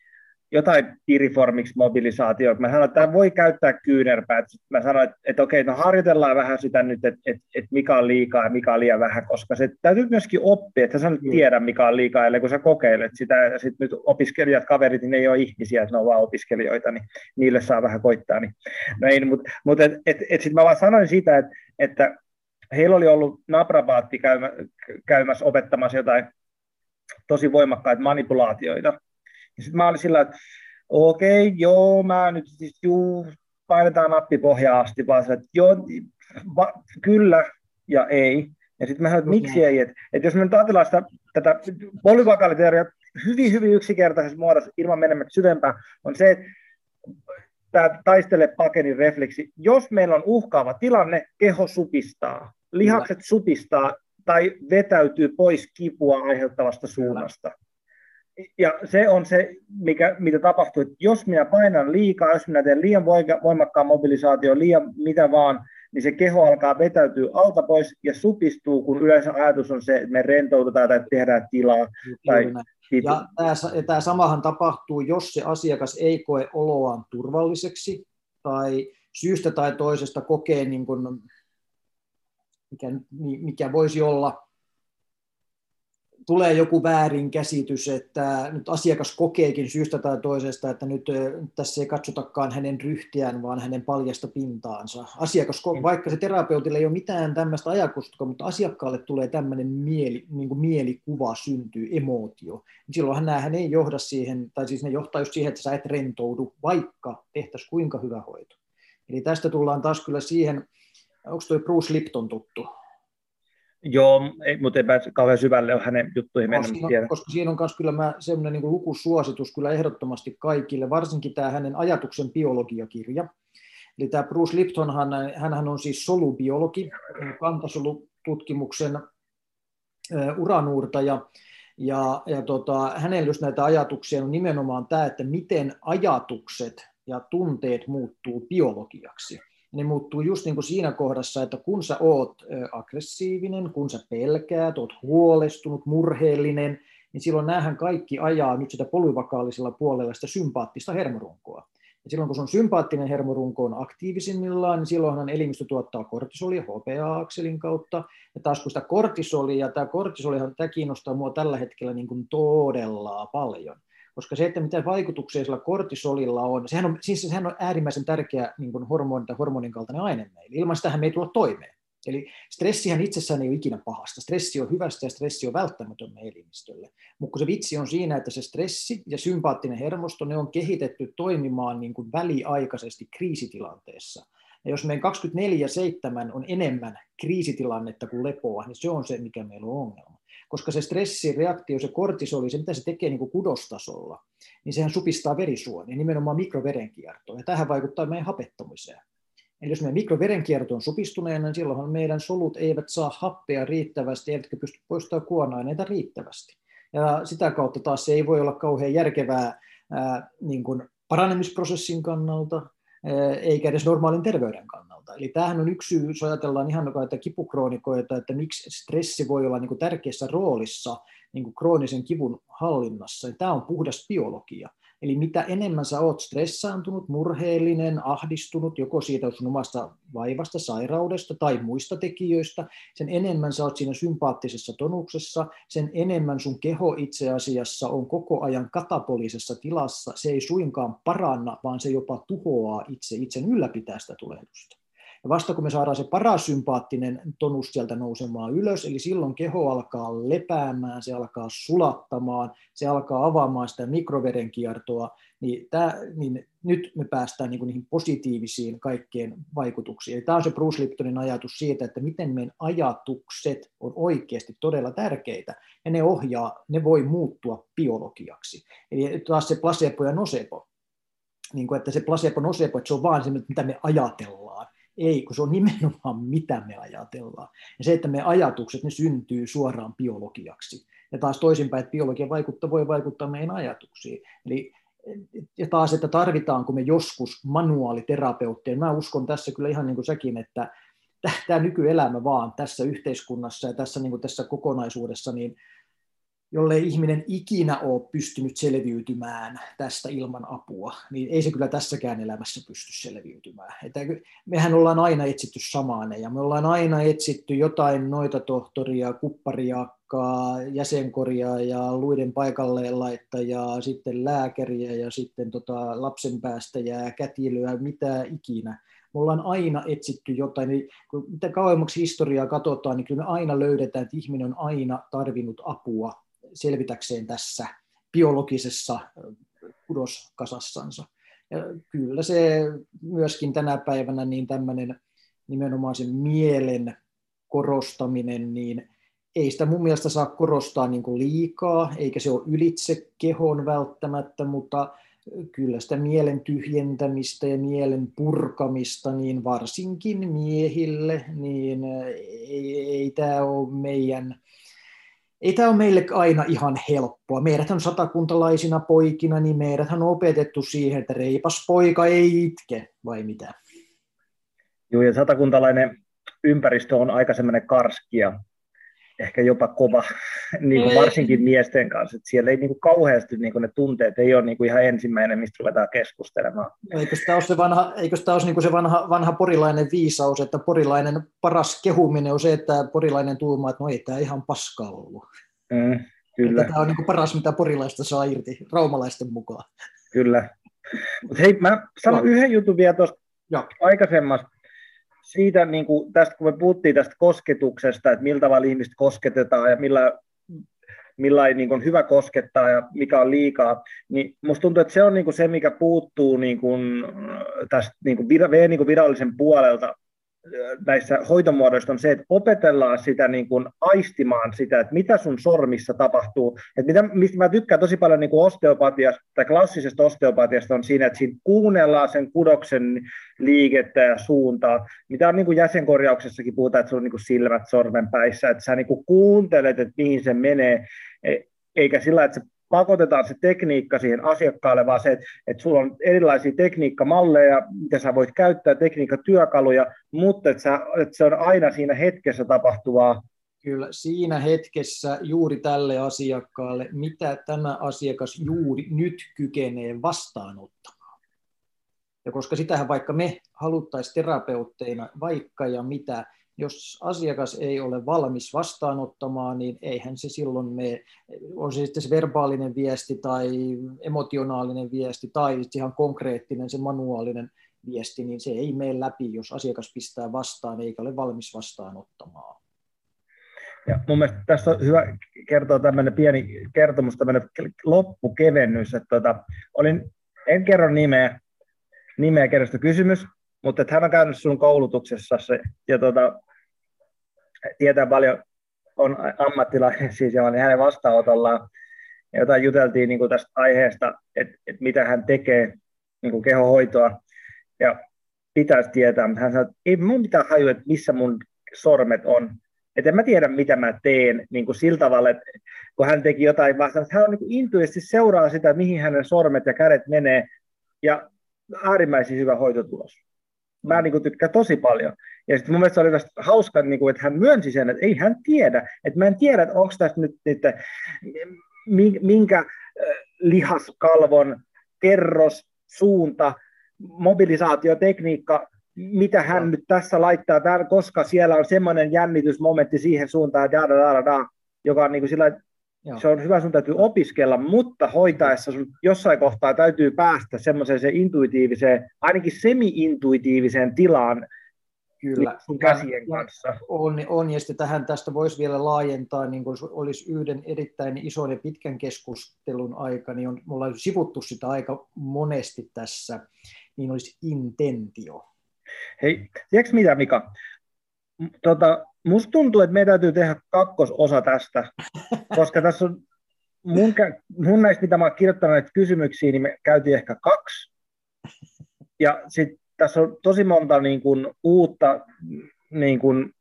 jotain piriformiksi mobilisaatio. Mä sanoin, että tämä voi käyttää kyynärpäät. Mä sanoin, että, että okei, no harjoitellaan vähän sitä nyt, että, että, että mikä on liikaa ja mikä on liian vähän, koska se täytyy myöskin oppia, että sä nyt mm. tiedä, mikä on liikaa, ellei kun sä kokeilet sitä. Ja sitten nyt opiskelijat, kaverit, niin ne ei ole ihmisiä, että ne on vaan opiskelijoita, niin niille saa vähän koittaa. Niin. No ei, mutta, mutta et, et, et sitten mä vaan sanoin sitä, että, että heillä oli ollut naprabaatti käymä, käymässä opettamassa jotain tosi voimakkaita manipulaatioita. Ja sitten mä olin sillä, että okei, okay, joo, mä nyt siis, juu, painetaan nappi pohjaa asti, vaan että joo, va, kyllä ja ei. Ja sitten mä sanoin, että miksi ei, että, että jos me nyt ajatellaan sitä, tätä polyvakaaliteoriaa hyvin, hyvin yksinkertaisessa muodossa, ilman menemättä syvempään, on se, että tämä taistele pakenin refleksi. Jos meillä on uhkaava tilanne, keho supistaa lihakset supistaa tai vetäytyy pois kipua aiheuttavasta suunnasta. Ja se on se, mikä, mitä tapahtuu, että jos minä painan liikaa, jos minä teen liian voimakkaan mobilisaatio, liian mitä vaan, niin se keho alkaa vetäytyä alta pois ja supistuu, kun yleensä ajatus on se, että me rentoutetaan tai tehdään tilaa. Tai ja tämä, tämä samahan tapahtuu, jos se asiakas ei koe oloaan turvalliseksi tai syystä tai toisesta kokee niin kuin mikä, mikä voisi olla, tulee joku väärinkäsitys, että nyt asiakas kokeekin syystä tai toisesta, että nyt tässä ei katsotakaan hänen ryhtiään, vaan hänen paljasta pintaansa. Asiakas, mm. vaikka se terapeutille ei ole mitään tämmöistä ajakusta, mutta asiakkaalle tulee tämmöinen mieli, niin kuin mielikuva syntyy, emootio. Niin silloinhan näähän ei johda siihen, tai siis ne johtaa just siihen, että sä et rentoudu, vaikka tehtäisiin kuinka hyvä hoito. Eli tästä tullaan taas kyllä siihen, Onko tuo Bruce Lipton tuttu? Joo, ei, mutta pääse kauhean syvälle ole hänen juttuihin mennä. Koska, siinä, koska siinä on myös kyllä mä, sellainen niin lukusuositus kyllä ehdottomasti kaikille, varsinkin tämä hänen ajatuksen biologiakirja. Eli tämä Bruce Lipton, hän on siis solubiologi, kantasolututkimuksen uranuurtaja, ja, ja tota, hänellä just näitä ajatuksia on nimenomaan tämä, että miten ajatukset ja tunteet muuttuu biologiaksi ne muuttuu just niin kuin siinä kohdassa, että kun sä oot aggressiivinen, kun sä pelkäät, oot huolestunut, murheellinen, niin silloin näähän kaikki ajaa nyt sitä polyvakaalisella puolella sitä sympaattista hermorunkoa. Ja silloin kun sun sympaattinen hermorunko on aktiivisimmillaan, niin silloinhan elimistö tuottaa kortisolia HPA-akselin kautta. Ja taas kun sitä kortisolia, tämä kortisolihan tämä kiinnostaa mua tällä hetkellä niin kuin todella paljon, koska se, että mitä vaikutuksia sillä kortisolilla on, sehän on, siis sehän on äärimmäisen tärkeä niin kuin hormoni tai hormonin kaltainen aine meille. Ilman sitä me ei tulla toimeen. Eli stressihän itsessään ei ole ikinä pahasta. Stressi on hyvästä ja stressi on välttämätön elimistölle. Mutta se vitsi on siinä, että se stressi ja sympaattinen hermosto, ne on kehitetty toimimaan niin kuin väliaikaisesti kriisitilanteessa. Ja jos meidän 24-7 on enemmän kriisitilannetta kuin lepoa, niin se on se, mikä meillä on ongelma. Koska se stressireaktio, se kortisoli, se mitä se tekee niin kuin kudostasolla, niin sehän supistaa verisuonia, nimenomaan mikroverenkiertoa. Ja tähän vaikuttaa meidän hapettomiseen. Eli jos meidän mikroverenkierto on supistuneena, niin silloin meidän solut eivät saa happea riittävästi, eivätkä pysty poistamaan kuona-aineita riittävästi. Ja sitä kautta taas se ei voi olla kauhean järkevää ää, niin kuin paranemisprosessin kannalta, eikä edes normaalin terveyden kannalta. Eli tämähän on yksi syy, jos ajatellaan ihan noita kipukroonikoita, että miksi stressi voi olla niin kuin tärkeässä roolissa niin kuin kroonisen kivun hallinnassa. Ja tämä on puhdas biologia. Eli mitä enemmän sä oot stressaantunut, murheellinen, ahdistunut, joko siitä sun omasta vaivasta, sairaudesta tai muista tekijöistä, sen enemmän sä oot siinä sympaattisessa tonuksessa, sen enemmän sun keho itse asiassa on koko ajan katapolisessa tilassa. Se ei suinkaan paranna, vaan se jopa tuhoaa itse itsen ylläpitää sitä tulehdusta. Ja vasta kun me saadaan se parasympaattinen tonus sieltä nousemaan ylös, eli silloin keho alkaa lepäämään, se alkaa sulattamaan, se alkaa avaamaan sitä mikroverenkiertoa, niin, tämä, niin nyt me päästään niin niihin positiivisiin kaikkien vaikutuksiin. Eli tämä on se Bruce Liptonin ajatus siitä, että miten meidän ajatukset on oikeasti todella tärkeitä, ja ne ohjaa, ne voi muuttua biologiaksi. Eli taas se placebo ja nocebo, niin kuin, että se placebo nocebo, että se on vaan se, mitä me ajatellaan, ei, kun se on nimenomaan mitä me ajatellaan. Ja se, että me ajatukset, ne syntyy suoraan biologiaksi. Ja taas toisinpäin, että biologia vaikuttaa, voi vaikuttaa meidän ajatuksiin. Eli ja taas, että tarvitaanko me joskus manuaaliterapeutteja. Mä uskon tässä kyllä ihan niin kuin säkin, että tämä nykyelämä vaan tässä yhteiskunnassa ja tässä, niin kuin tässä kokonaisuudessa, niin jolle ihminen ikinä ole pystynyt selviytymään tästä ilman apua, niin ei se kyllä tässäkään elämässä pysty selviytymään. Että mehän ollaan aina etsitty samaane ja me ollaan aina etsitty jotain noita tohtoria, kuppariakkaa, jäsenkoria ja luiden paikalleen laittajaa, sitten lääkäriä ja sitten tota lapsen päästäjää, kätilöä, mitä ikinä. Me ollaan aina etsitty jotain, kun mitä kauemmaksi historiaa katsotaan, niin kyllä me aina löydetään, että ihminen on aina tarvinnut apua selvitäkseen tässä biologisessa kudoskasassansa. Ja kyllä se myöskin tänä päivänä niin tämmöinen nimenomaan sen mielen korostaminen, niin ei sitä mun mielestä saa korostaa niin kuin liikaa, eikä se ole ylitse kehon välttämättä, mutta kyllä sitä mielen tyhjentämistä ja mielen purkamista, niin varsinkin miehille, niin ei, ei tämä ole meidän ei tämä ole meille aina ihan helppoa. Meidät on satakuntalaisina poikina, niin meidät on opetettu siihen, että reipas poika ei itke, vai mitä? Joo, ja satakuntalainen ympäristö on aika semmoinen karskia ehkä jopa kova, niin kuin varsinkin miesten kanssa. Että siellä ei niin kuin kauheasti niin kuin ne tunteet ei ole niin kuin ihan ensimmäinen, mistä ruvetaan keskustelemaan. Eikö tämä ole se vanha, eikö tämä ole niin kuin se vanha, vanha porilainen viisaus, että porilainen paras kehuminen on se, että porilainen tuumaa, että no ei tämä ihan paskaa ollut. Mm, kyllä. Että tämä on niin kuin paras, mitä porilaista saa irti, raumalaisten mukaan. Kyllä. Mutta hei, mä sanon no. yhden jutun vielä tuosta aikaisemmasta siitä, niin kuin, tästä, kun me puhuttiin tästä kosketuksesta, että miltä tavalla ihmistä kosketetaan ja millä, millä niin kuin, hyvä koskettaa ja mikä on liikaa, niin musta tuntuu, että se on niin kuin, se, mikä puuttuu niin kuin, tästä niin kuin, niin virallisen puolelta näissä hoitomuodoissa on se, että opetellaan sitä niin kuin aistimaan sitä, että mitä sun sormissa tapahtuu. Että mitä, mistä mä tykkään tosi paljon niin kuin osteopatiasta tai klassisesta osteopatiasta on siinä, että siinä kuunnellaan sen kudoksen liikettä ja suuntaa. Mitä on niin kuin jäsenkorjauksessakin puhutaan, että sulla on niin kuin silmät sormenpäissä, että sä niin kuin kuuntelet, että mihin se menee, e, eikä sillä, että se pakotetaan se tekniikka siihen asiakkaalle, vaan se, että, että sulla on erilaisia tekniikkamalleja, mitä sä voit käyttää, tekniikkatyökaluja, mutta että, sä, että se on aina siinä hetkessä tapahtuvaa. Kyllä, siinä hetkessä juuri tälle asiakkaalle, mitä tämä asiakas juuri nyt kykenee vastaanottamaan. Ja koska sitähän vaikka me haluttaisiin terapeutteina vaikka ja mitä, jos asiakas ei ole valmis vastaanottamaan, niin eihän se silloin me, on se sitten se verbaalinen viesti tai emotionaalinen viesti tai ihan konkreettinen se manuaalinen viesti, niin se ei mene läpi, jos asiakas pistää vastaan eikä ole valmis vastaanottamaan. Ja mun mielestä tässä on hyvä kertoa tämmöinen pieni kertomus, tämmöinen loppukevennys, että tota, olin, en kerro nimeä, nimeä kerrosta kysymys, mutta että hän on käynyt sun koulutuksessa se, ja tota, tietää paljon, on ammattilainen siis, ja niin hänen vastaanotollaan, ja jotain juteltiin niin kuin tästä aiheesta, että, että mitä hän tekee niin kuin kehohoitoa, ja pitäisi tietää, mutta hän sanoi, että ei mun mitään hajua, että missä mun sormet on, että en mä tiedä, mitä mä teen niin kuin sillä tavalla, että kun hän teki jotain vastaan, että hän on niin intuitiivisesti seuraa sitä, mihin hänen sormet ja kädet menee, ja äärimmäisen hyvä hoitotulos. Mä niin kuin tykkään tosi paljon. Ja sitten mun mielestä oli tästä hauska, niin kuin, että hän myönsi sen, että ei hän tiedä. Että mä en tiedä, että onko tässä nyt, että minkä lihaskalvon kerros, suunta, mobilisaatiotekniikka, mitä hän no. nyt tässä laittaa, tämän, koska siellä on semmoinen jännitysmomentti siihen suuntaan, da, da, da, da, joka on niin kuin sillä, Joo. se on hyvä, sun täytyy opiskella, mutta hoitaessa sun jossain kohtaa täytyy päästä semmoiseen se intuitiiviseen, ainakin semi-intuitiiviseen tilaan, Kyllä. sun käsien kanssa. On, on, ja sitten tähän tästä voisi vielä laajentaa, niin kuin olisi yhden erittäin ison ja pitkän keskustelun aika, niin on, me ollaan sivuttu sitä aika monesti tässä, niin olisi intentio. Hei, tiedätkö mitä Mika? Tota, musta tuntuu, että meidän täytyy tehdä kakkososa tästä, koska tässä on mun, mun näistä, mitä mä oon kirjoittanut näitä kysymyksiä, niin me käytiin ehkä kaksi. Ja sitten tässä on tosi monta niin kuin, uutta niin kuin,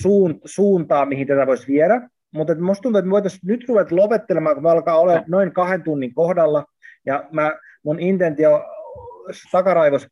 suun, suuntaa, mihin tätä voisi viedä. Mutta musta tuntuu, että me voitaisiin nyt ruveta lopettelemaan, kun me alkaa olla noin kahden tunnin kohdalla. Ja mä, mun intentio takaraivos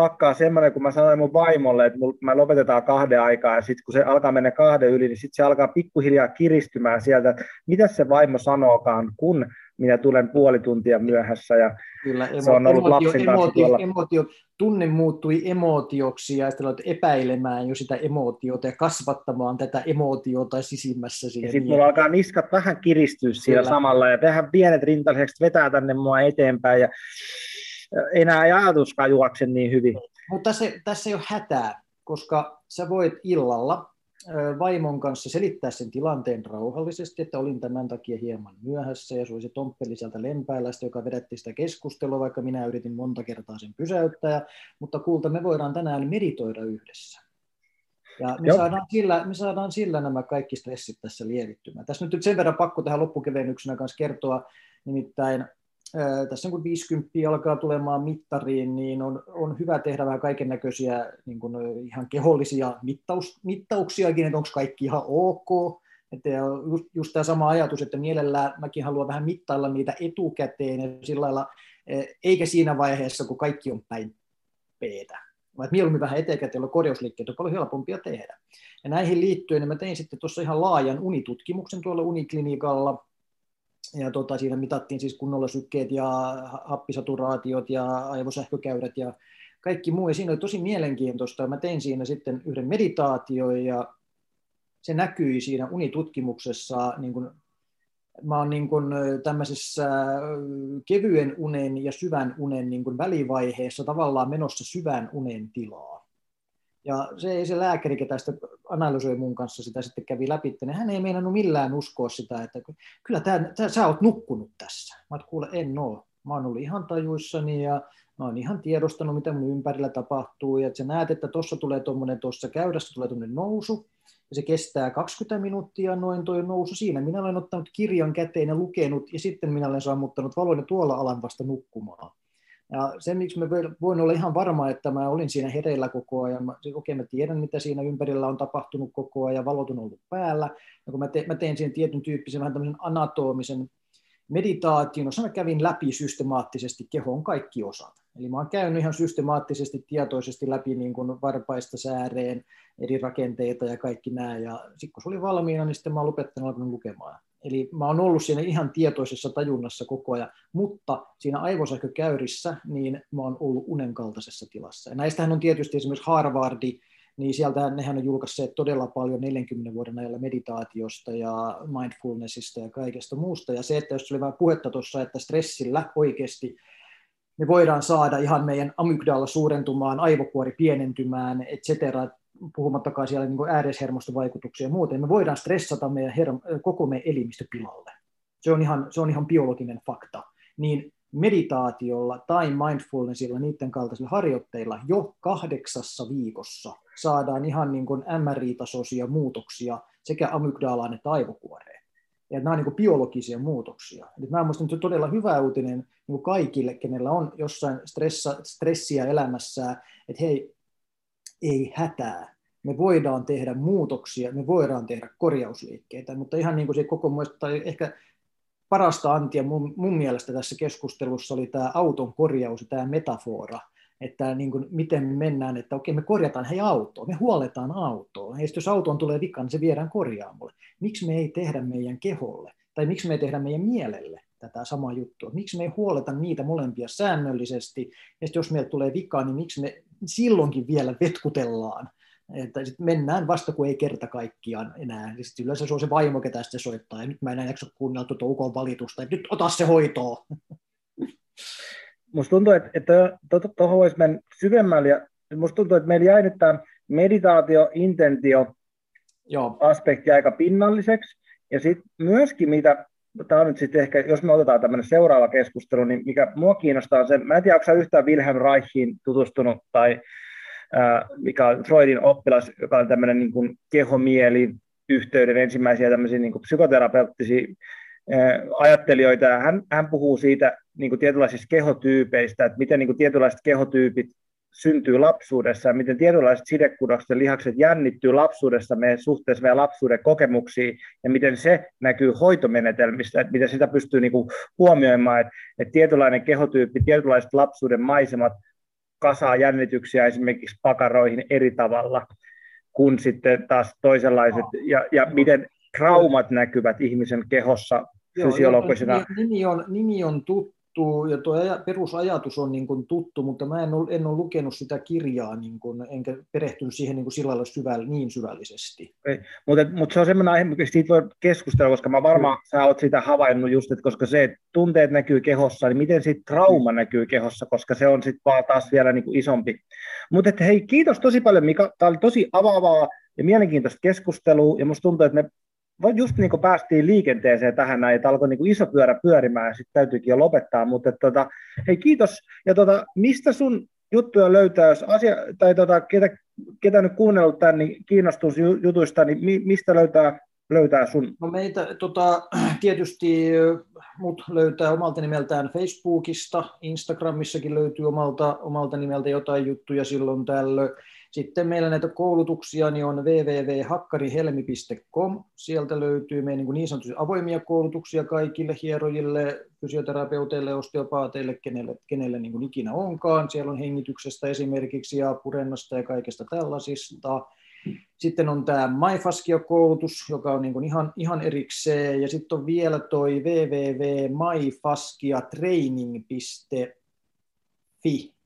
pakkaa semmoinen, kun mä sanoin mun vaimolle, että mä lopetetaan kahden aikaa, ja sitten kun se alkaa mennä kahden yli, niin sitten se alkaa pikkuhiljaa kiristymään sieltä, että mitä se vaimo sanookaan, kun minä tulen puoli tuntia myöhässä, ja Kyllä, emo- se on ollut emotio, lapsen kanssa emotio, tuolla. Emotio, tunne muuttui emootioksi, ja sitten epäilemään jo sitä emootiota ja kasvattamaan tätä emootiota sisimmässä. Ja sitten mulla alkaa niskat vähän kiristyä siellä Kyllä. samalla, ja tehdään pienet rintalaiseksi, vetää tänne mua eteenpäin, ja enää ei ajatuskaan juokse niin hyvin. Mutta se, tässä ei ole hätää, koska sä voit illalla vaimon kanssa selittää sen tilanteen rauhallisesti, että olin tämän takia hieman myöhässä ja se oli se tomppeli sieltä lempäälästä, joka vedätti sitä keskustelua, vaikka minä yritin monta kertaa sen pysäyttää, mutta kuulta me voidaan tänään meditoida yhdessä. Ja me saadaan, sillä, me saadaan sillä nämä kaikki stressit tässä lievittymään. Tässä nyt sen verran pakko tähän loppukevennyksenä kanssa kertoa, nimittäin tässä kun 50 alkaa tulemaan mittariin, niin on, on hyvä tehdä vähän kaiken näköisiä niin ihan kehollisia mittaus, mittauksiakin, että onko kaikki ihan ok. Että just, just tämä sama ajatus, että mielellään mäkin haluan vähän mittailla niitä etukäteen, sillä lailla, eikä siinä vaiheessa, kun kaikki on päin peetä. Vaan mieluummin vähän etukäteen, jolloin korjausliikkeet on paljon helpompia tehdä. Ja näihin liittyen niin mä tein sitten tuossa ihan laajan unitutkimuksen tuolla uniklinikalla, ja tota, siinä mitattiin siis kunnolla sykkeet ja happisaturaatiot ja aivosähkökäyrät ja kaikki muu. Ja siinä oli tosi mielenkiintoista. Mä tein siinä sitten yhden meditaatio ja se näkyi siinä unitutkimuksessa. Niin kun, mä oon niin kun tämmöisessä kevyen unen ja syvän unen niin kun välivaiheessa tavallaan menossa syvän unen tilaa. Ja se, se lääkäri, ketä sitä analysoi mun kanssa sitä sitten kävi läpi, niin hän ei meinannut millään uskoa sitä, että kyllä tää, tää, sä oot nukkunut tässä. Mä oon, kuule, en oo. Mä oon ollut ihan tajuissani ja mä oon ihan tiedostanut, mitä mun ympärillä tapahtuu. Ja että sä näet, että tuossa tulee tuommoinen, tuossa käydässä tulee tuommoinen nousu, ja se kestää 20 minuuttia noin tuo nousu siinä. Minä olen ottanut kirjan käteen ja lukenut, ja sitten minä olen sammuttanut valon ja tuolla alan vasta nukkumaan. Ja se, miksi mä voin olla ihan varma, että mä olin siinä hereillä koko ajan, mä, okei okay, mä tiedän, mitä siinä ympärillä on tapahtunut koko ajan, valot on ollut päällä, ja kun mä, te, mä tein siihen tietyn tyyppisen vähän tämmöisen anatomisen meditaation, jossa mä kävin läpi systemaattisesti kehon kaikki osat. Eli mä oon käynyt ihan systemaattisesti, tietoisesti läpi niin kuin varpaista sääreen, eri rakenteita ja kaikki nämä, ja sitten kun se oli valmiina, niin sitten mä oon lopettanut lukemaan. Eli mä oon ollut siinä ihan tietoisessa tajunnassa koko ajan, mutta siinä aivosähkökäyrissä niin mä oon ollut unen kaltaisessa tilassa. Ja näistähän on tietysti esimerkiksi Harvardi niin sieltä nehän on julkaisseet todella paljon 40 vuoden ajalla meditaatiosta ja mindfulnessista ja kaikesta muusta. Ja se, että jos oli vähän puhetta tuossa, että stressillä oikeasti me voidaan saada ihan meidän amygdala suurentumaan, aivokuori pienentymään, et cetera, puhumattakaan siellä niin ääreshermostovaikutuksia ja muuta, niin me voidaan stressata meidän herm- koko meidän elimistö pilalle. Se on, ihan, se on ihan biologinen fakta. Niin meditaatiolla tai mindfulnessilla, niiden kaltaisilla harjoitteilla jo kahdeksassa viikossa saadaan ihan niin kuin MRI-tasoisia muutoksia sekä amygdalaan että aivokuoreen. Ja nämä on niin biologisia muutoksia. Eli mä muistan, että todella hyvä uutinen niin kaikille, kenellä on jossain stressa, stressiä elämässään, että hei, ei hätää. Me voidaan tehdä muutoksia, me voidaan tehdä korjausliikkeitä, mutta ihan niin kuin se koko muista, tai ehkä parasta antia mun, mun mielestä tässä keskustelussa oli tämä auton korjaus ja tämä metafora, että niin kuin, miten me mennään, että okei me korjataan hei autoa, me huoletaan autoa, ja jos autoon tulee vika, niin se viedään korjaamolle. Miksi me ei tehdä meidän keholle, tai miksi me ei tehdä meidän mielelle tätä samaa juttua, miksi me ei huoleta niitä molempia säännöllisesti, ja jos meille tulee vika, niin miksi me silloinkin vielä vetkutellaan että sit mennään vasta, kun ei kerta kaikkiaan enää. Ja sitten yleensä se on se vaimo, ketä sitten soittaa, ja nyt mä enää jaksa kuunnella tuota ukon valitusta, että nyt ota se hoitoon. Musta tuntuu, että, että tuohon to, to, voisi mennä syvemmälle, ja musta tuntuu, että meillä jäi nyt tämä meditaatio, intentio, Joo. aspekti aika pinnalliseksi, ja sitten myöskin mitä, tämä on nyt sitten ehkä, jos me otetaan tämmöinen seuraava keskustelu, niin mikä mua kiinnostaa se, mä en tiedä, onko yhtään Wilhelm Reichiin tutustunut tai mikä on Freudin oppilas, joka on tämmöinen niin kuin kehomieli yhteyden ensimmäisiä tämmöisiä niin kuin psykoterapeuttisia ajattelijoita, ja hän, hän puhuu siitä niin kuin tietynlaisista kehotyypeistä, että miten niin kuin tietynlaiset kehotyypit syntyy lapsuudessa ja miten tietynlaiset sidekudokset lihakset jännittyy lapsuudessa meidän suhteessa meidän lapsuuden kokemuksiin ja miten se näkyy hoitomenetelmistä, että miten sitä pystyy niin kuin huomioimaan, että, että tietynlainen kehotyyppi, tietynlaiset lapsuuden maisemat kasaa jännityksiä esimerkiksi pakaroihin eri tavalla kuin sitten taas toisenlaiset, ja, ja miten traumat näkyvät ihmisen kehossa fysiologisena. Nimi on, nimi on tuttu tuttu ja tuo perusajatus on niin kuin tuttu, mutta mä en ole, en ole lukenut sitä kirjaa niin kuin, enkä perehtynyt siihen niin kuin sillä lailla syväll, niin syvällisesti. Ei, mutta, mutta se on semmoinen aihe, mikä siitä voi keskustella, koska mä varmaan mm. sä oot sitä havainnut just, että koska se, että tunteet näkyy kehossa, niin miten sitten trauma mm. näkyy kehossa, koska se on sitten vaan taas vielä niin kuin isompi. Mutta hei, kiitos tosi paljon Mika, tämä oli tosi avaavaa ja mielenkiintoista keskustelua, ja musta tuntuu, että me just niin kuin päästiin liikenteeseen tähän näin, että alkoi niin kuin iso pyörä pyörimään ja sitten täytyykin jo lopettaa, mutta tota, hei kiitos, ja tota, mistä sun juttuja löytää, jos asia, tai tota, ketä, ketä nyt kuunnellut tämän, niin kiinnostus jutuista, niin mi, mistä löytää, löytää sun? No meitä tota, tietysti mut löytää omalta nimeltään Facebookista, Instagramissakin löytyy omalta, omalta nimeltä jotain juttuja silloin tällöin. Sitten meillä näitä koulutuksia niin on www.hakkarihelmi.com. Sieltä löytyy meidän niin, niin sanotusti avoimia koulutuksia kaikille hierojille, fysioterapeuteille, osteopaateille, kenelle, kenelle niin kuin ikinä onkaan. Siellä on hengityksestä esimerkiksi ja purennasta ja kaikesta tällaisista. Sitten on tämä MyFaskia-koulutus, joka on niin kuin ihan, ihan erikseen. Ja sitten on vielä toi www.myfaskiatraining.fi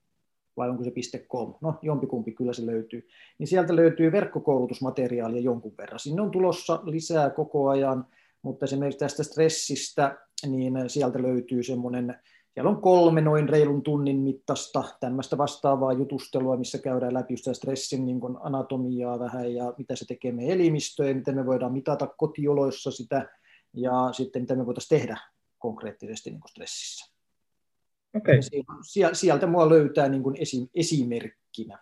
vai onko se .com, no jompikumpi kyllä se löytyy, niin sieltä löytyy verkkokoulutusmateriaalia jonkun verran. Sinne on tulossa lisää koko ajan, mutta esimerkiksi tästä stressistä, niin sieltä löytyy semmoinen, siellä on kolme noin reilun tunnin mittaista tämmöistä vastaavaa jutustelua, missä käydään läpi sitä stressin niin anatomiaa vähän ja mitä se tekee meidän elimistöön, miten me voidaan mitata kotioloissa sitä ja sitten mitä me voitaisiin tehdä konkreettisesti niin stressissä. Okay. Sieltä mua löytää niin kuin esimerkkinä.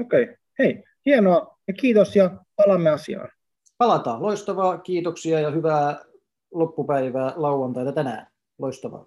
Okei, okay. hei, hienoa ja kiitos ja palaamme asiaan. Palataan, loistavaa, kiitoksia ja hyvää loppupäivää lauantaita tänään. Loistavaa.